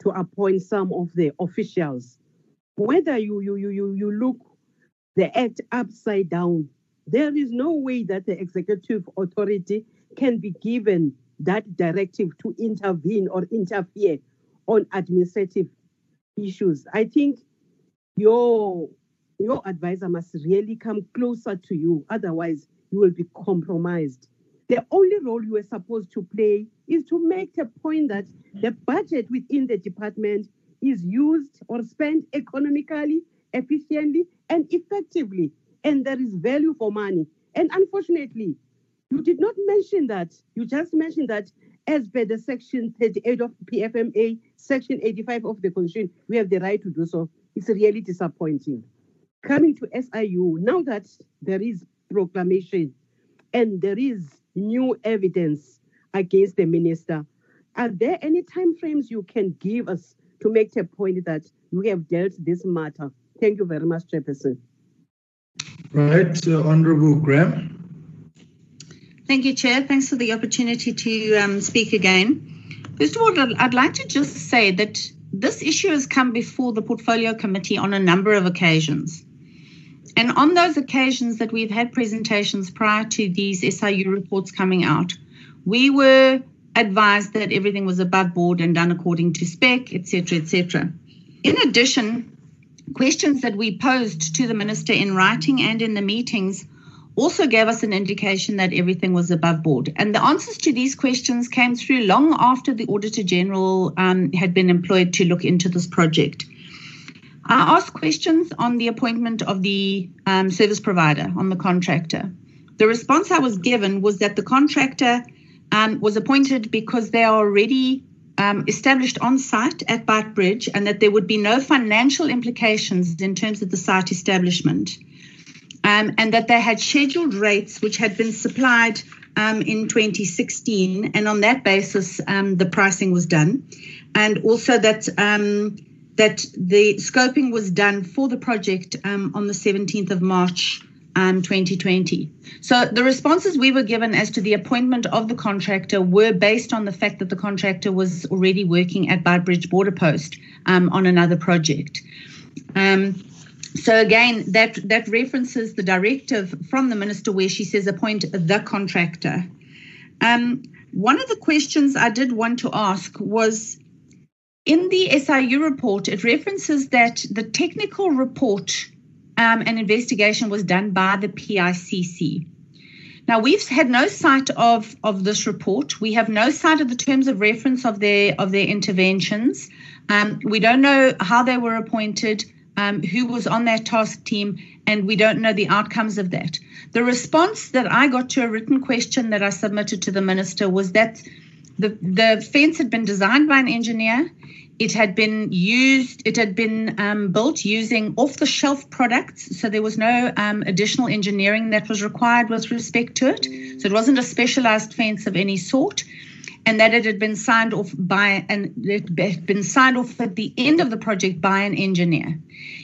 to appoint some of the officials. Whether you, you, you, you, look the act upside down, there is no way that the executive authority can be given that directive to intervene or interfere on administrative issues. I think your your advisor must really come closer to you, otherwise you will be compromised. The only role you are supposed to play is to make a point that the budget within the department is used or spent economically, efficiently, and effectively, and there is value for money. And unfortunately, you did not mention that. You just mentioned that as per the section 38 of PFMA, section 85 of the Constitution, we have the right to do so. It's really disappointing. Coming to SIU, now that there is proclamation and there is new evidence against the minister. Are there any time frames you can give us to make a point that we have dealt this matter? Thank you very much, Chairperson. Right, uh, Honorable Graham. Thank you, Chair. Thanks for the opportunity to um, speak again. First of all, I'd like to just say that this issue has come before the Portfolio Committee on a number of occasions. And on those occasions that we've had presentations prior to these SIU reports coming out, we were advised that everything was above board and done according to spec, etc., etc. In addition, questions that we posed to the minister in writing and in the meetings also gave us an indication that everything was above board. And the answers to these questions came through long after the Auditor General um, had been employed to look into this project. I asked questions on the appointment of the um, service provider, on the contractor. the response I was given was that the contractor um, was appointed because they are already um, established on site at Beitbridge and that there would be no financial implications in terms of the site establishment. Um, and that they had scheduled rates which had been supplied um, in 2016, and on that basis, um, the pricing was done, and also that that the scoping was done for the project um, on the 17th of March um, 2020. So the responses we were given as to the appointment of the contractor were based on the fact that the contractor was already working at Beitbridge Border Post um, on another project. Um, so again, that that references the directive from the minister where she says appoint the contractor. Um, one of the questions I did want to ask was in the SIU report, it references that the technical report um, and investigation was done by the PICC. Now we've had no sight of of this report. We have no sight of the terms of reference of their of their interventions. Um, we don't know how they were appointed, um, who was on that task team, and we don't know the outcomes of that. The response that I got to a written question that I submitted to the minister was that the the fence had been designed by an engineer. It had been used, it had been um, built using off the shelf products. So there was no um, additional engineering that was required with respect to it. So it wasn't a specialized fence of any sort. And that it had been signed off by and it had been signed off at the end of the project by an engineer.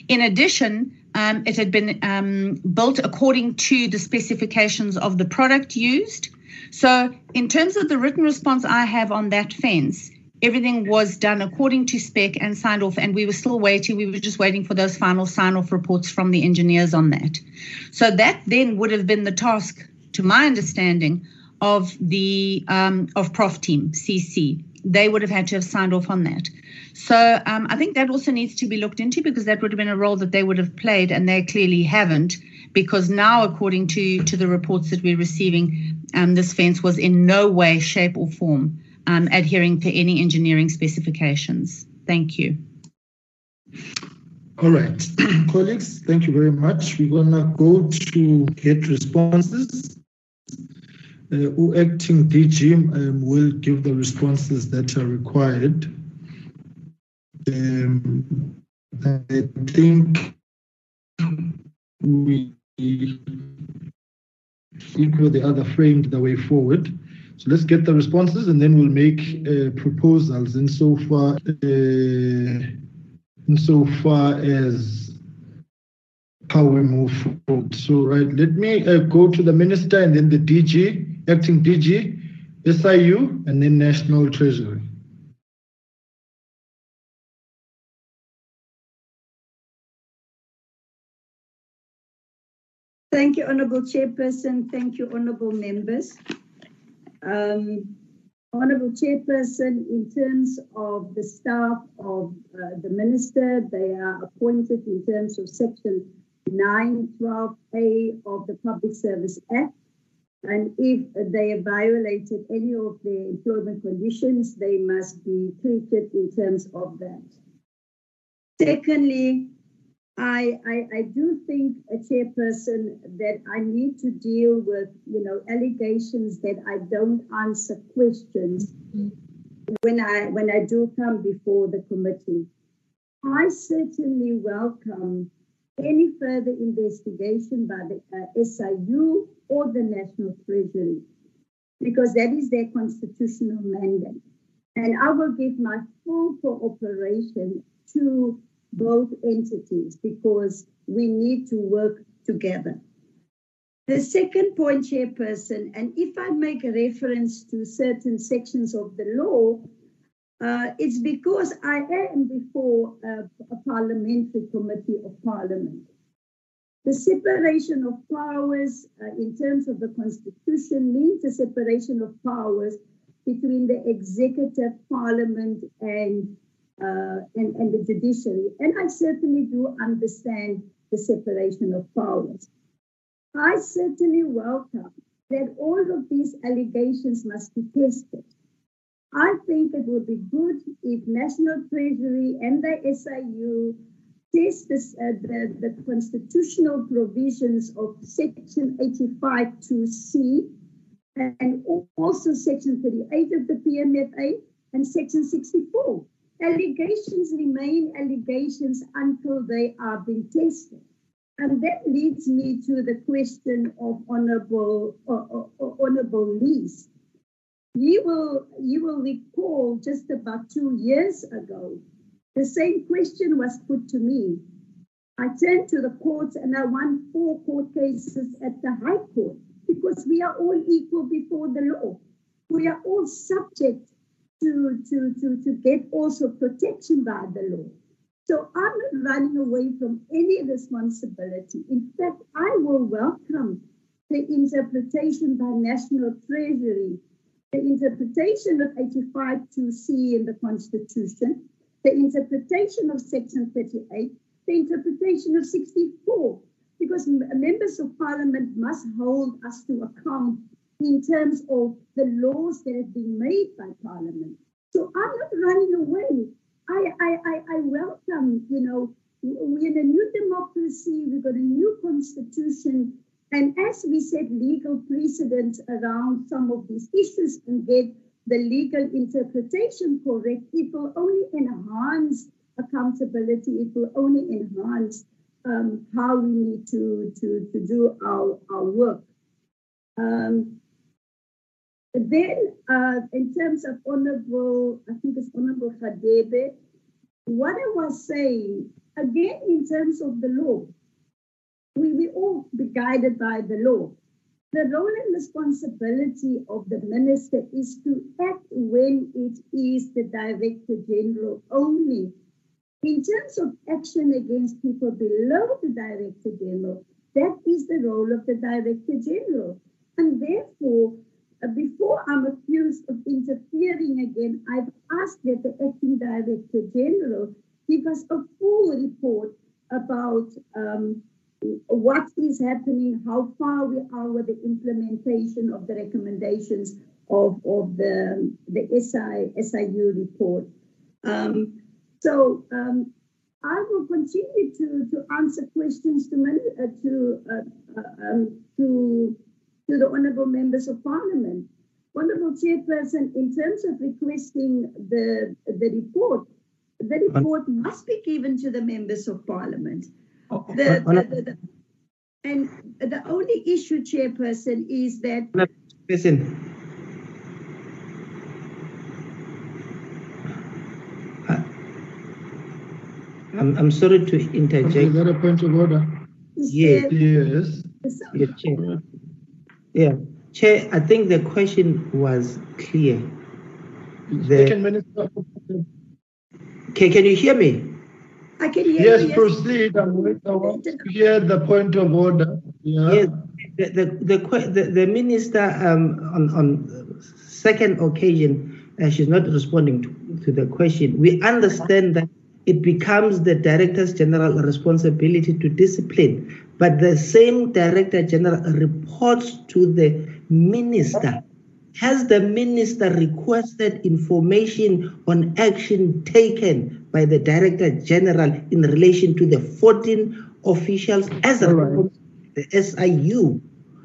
In addition, um, it had been um, built according to the specifications of the product used. So, in terms of the written response I have on that fence, everything was done according to spec and signed off and we were still waiting. We were just waiting for those final sign off reports from the engineers on that. So that then would have been the task to my understanding of the um, of prof team cc they would have had to have signed off on that. So um, i think that also needs to be looked into because that would have been a role that they would have played and they clearly haven't because now according to to the reports that we're receiving um, this fence was in no way shape or form um, adhering to any engineering specifications. Thank you. All right, colleagues, thank you very much. We're gonna go to get responses. Uh, acting DG um, will give the responses that are required. Um, I think we equal the other framed the way forward. So let's get the responses and then we'll make uh, proposals insofar, uh, insofar as how we move forward. So, right, let me uh, go to the minister and then the DG, acting DG, SIU, and then National Treasury. Thank you, Honorable Chairperson. Thank you, Honorable Members. Um, Honorable Chairperson, in terms of the staff of uh, the Minister, they are appointed in terms of Section 912A of the Public Service Act. And if they have violated any of the employment conditions, they must be treated in terms of that. Secondly, I, I, I do think, a chairperson, that I need to deal with, you know, allegations that I don't answer questions when I when I do come before the committee. I certainly welcome any further investigation by the uh, SIU or the National Treasury, because that is their constitutional mandate. And I will give my full cooperation to both entities because we need to work together. The second point, Chairperson, and if I make a reference to certain sections of the law, uh, it's because I am before a, a parliamentary committee of parliament. The separation of powers uh, in terms of the constitution means a separation of powers between the executive, parliament, and uh, and, and the judiciary. And I certainly do understand the separation of powers. I certainly welcome that all of these allegations must be tested. I think it would be good if National Treasury and the SIU test this, uh, the, the constitutional provisions of Section 85 2C and also Section 38 of the PMFA and Section 64. Allegations remain allegations until they are being tested. And that leads me to the question of Honorable, uh, uh, Honorable Lees. You will, you will recall just about two years ago, the same question was put to me. I turned to the courts and I won four court cases at the High Court because we are all equal before the law. We are all subject to, to, to, to get also protection by the law. So I'm not running away from any responsibility. In fact, I will welcome the interpretation by National Treasury, the interpretation of 85 2C in the Constitution, the interpretation of Section 38, the interpretation of 64, because members of parliament must hold us to account in terms of the laws that have been made by parliament. So I'm not running away. I, I, I, I welcome, you know, we're in a new democracy, we've got a new constitution, and as we set legal precedents around some of these issues and get the legal interpretation correct, it will only enhance accountability, it will only enhance um, how we need to, to, to do our, our work. Um, then, uh, in terms of Honorable, I think it's Honorable Hadebe, what I was saying, again, in terms of the law, we, we all be guided by the law. The role and responsibility of the minister is to act when it is the director general only in terms of action against people below the Director General, that is the role of the Director General. And therefore, before I'm accused of interfering again, I've asked that the Acting Director General give us a full report about um, what is happening, how far we are with the implementation of the recommendations of, of the, the SI, SIU report. Um, so um, I will continue to, to answer questions to uh, to, uh, uh, um, to, to the honourable members of parliament. Honourable Chairperson, in terms of requesting the, the report, the report must be given to the members of parliament. Oh, oh, the, the, the, and the only issue, Chairperson, is that. Listen, I'm, I'm sorry to interject. Is that a point of order? Yes. Yes. Yeah, Chair. Yeah. Chair, I think the question was clear. The, Second Minister. can, can you hear me? I can hear Yes, you. proceed. I want I want to hear the point of order. Yeah. Yes. The, the, the, the, the minister um, on, on second occasion, uh, she's not responding to, to the question. We understand that it becomes the director's general responsibility to discipline, but the same director general reports to the minister. Has the minister requested information on action taken by the director general in relation to the 14 officials as a right. the SIU?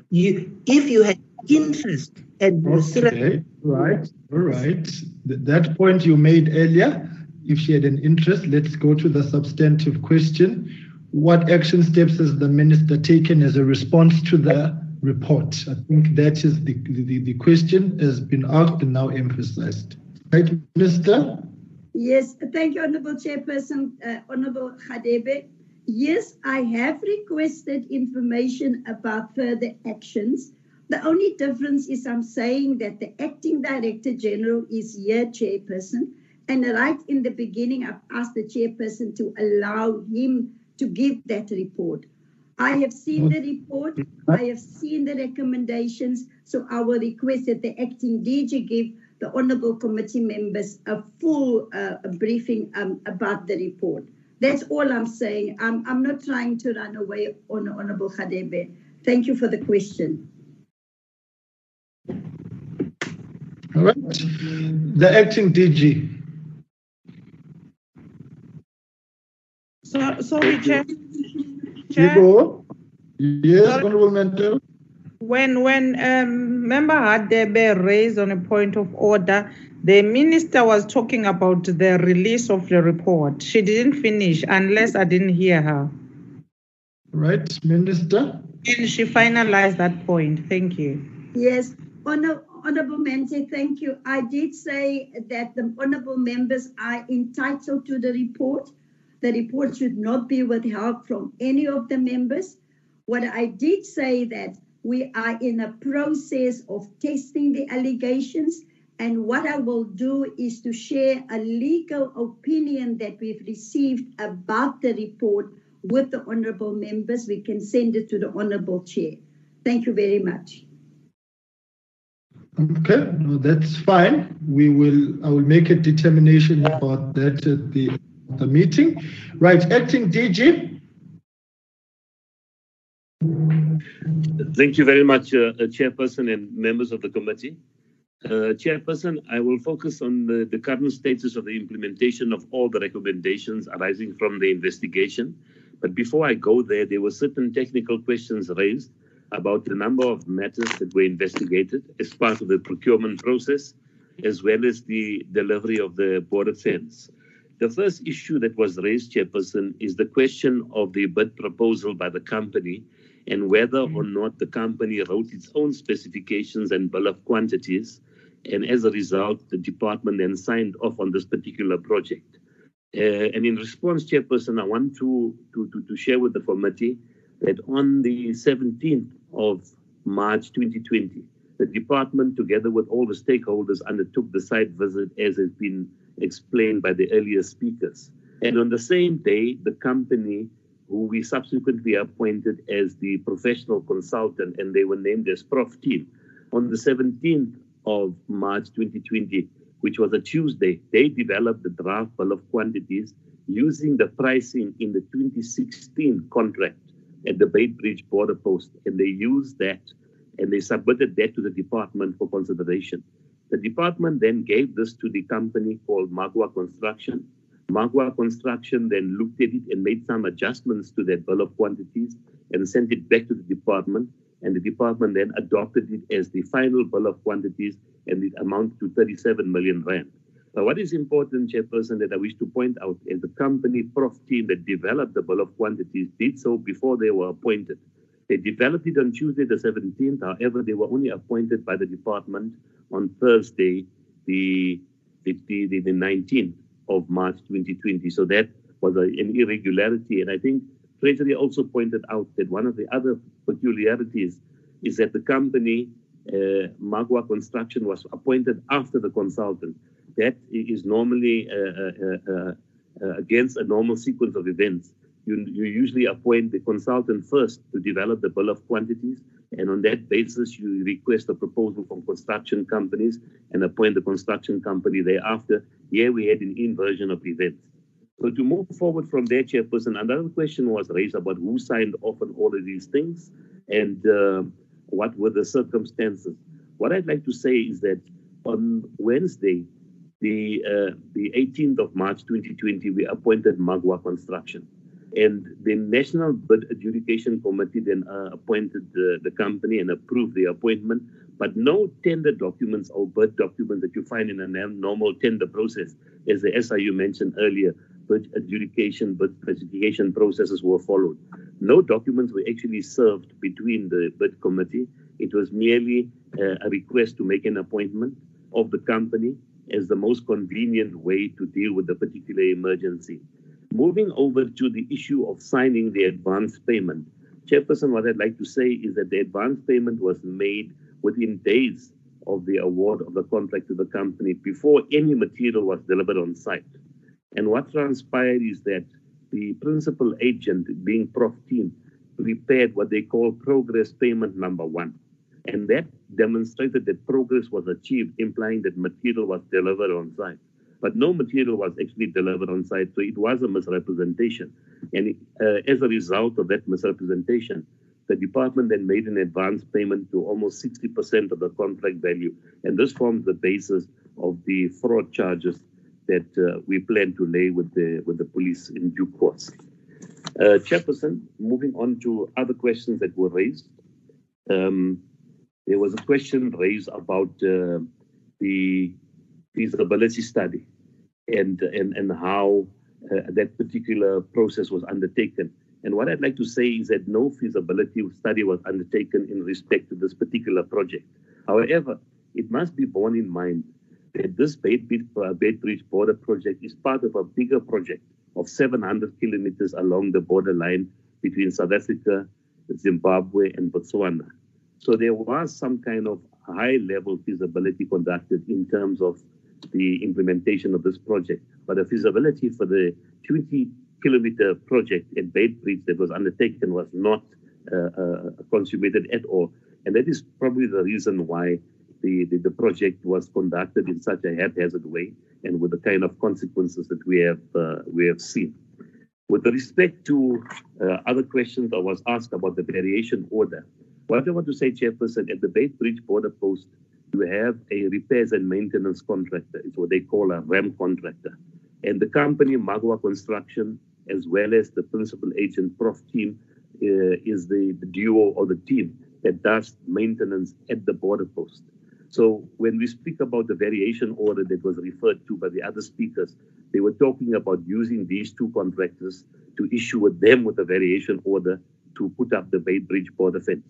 You, if you had interest and Okay, right, all right. That point you made earlier, if she had an interest, let's go to the substantive question. What action steps has the minister taken as a response to the report? I think that is the, the, the question has been asked and now emphasized. Right, Minister? Yes, thank you, Honorable Chairperson, uh, Honorable Hadebe. Yes, I have requested information about further actions. The only difference is I'm saying that the acting director general is here, Chairperson. And right in the beginning, I've asked the chairperson to allow him to give that report. I have seen the report, I have seen the recommendations, so I will request that the acting DG give the honorable committee members a full uh, briefing um, about the report. That's all I'm saying. I'm, I'm not trying to run away on Honorable Hadebe. Thank you for the question. All right. The acting DG. So, sorry, Chair. Chair? Yes, Honorable Mente. When when um, Member Hadebe raised on a point of order, the minister was talking about the release of the report. She didn't finish unless I didn't hear her. Right, Minister. And she finalized that point. Thank you. Yes, Honor, Honorable Mente, thank you. I did say that the honorable members are entitled to the report. The report should not be withheld from any of the members. What I did say that we are in a process of testing the allegations. And what I will do is to share a legal opinion that we've received about the report with the honorable members. We can send it to the honorable chair. Thank you very much. Okay, no, that's fine. We will. I will make a determination about that at the the meeting. Right, acting DG. Thank you very much, uh, uh, Chairperson and members of the committee. Uh, Chairperson, I will focus on the, the current status of the implementation of all the recommendations arising from the investigation. But before I go there, there were certain technical questions raised about the number of matters that were investigated as part of the procurement process, as well as the delivery of the border fence. The first issue that was raised, Chairperson, is the question of the bid proposal by the company and whether or not the company wrote its own specifications and bill of quantities. And as a result, the department then signed off on this particular project. Uh, and in response, Chairperson, I want to, to, to, to share with the committee that on the 17th of March 2020, the department, together with all the stakeholders, undertook the site visit as has been explained by the earlier speakers. And on the same day, the company who we subsequently appointed as the professional consultant, and they were named as Prof Team. On the 17th of March 2020, which was a Tuesday, they developed the draft bill of quantities using the pricing in the 2016 contract at the Beitbridge border post, and they used that and they submitted that to the department for consideration. The department then gave this to the company called Magwa Construction, Magwa Construction then looked at it and made some adjustments to that bill of quantities and sent it back to the department. And the department then adopted it as the final bill of quantities and it amounted to 37 million rand. Now, what is important, Chairperson, that I wish to point out is the company prof team that developed the bill of quantities did so before they were appointed. They developed it on Tuesday, the 17th. However, they were only appointed by the department on Thursday, the, the, the, the 19th of March 2020. So that was a, an irregularity. And I think Treasury also pointed out that one of the other peculiarities is that the company, uh, Magwa Construction, was appointed after the consultant. That is normally uh, uh, uh, uh, against a normal sequence of events. You, you usually appoint the consultant first to develop the bill of quantities, and on that basis, you request a proposal from construction companies and appoint the construction company thereafter. Here we had an inversion of events. So to move forward from there, Chairperson, another question was raised about who signed off on all of these things and uh, what were the circumstances. What I'd like to say is that on Wednesday, the uh, the 18th of March 2020, we appointed Magwa Construction. And the National Bid Adjudication Committee then uh, appointed the, the company and approved the appointment. But no tender documents or bid documents that you find in a normal tender process, as the SIU mentioned earlier, bid adjudication, bid specification processes were followed. No documents were actually served between the bid committee. It was merely uh, a request to make an appointment of the company as the most convenient way to deal with the particular emergency. Moving over to the issue of signing the advance payment, Chairperson, what I'd like to say is that the advance payment was made within days of the award of the contract to the company before any material was delivered on site. And what transpired is that the principal agent, being Prof Team, prepared what they call progress payment number one. And that demonstrated that progress was achieved, implying that material was delivered on site but no material was actually delivered on site. So it was a misrepresentation. And uh, as a result of that misrepresentation, the department then made an advance payment to almost 60% of the contract value. And this forms the basis of the fraud charges that uh, we plan to lay with the, with the police in due course. Uh, Chairperson, moving on to other questions that were raised. Um, there was a question raised about uh, the feasibility study and, and, and how uh, that particular process was undertaken. And what I'd like to say is that no feasibility study was undertaken in respect to this particular project. However, it must be borne in mind that this uh, Beitbridge border project is part of a bigger project of 700 kilometers along the borderline between South Africa, Zimbabwe, and Botswana. So there was some kind of high level feasibility conducted in terms of the implementation of this project. But the feasibility for the 20 kilometer project at Beitbridge that was undertaken was not uh, uh, consummated at all. And that is probably the reason why the, the, the, project was conducted in such a haphazard way and with the kind of consequences that we have, uh, we have seen. With respect to uh, other questions I was asked about the variation order, what I want to say, Chairperson, at the Beitbridge border post, you have a repairs and maintenance contractor. It's what they call a RAM contractor. And the company, Magwa Construction, as well as the principal agent prof team, uh, is the, the duo or the team that does maintenance at the border post. So when we speak about the variation order that was referred to by the other speakers, they were talking about using these two contractors to issue them with a variation order to put up the Beitbridge border fence.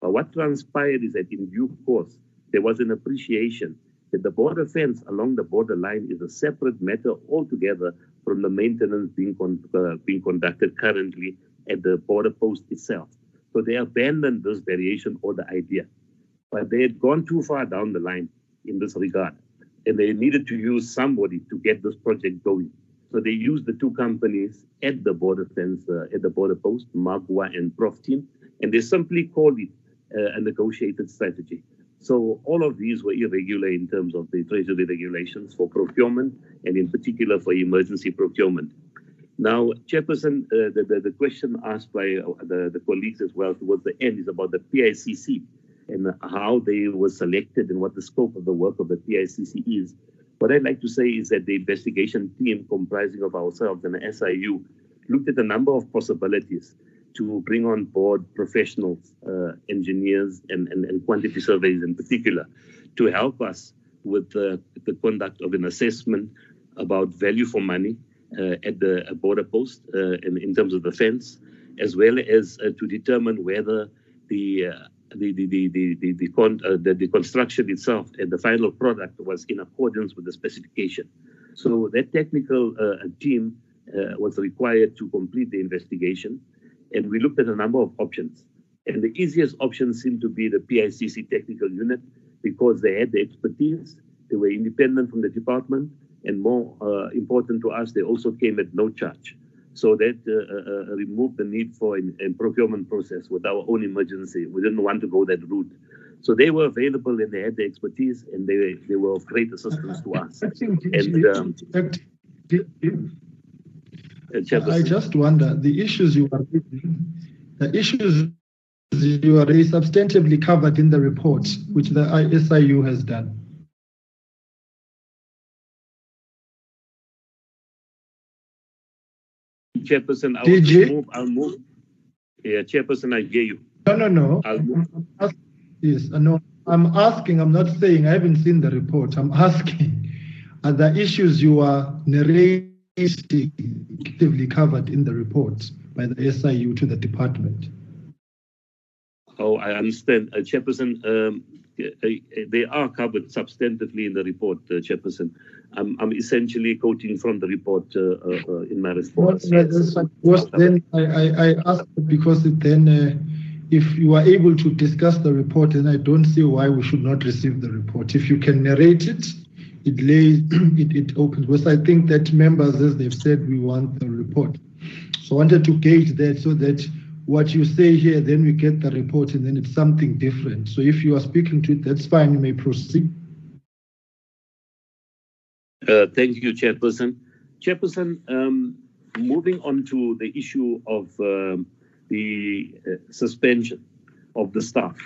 But what transpired is that in due course, there was an appreciation that the border fence along the border line is a separate matter altogether from the maintenance being, con- uh, being conducted currently at the border post itself. So they abandoned this variation or the idea. But they had gone too far down the line in this regard, and they needed to use somebody to get this project going. So they used the two companies at the border fence, uh, at the border post, Magwa and Prof Team, and they simply called it uh, a negotiated strategy. So all of these were irregular in terms of the treasury regulations for procurement and in particular for emergency procurement. Now, Chairperson, uh, the, the, the, question asked by uh, the, the colleagues as well towards the end is about the PICC and how they were selected and what the scope of the work of the PICC is. What I'd like to say is that the investigation team comprising of ourselves and the SIU looked at a number of possibilities to bring on board professionals, uh, engineers, and, and, and, quantity surveys in particular, to help us with the, the conduct of an assessment about value for money uh, at the border post uh, in, in terms of the fence, as well as uh, to determine whether the uh, the the the the the, the, con, uh, the, the construction itself and the final product was in accordance with the specification. So that technical team was required to complete the investigation and we looked at a number of options. And the easiest option seemed to be the PICC technical unit because they had the expertise, they were independent from the department, and more uh, important to us, they also came at no charge. So that uh, uh, uh removed the need for a, a procurement process with our own emergency. We didn't want to go that route. So they were available and they had the expertise and they, they were of great assistance to us. And um, I just wonder the issues you are raising, the issues you are raising substantively covered in the report which the SIU has done. Chairperson, I will move. I'll move. Yeah, Chairperson, I hear you. No, no, no. I'll move. Yes, uh, no. I'm asking. I'm not saying I haven't seen the report. I'm asking. Are the issues you are narrating actively covered in the report by the SIU to the department. Oh, I understand. Uh, Chairperson, um, uh, they are covered substantively in the report, uh, Chairperson. I'm, I'm essentially quoting from the report uh, uh, uh in my response. was then I, I, I asked because then uh, if you are able to discuss the report, then I don't see why we should not receive the report. If you can narrate it, it lays it, it opens because I think that members, as they've said, we want the report. So I wanted to gauge that so that what you say here, then we get the report and then it's something different. So if you are speaking to it, that's fine, you may proceed. Uh, thank you, Chairperson. Chairperson, um, moving on to the issue of um, the uh, suspension of the staff,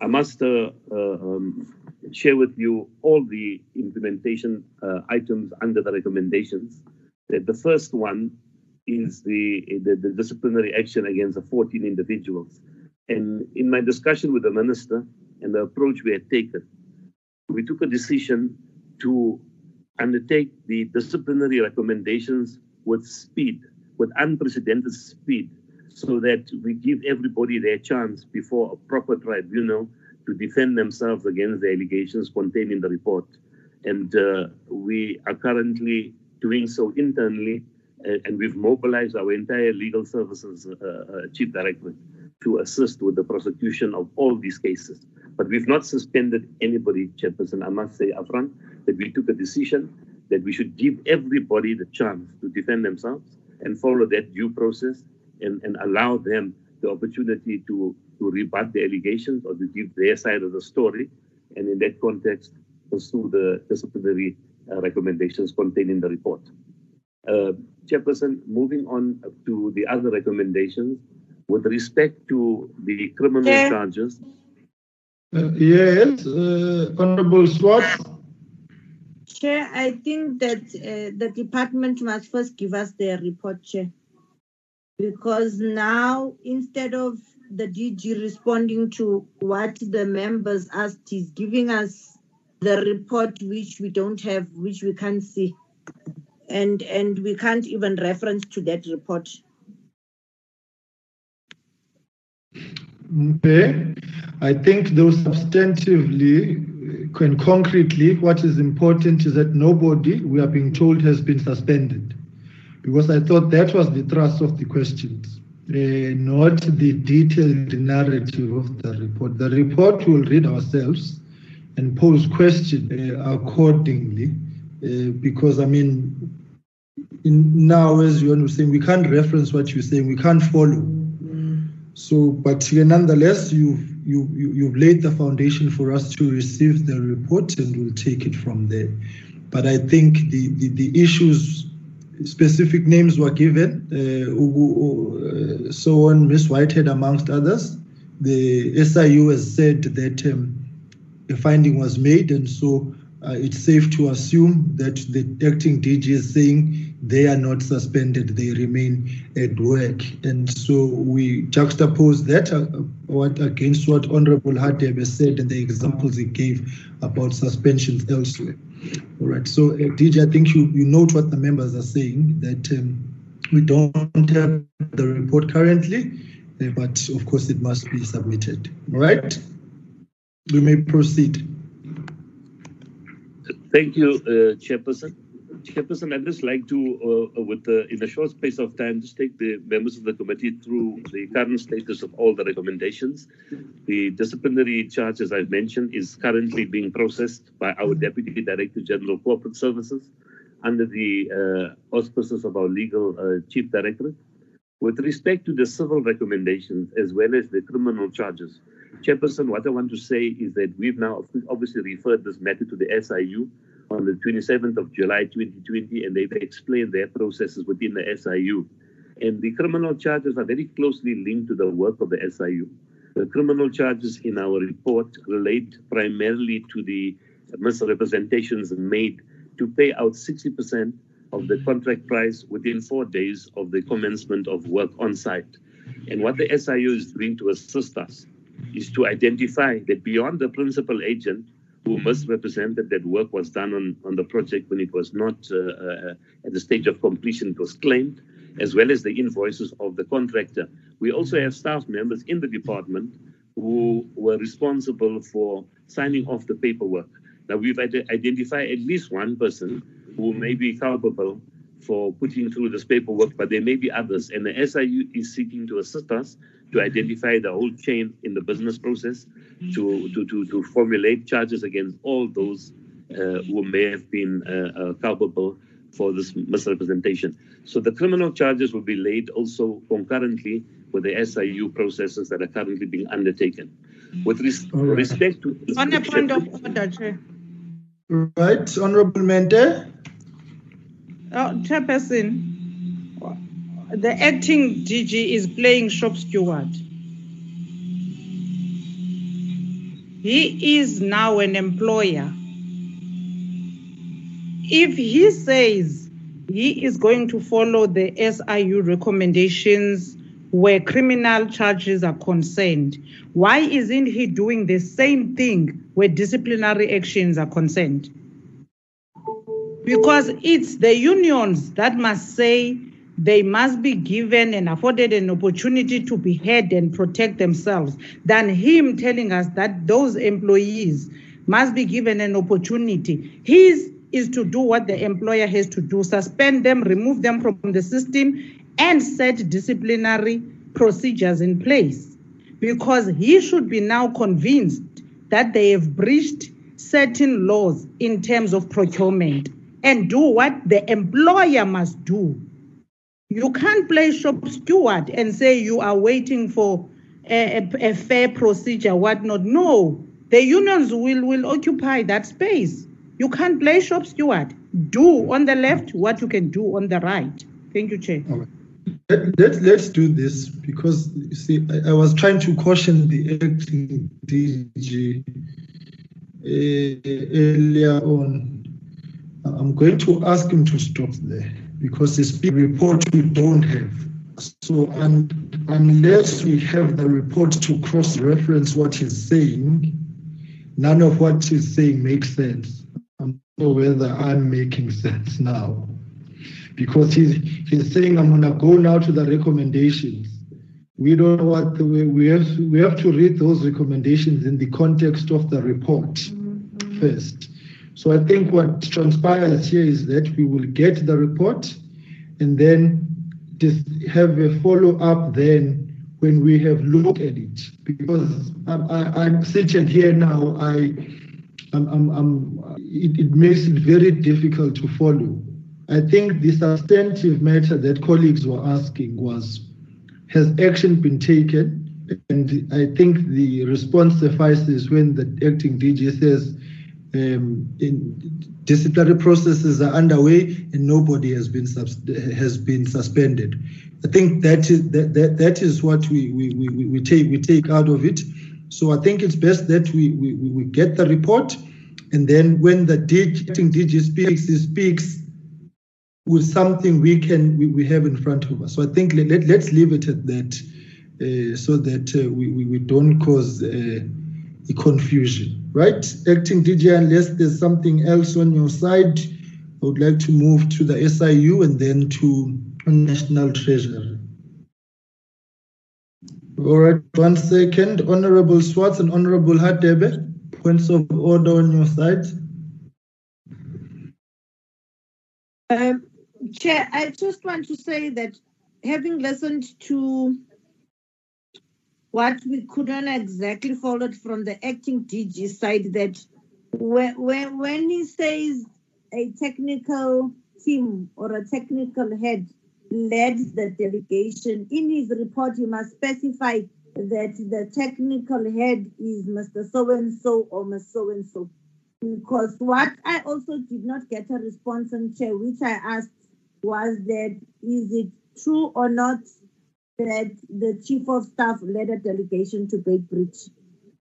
I must uh, uh um, share with you all the implementation uh, items under the recommendations. That the first one is the, the, the disciplinary action against the 14 individuals. And in my discussion with the minister and the approach we had taken, we took a decision to undertake the disciplinary recommendations with speed, with unprecedented speed, so that we give everybody their chance before a proper tribunal to defend themselves against the allegations contained in the report. And uh, we are currently doing so internally, uh, and we've mobilized our entire legal services uh, uh chief directorate to assist with the prosecution of all these cases. But we've not suspended anybody, Chairperson. I must say upfront that we took a decision that we should give everybody the chance to defend themselves and follow that due process and, and allow them the opportunity to, to rebut the allegations or to give their side of the story. And in that context, pursue the disciplinary uh, recommendations contained in the report. Uh, Chairperson, moving on to the other recommendations, with respect to the criminal yeah. charges. Uh, yes, uh, Honorable Swart. Chair, I think that uh, the department must first give us their report, Chair. Because now, instead of the DG responding to what the members asked, he's giving us the report which we don't have, which we can't see. And, and we can't even reference to that report. Okay. I think though substantively and concretely, what is important is that nobody, we are being told, has been suspended. Because I thought that was the thrust of the questions, not the detailed narrative of the report. The report we'll read ourselves and pose questions uh, accordingly, uh, because I mean, in, now, as you are saying, we can't reference what you're saying, we can't follow. So, but nonetheless, you've you, you, you've laid the foundation for us to receive the report and we'll take it from there. But I think the, the, the issues, specific names were given, uh, uh, so on, Miss Whitehead amongst others. The SIU has said that um, a finding was made, and so uh, it's safe to assume that the acting DG is saying they are not suspended, they remain at work. And so we juxtapose that uh, what, against what Honorable Hadebe said and the examples he gave about suspensions elsewhere. All right, so uh, DG, I think you, you note what the members are saying, that um, we don't have the report currently, uh, but of course it must be submitted. All right, we may proceed. Thank you, uh, Chairperson. Chairperson, I'd just like to, uh, with the, in a short space of time, just take the members of the committee through the current status of all the recommendations. The disciplinary charge, as I've mentioned, is currently being processed by our Deputy Director General of Corporate Services under the uh, auspices of our legal uh, chief directorate. With respect to the civil recommendations as well as the criminal charges, Chairperson, what I want to say is that we've now obviously referred this matter to the SIU on the 27th of July 2020, and they've explained their processes within the SIU. And the criminal charges are very closely linked to the work of the SIU. The criminal charges in our report relate primarily to the misrepresentations made to pay out 60% of the contract price within four days of the commencement of work on site. And what the SIU is doing to assist us is to identify that beyond the principal agent, who misrepresented that work was done on, on the project when it was not uh, uh, at the stage of completion, it was claimed, as well as the invoices of the contractor. We also have staff members in the department who were responsible for signing off the paperwork. Now, we've identified at least one person who may be culpable for putting through this paperwork, but there may be others. And the SIU is seeking to assist us to identify the whole chain in the business process, to, to, to, to formulate charges against all those uh, who may have been uh, uh, culpable for this misrepresentation. So the criminal charges will be laid also concurrently with the SIU processes that are currently being undertaken. With res- right. respect to... On a point of order, Chair. Right, Honorable Mente. Oh, Chairperson, the acting DG is playing shop steward. He is now an employer. If he says he is going to follow the SIU recommendations where criminal charges are concerned. Why isn't he doing the same thing where disciplinary actions are concerned? Because it's the unions that must say they must be given and afforded an opportunity to be heard and protect themselves than him telling us that those employees must be given an opportunity. His is to do what the employer has to do suspend them, remove them from the system, and set disciplinary procedures in place. Because he should be now convinced that they have breached certain laws in terms of procurement and do what the employer must do. You can't play shop steward and say you are waiting for a, a, a fair procedure, whatnot. No, the unions will, will occupy that space. You can't play shop steward. Do on the left what you can do on the right. Thank you, Chair. Let, let, let's do this because you see, I, I was trying to caution the acting DG uh, earlier on. I'm going to ask him to stop there because this big report we don't have. So un, unless we have the report to cross-reference what he's saying, none of what he's saying makes sense. I'm not sure whether I'm making sense now. Because he's, he's saying I'm gonna go now to the recommendations. We don't know what the, we have we have to read those recommendations in the context of the report mm-hmm. first. So I think what transpires here is that we will get the report and then just have a follow up then when we have looked at it. Because I'm, I, am sitting here now, I, I'm, I'm, I'm it, it makes it very difficult to follow. I think the substantive matter that colleagues were asking was, has action been taken? And I think the response suffices when the acting DG says um, disciplinary processes are underway and nobody has been has been suspended. I think that is that, that, that is what we, we, we, we take we take out of it. So I think it's best that we, we, we get the report and then when the acting DG speaks, he speaks with something we can we, we have in front of us. So I think let, let, let's leave it at that uh, so that uh, we, we, we don't cause uh, confusion right? Acting DG, unless there's something else on your side, I would like to move to the SIU and then to National Treasury. All right, one second. Honorable Swartz and Honorable Hadebe, points of order on your side. Um, Chair, I just want to say that having listened to what we couldn't exactly follow from the acting DG side that when, when, he says a technical team or a technical head led the delegation, in his report he must specify that the technical head is Mr. So and so or Ms. So and so. Because what I also did not get a response on, Chair, which I asked was that is it true or not that the chief of staff led a delegation to Beitbridge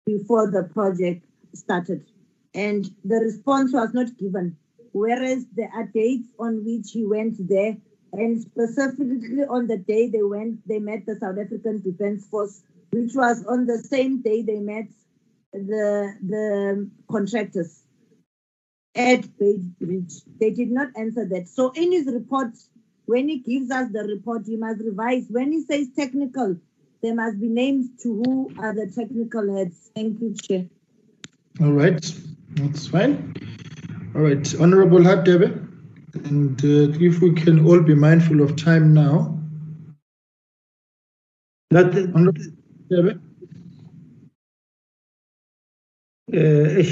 before the project started. And the response was not given, whereas there are dates on which he went there, and specifically on the day they went, they met the South African Defence Force, which was on the same day they met the the contractors at Beitbridge. They did not answer that. So in his report, when he gives us the report, he must revise. When he says technical, there must be names to who are the technical heads. Thank you, Chair. All right, that's fine. All right, Honorable Hadebe, and uh, if we can all be mindful of time now. Not the, Honorable Hadebe. Uh,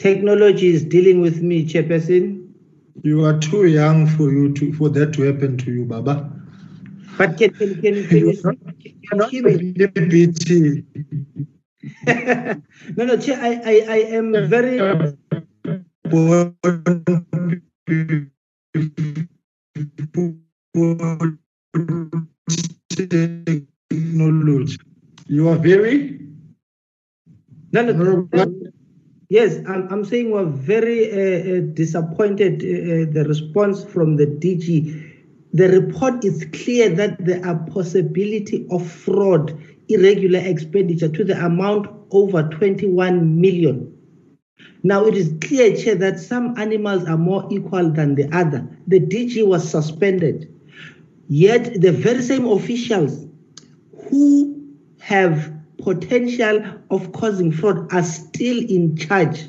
technology is dealing with me, Chairperson. You are too young for you to for that to happen to you, Baba. But can can can, can you, can you hear me? Eh? no, no, I, I, I am very. Technology. You are very. No, no. Yes, I'm, I'm saying we're very uh, uh, disappointed. Uh, the response from the DG. The report is clear that there are possibility of fraud, irregular expenditure to the amount over 21 million. Now it is clear, Chair, that some animals are more equal than the other. The DG was suspended. Yet the very same officials who have potential of causing fraud are still in charge,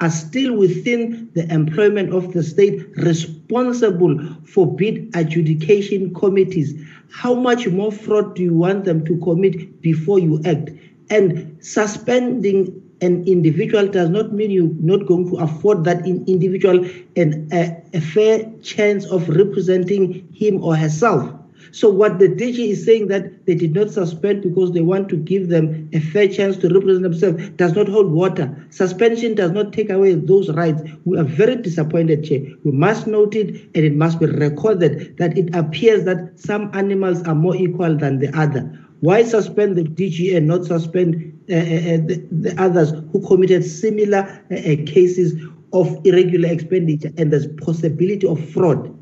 are still within the employment of the state responsible for bid adjudication committees. How much more fraud do you want them to commit before you act? And suspending an individual does not mean you're not going to afford that individual an, a, a fair chance of representing him or herself. So what the DG is saying that they did not suspend because they want to give them a fair chance to represent themselves does not hold water. Suspension does not take away those rights. We are very disappointed, Chair. We must note it and it must be recorded that it appears that some animals are more equal than the other. Why suspend the DG and not suspend uh, uh, uh, the, the, others who committed similar uh, uh, cases of irregular expenditure and there's possibility of fraud?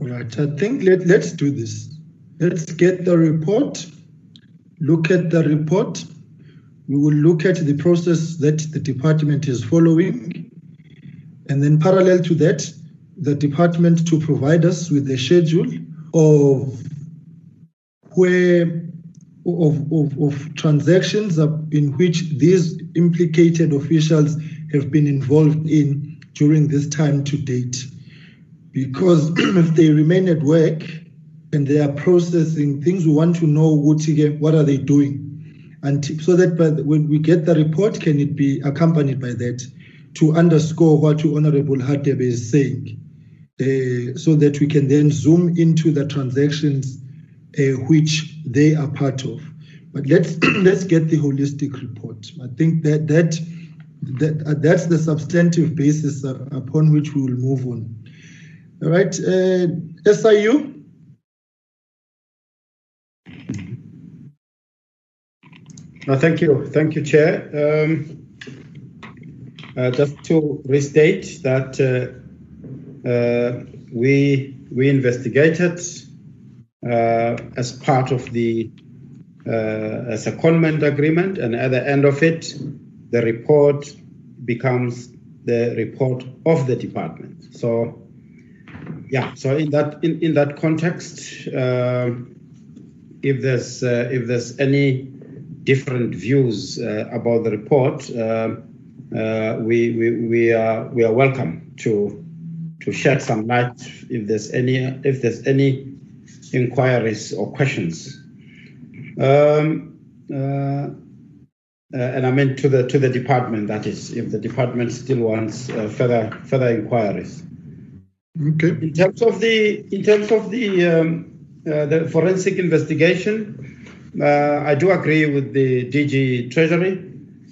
Right. I think let, let's do this. Let's get the report, look at the report. We will look at the process that the department is following. And then parallel to that, the department to provide us with a schedule of where of, of, of transactions in which these implicated officials have been involved in during this time to date because if they remain at work and they are processing things, we want to know what are they doing, and so that when we get the report, can it be accompanied by that to underscore what Honorable Hadebe is saying, uh, so that we can then zoom into the transactions uh, which they are part of. But let's let's get the holistic report. I think that that that uh, that's the substantive basis upon which we will move on. All right, uh, SIU. Thank you, thank you, Chair. Um, uh, just to restate that uh, uh, we we investigated uh, as part of the uh, comment agreement, and at the end of it, the report becomes the report of the department. So yeah, so in that in, in that context, uh, if there's uh, if there's any different views uh, about the report, uh, uh, we, we we are we are welcome to to shed some light if there's any if there's any inquiries or questions. Um, uh, and I mean to the to the department that is, if the department still wants further further inquiries. Okay. In terms of the in terms of the um, uh, the forensic investigation, uh, I do agree with the DG Treasury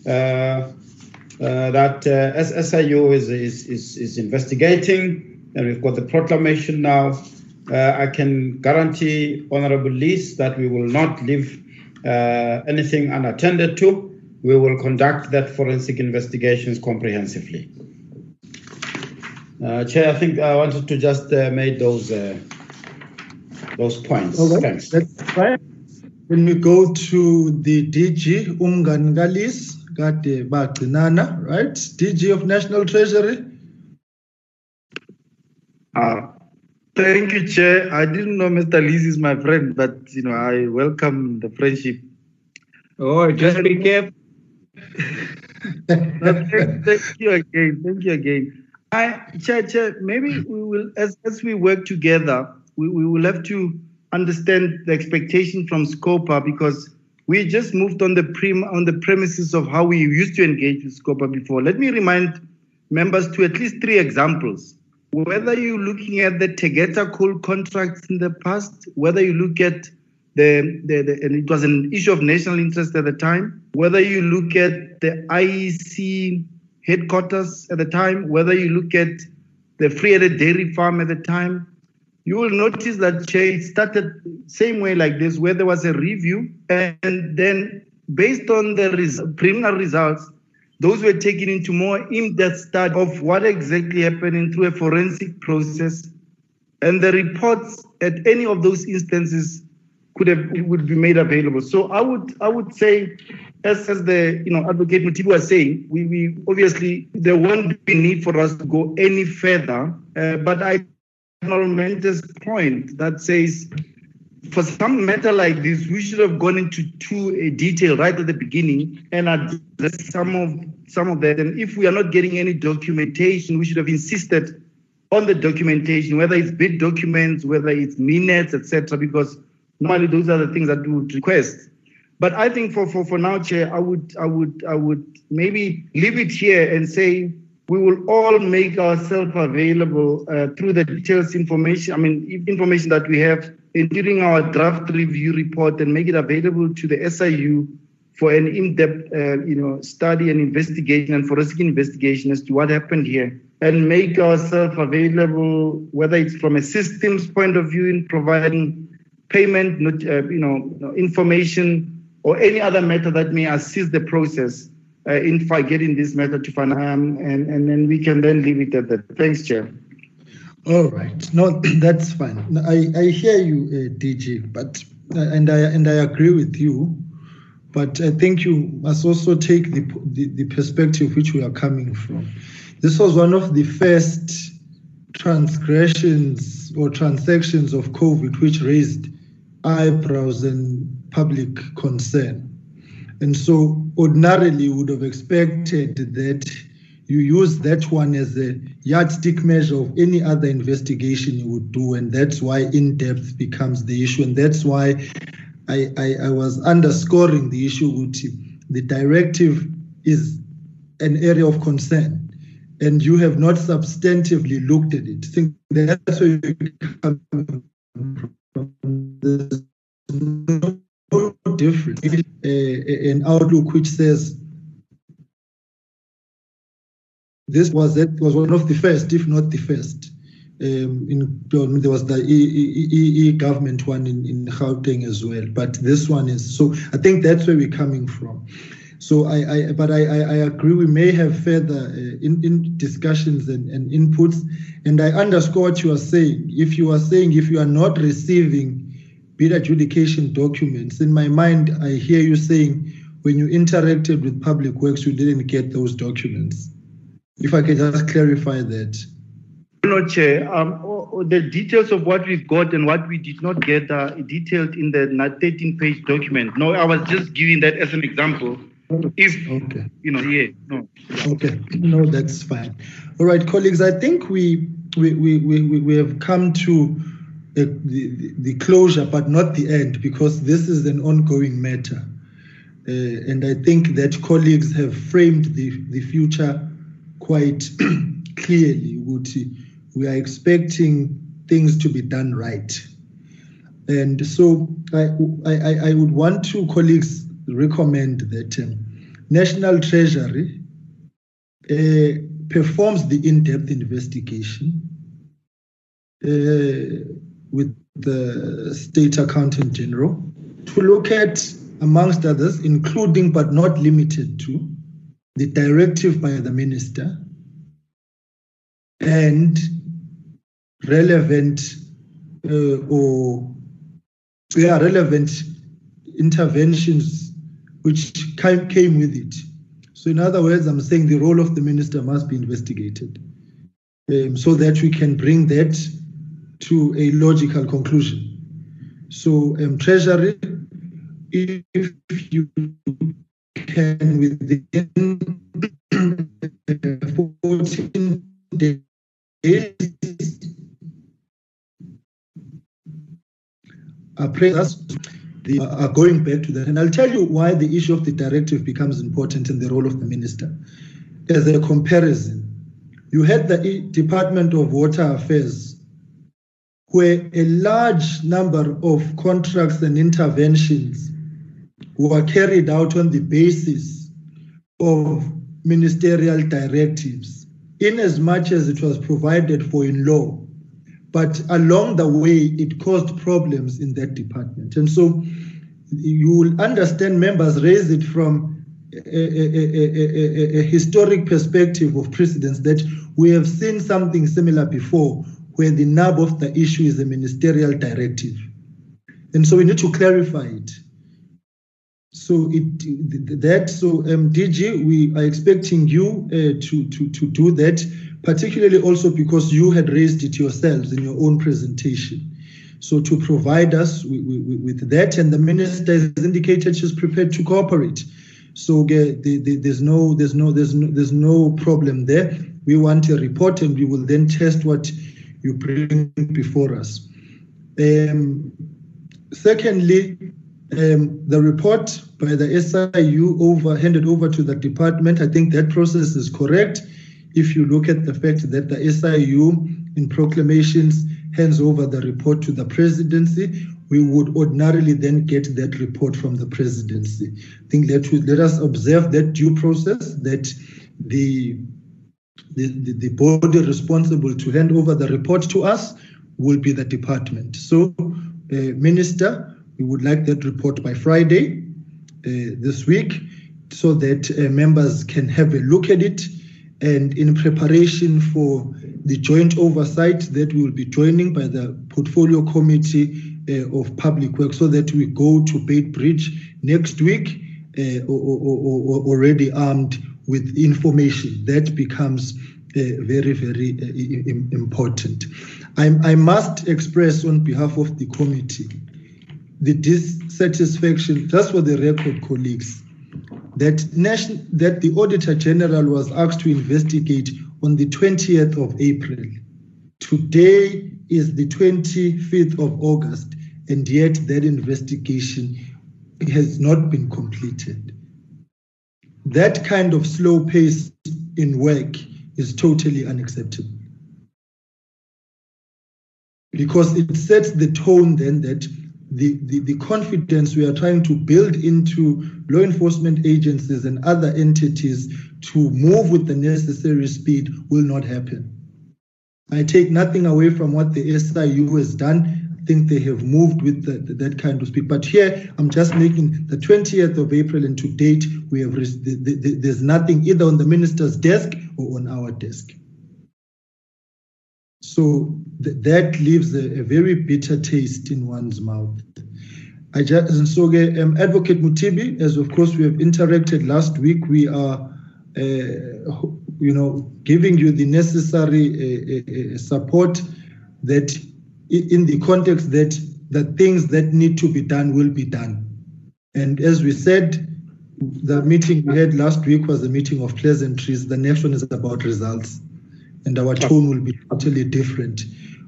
uh, uh that uh, SIU is, is, is is investigating, and we've got the proclamation now. Uh, I can guarantee Honourable Lees that we will not leave anything unattended to. We will conduct that forensic investigations comprehensively. Uh, Chair, I think I wanted to just uh, make those uh, those points. All right. Thanks. That's right. When we go to the DG, Umgan Galis, Gade Bagcinana, right? DG of National Treasury. Uh, thank you, Chair. I didn't know Mr. Lees is my friend, but you know I welcome the friendship. Oh, just be careful. thank you again. Thank you again. I, Chair, Chair, maybe mm-hmm. we will, as, as we work together, we, we will have to understand the expectation from Scopa because we just moved on the prim, on the premises of how we used to engage with Scopa before. Let me remind members to at least three examples. Whether you're looking at the Tegeta coal contracts in the past, whether you look at the, the, the, and it was an issue of national interest at the time, whether you look at the IEC headquarters at the time, whether you look at the Vrede Dairy Farm at the time, you will notice that it started same way like this, where there was a review, and then based on the res- preliminary results, those were taken into more in-depth study of what exactly happened through a forensic process, and the reports at any of those instances could have would be made available. So I would I would say, as as the you know advocate Mothibi was saying, we we obviously there won't be need for us to go any further. Uh, but I Mendes point that says for some matter like this, we should have gone into too a detail right at the beginning and addressed some of some of that. And if we are not getting any documentation, we should have insisted on the documentation, whether it's bid documents, whether it's minutes, etc. Because normally those are the things that we would request. But I think for, for, for now, Chair, I would I would I would maybe leave it here and say we will all make ourselves available uh, through the details information. I mean information that we have during our draft review report and make it available to the SIU for an in-depth, uh, you know, study and investigation and forensic investigation as to what happened here, and make ourselves available, whether it's from a systems point of view in providing payment, uh, you know, information or any other matter that may assist the process uh, in getting this matter to final, um, and and then we can then leave it at that. Thanks, Chair. All right. No, that's fine. I, I hear you, uh, DG, but uh, and I and I agree with you, but I think you must also take the, the, the perspective which we are coming from. This was one of the first transgressions or transactions of COVID which raised eyebrows and public concern. And so ordinarily would have expected that you use that one as a yardstick measure of any other investigation you would do, and that's why in depth becomes the issue, and that's why I, I, I was underscoring the issue with the directive is an area of concern, and you have not substantively looked at it. Think that's where you come. There's no difference. an outlook which says this was it was one of the first, if not the first. Um, in there was the e, government one in, in Gauteng as well, but this one is so. I think that's where we're coming from. So I, I but I, I, agree. We may have further uh, in, in discussions and, and inputs, and I underscore what you are saying. If you are saying if you are not receiving bid adjudication documents, in my mind, I hear you saying when you interacted with public works, you didn't get those documents. If I can just clarify that. No, Chair. Um, the details of what we've got and what we did not get are detailed in the 13-page document. No, I was just giving that as an example. If okay, you know, yeah, no. Okay, no, that's fine. All right, colleagues. I think we we we we, we have come to the, the, the closure, but not the end, because this is an ongoing matter. Uh, and I think that colleagues have framed the, the future quite clearly. We are expecting things to be done right. And so I, I, I would want to colleagues recommend that um, National Treasury uh, performs the in-depth investigation uh, with the State Accountant General to look at, amongst others, including but not limited to, the directive by the minister and relevant uh, or yeah, relevant interventions which came with it. So, in other words, I'm saying the role of the minister must be investigated um, so that we can bring that to a logical conclusion. So, um, Treasury, if you can within 14 days appraisers they are going back to that. And I'll tell you why the issue of the directive becomes important in the role of the minister. As a comparison, you had the Department of Water Affairs, where a large number of contracts and interventions were carried out on the basis of ministerial directives, in as much as it was provided for in law. But along the way, it caused problems in that department. And so you will understand members raise it from a, a, a, a, historic perspective of precedence that we have seen something similar before where the nub of the issue is a ministerial directive. And so we need to clarify it. So it that so um, DG, we are expecting you uh, to, to to do that, particularly also because you had raised it yourselves in your own presentation. So to provide us with, with, that, and the minister has indicated she's prepared to cooperate. So the, the, there's no there's no there's no there's no problem there. We want a report, and we will then test what you bring before us. Um, secondly, um, the report by the SIU over handed over to the department. I think that process is correct. If you look at the fact that the SIU in proclamations hands over the report to the presidency, we would ordinarily then get that report from the presidency. I think that we, let us observe that due process that the, the, the, body responsible to hand over the report to us will be the department. So, uh, Minister, we would like that report by Friday uh, this week so that uh, members can have a look at it and in preparation for the joint oversight that we will be joining by the portfolio committee uh, of public work so that we go to Beitbridge next week uh, or, or, or, already armed with information. That becomes uh, very very uh, important. I, I must express on behalf of the committee the dissatisfaction just for the record colleagues that, national, that the Auditor General was asked to investigate on the 20th of April. Today is the 25th of August, and yet that investigation has not been completed. That kind of slow pace in work is totally unacceptable. Because it sets the tone then that the, the, the confidence we are trying to build into law enforcement agencies and other entities to move with the necessary speed will not happen. I take nothing away from what the SIU has done. I think they have moved with the, the, that kind of speed. But here, I'm just making the 20th of April, and to date, we have the, there's nothing either on the minister's desk or on our desk. So th- that leaves a, a, very bitter taste in one's mouth. I just, and so um, Advocate Mothibi, as of course we have interacted last week, we are, uh, you know, giving you the necessary uh, uh, support that in the context that the things that need to be done will be done. And as we said, the meeting we had last week was a meeting of pleasantries. The next one is about results and our tone will be totally different.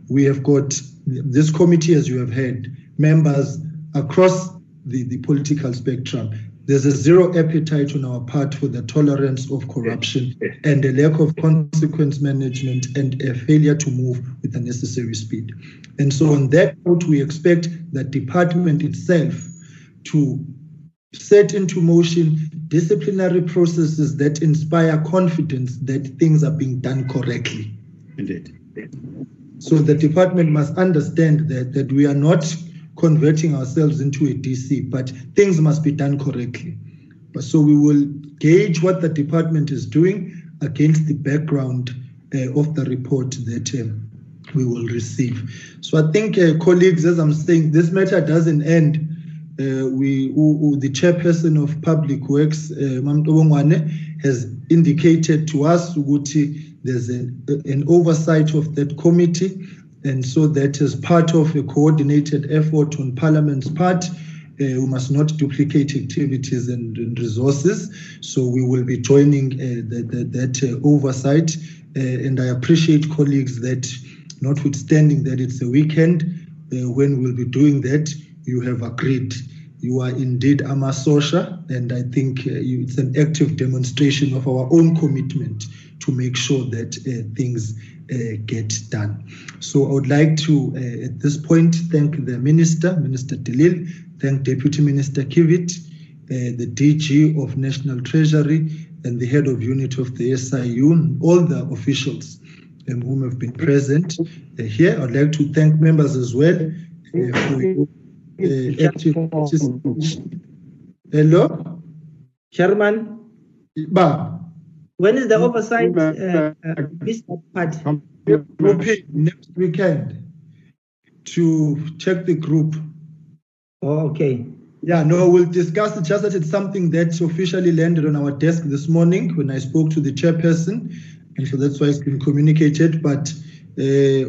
We have got this committee, as you have heard, members across the, the political spectrum. There's a zero appetite on our part for the tolerance of corruption and a lack of consequence management and a failure to move with the necessary speed. And so, on that note, we expect the department itself to set into motion disciplinary processes that inspire confidence that things are being done correctly. Indeed. So the department must understand that, that we are not converting ourselves into a DC, but things must be done correctly. So we will gauge what the department is doing against the background uh, of the report that um, we will receive. So I think, uh, colleagues, as I'm saying, this matter doesn't end uh, we the chairperson of public works uh, has indicated to us ukuthi there's an, an oversight of that committee and so that is part of a coordinated effort on parliament's part uh, we must not duplicate activities and, and, resources so we will be joining uh, the, the, that uh, oversight uh, and i appreciate colleagues that notwithstanding that it's a weekend uh, when we'll be doing that you have agreed. You are indeed a Masosha, and I think uh, you, it's an active demonstration of our own commitment to make sure that uh, things uh, get done. So I would like to, uh, at this point, thank the Minister, Minister De Lille, thank Deputy Minister Kiviet, uh, the DG of National Treasury, and the head of unit of the SIU, all the officials um, whom have been present uh, here. I'd like to thank members as well for your uh, active Hello? Chairman? When is the oversight uh, uh, business next weekend to check the group. Oh, okay. Yeah, no, we'll discuss it. Just that it's something that officially landed on our desk this morning when I spoke to the chairperson, and so that's why it's been communicated. But uh,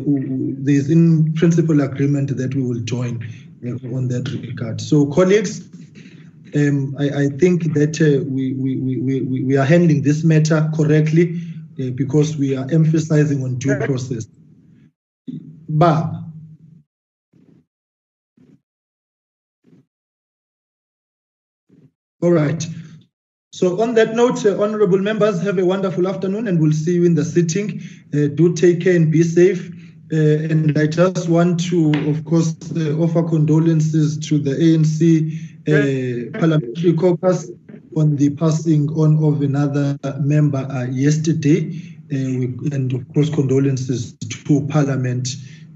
there's in principle agreement that we will join uh, on that regard. So, colleagues, um, I, I, think that uh, we, we, we, we, are handling this matter correctly uh, because we are emphasizing on due process. Bob. All right. So on that note, uh, honorable members, have a wonderful afternoon and we'll see you in the sitting. Uh, do take care and be safe. Uh, and I just want to, of course, uh, offer condolences to the ANC parliamentary caucus on the passing on of another member uh, yesterday. We, and of course, condolences to Parliament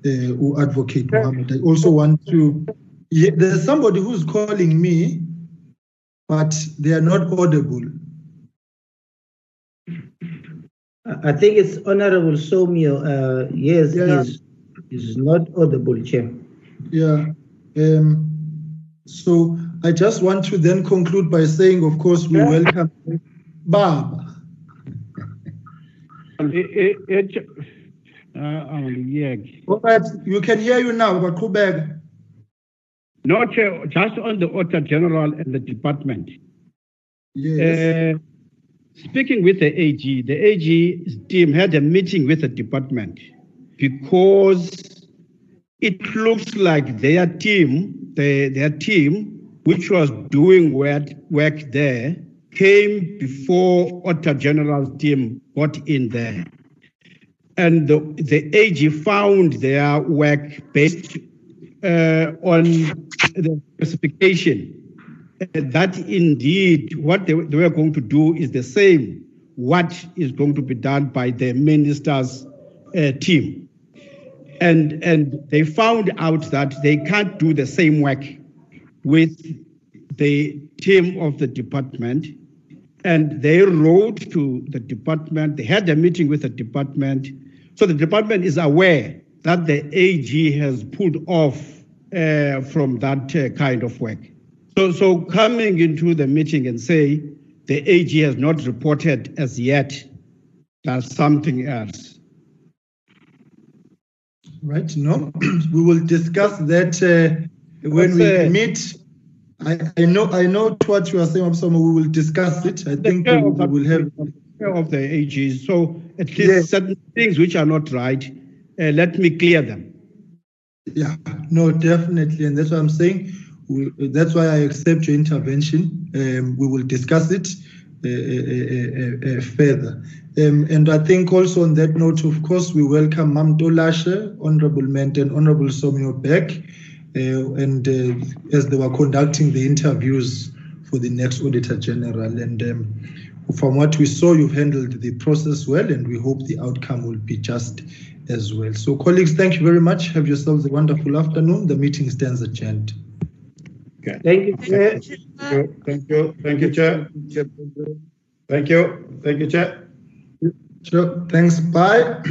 who advocate Mohammed. I also want to, yeah, there's somebody who's calling me but they are not audible. I think it's Honorable Somyo. Uh, yes, yeah. he's not audible, Chair. Yeah. Um, so I just want to then conclude by saying, of course, we yeah. welcome Bob. It, it, uh, yeah. But you can hear you now, but Kubeg. No, Chair, just on the Auditor General and the department. Yes. Uh, speaking with the AG, the AG team had a meeting with the department because it looks like their team, the, their team, which was doing work, work there, came before Auditor General's team got in there. And the, the AG found their work based uh, on the specification that indeed what they, they, were going to do is the same what is going to be done by the minister's uh, team and and they found out that they can't do the same work with the team of the department and they wrote to the department they had a meeting with the department so the department is aware that the AG has pulled off uh, from that uh, kind of work. So, so coming into the meeting and say the AG has not reported as yet, that's something else. Right. No, we will discuss that uh, when we uh, meet. I, I, know I know what you are saying, so we will discuss it. I think we, we will have of the AGs. So at least yes. certain things which are not right, uh, let me clear them. Yeah, no, definitely. And that's what I'm saying. We, that's why I accept your intervention. Um, we will discuss it uh, uh, uh, uh further. Um, and I think also on that note, of course, we welcome Mam Tolashe, Honorable Mente and Honorable Somyo Beck. Uh, and uh, as they were conducting the interviews for the next Auditor General. And um, from what we saw, you've handled the process well, and we hope the outcome will be just as well. So, colleagues, thank you very much. Have yourselves a wonderful afternoon. The meeting stands adjourned. Okay. Thank you, Chair. Thank you. Thank you, Chair. Thank you. Thank you, Chair. Sure. Thanks. Bye.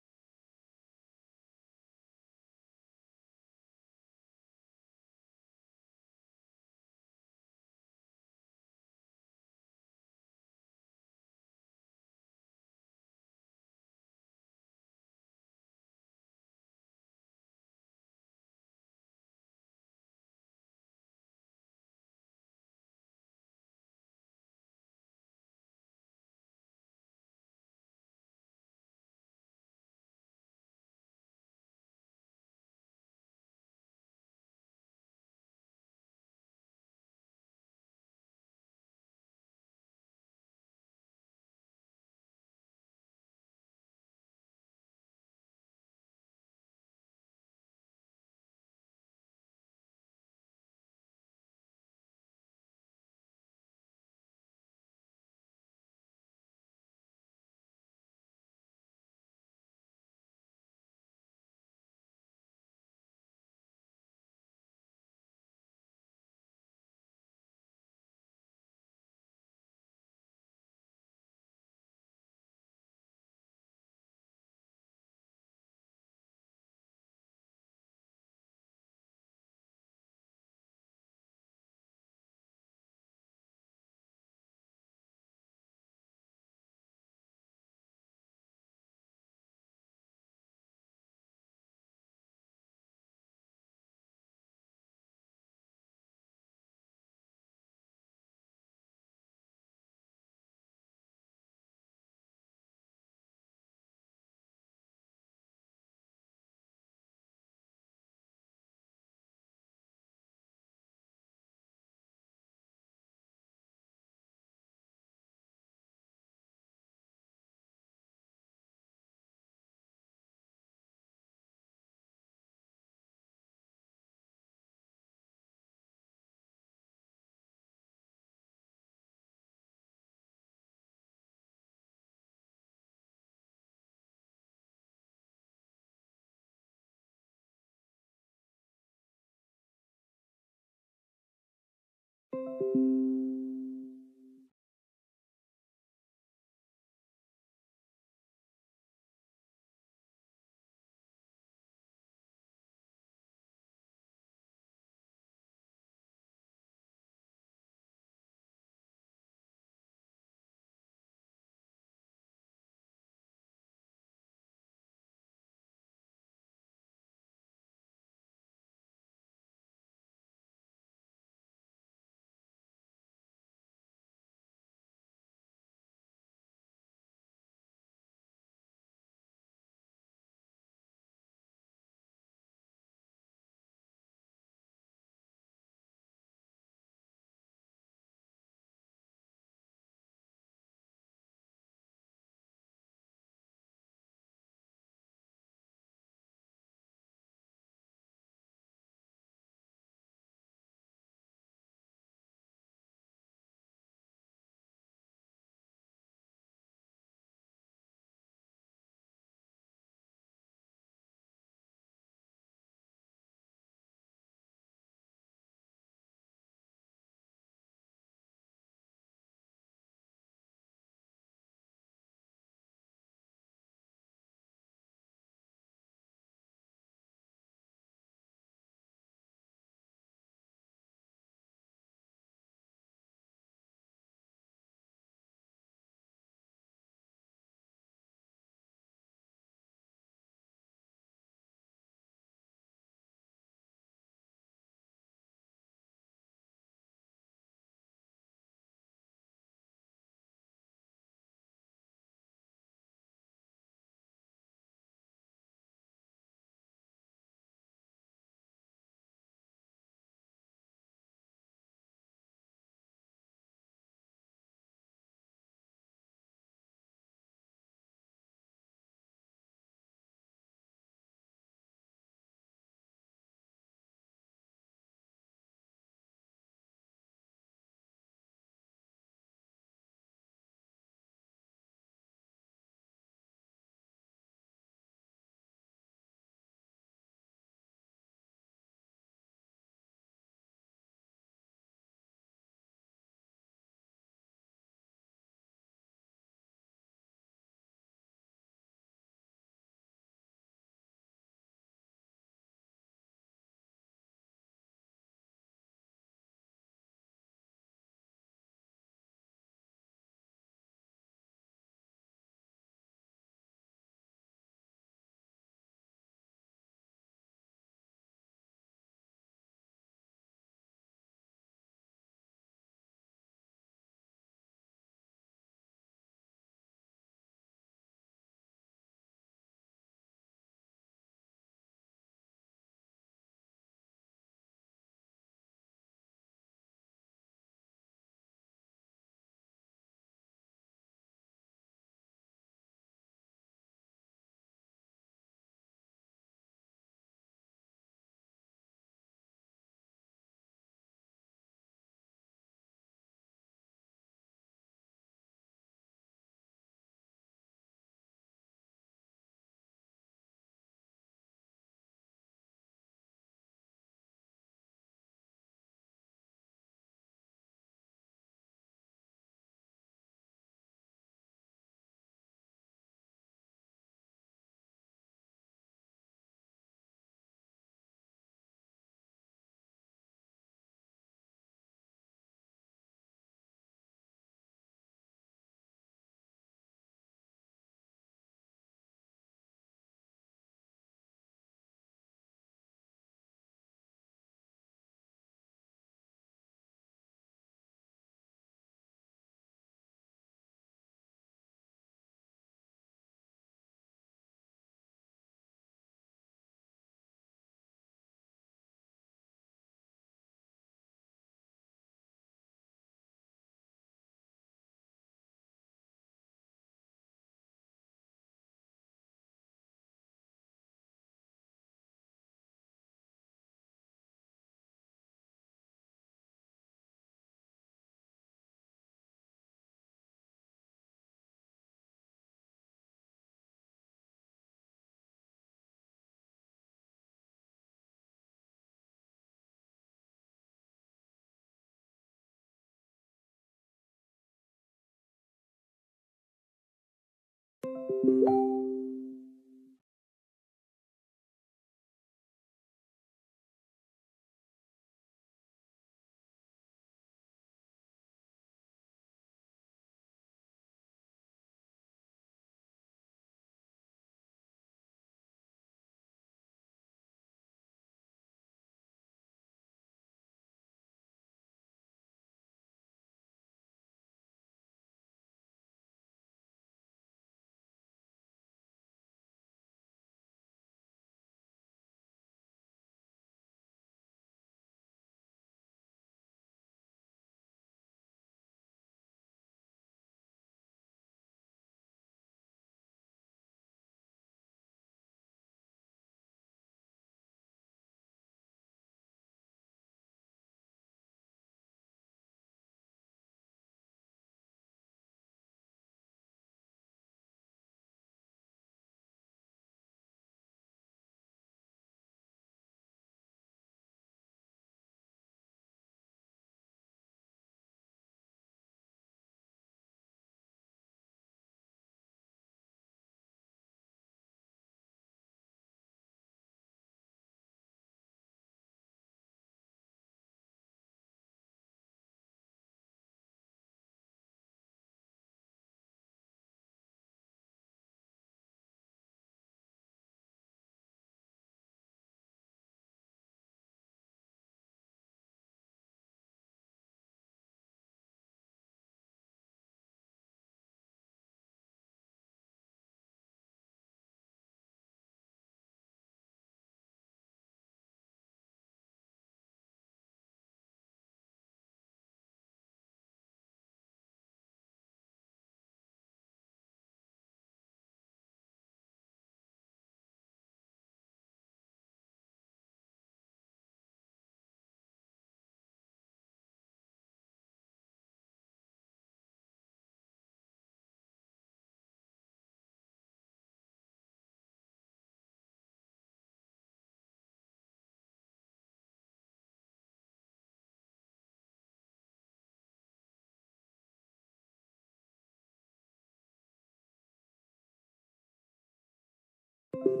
Thank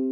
you.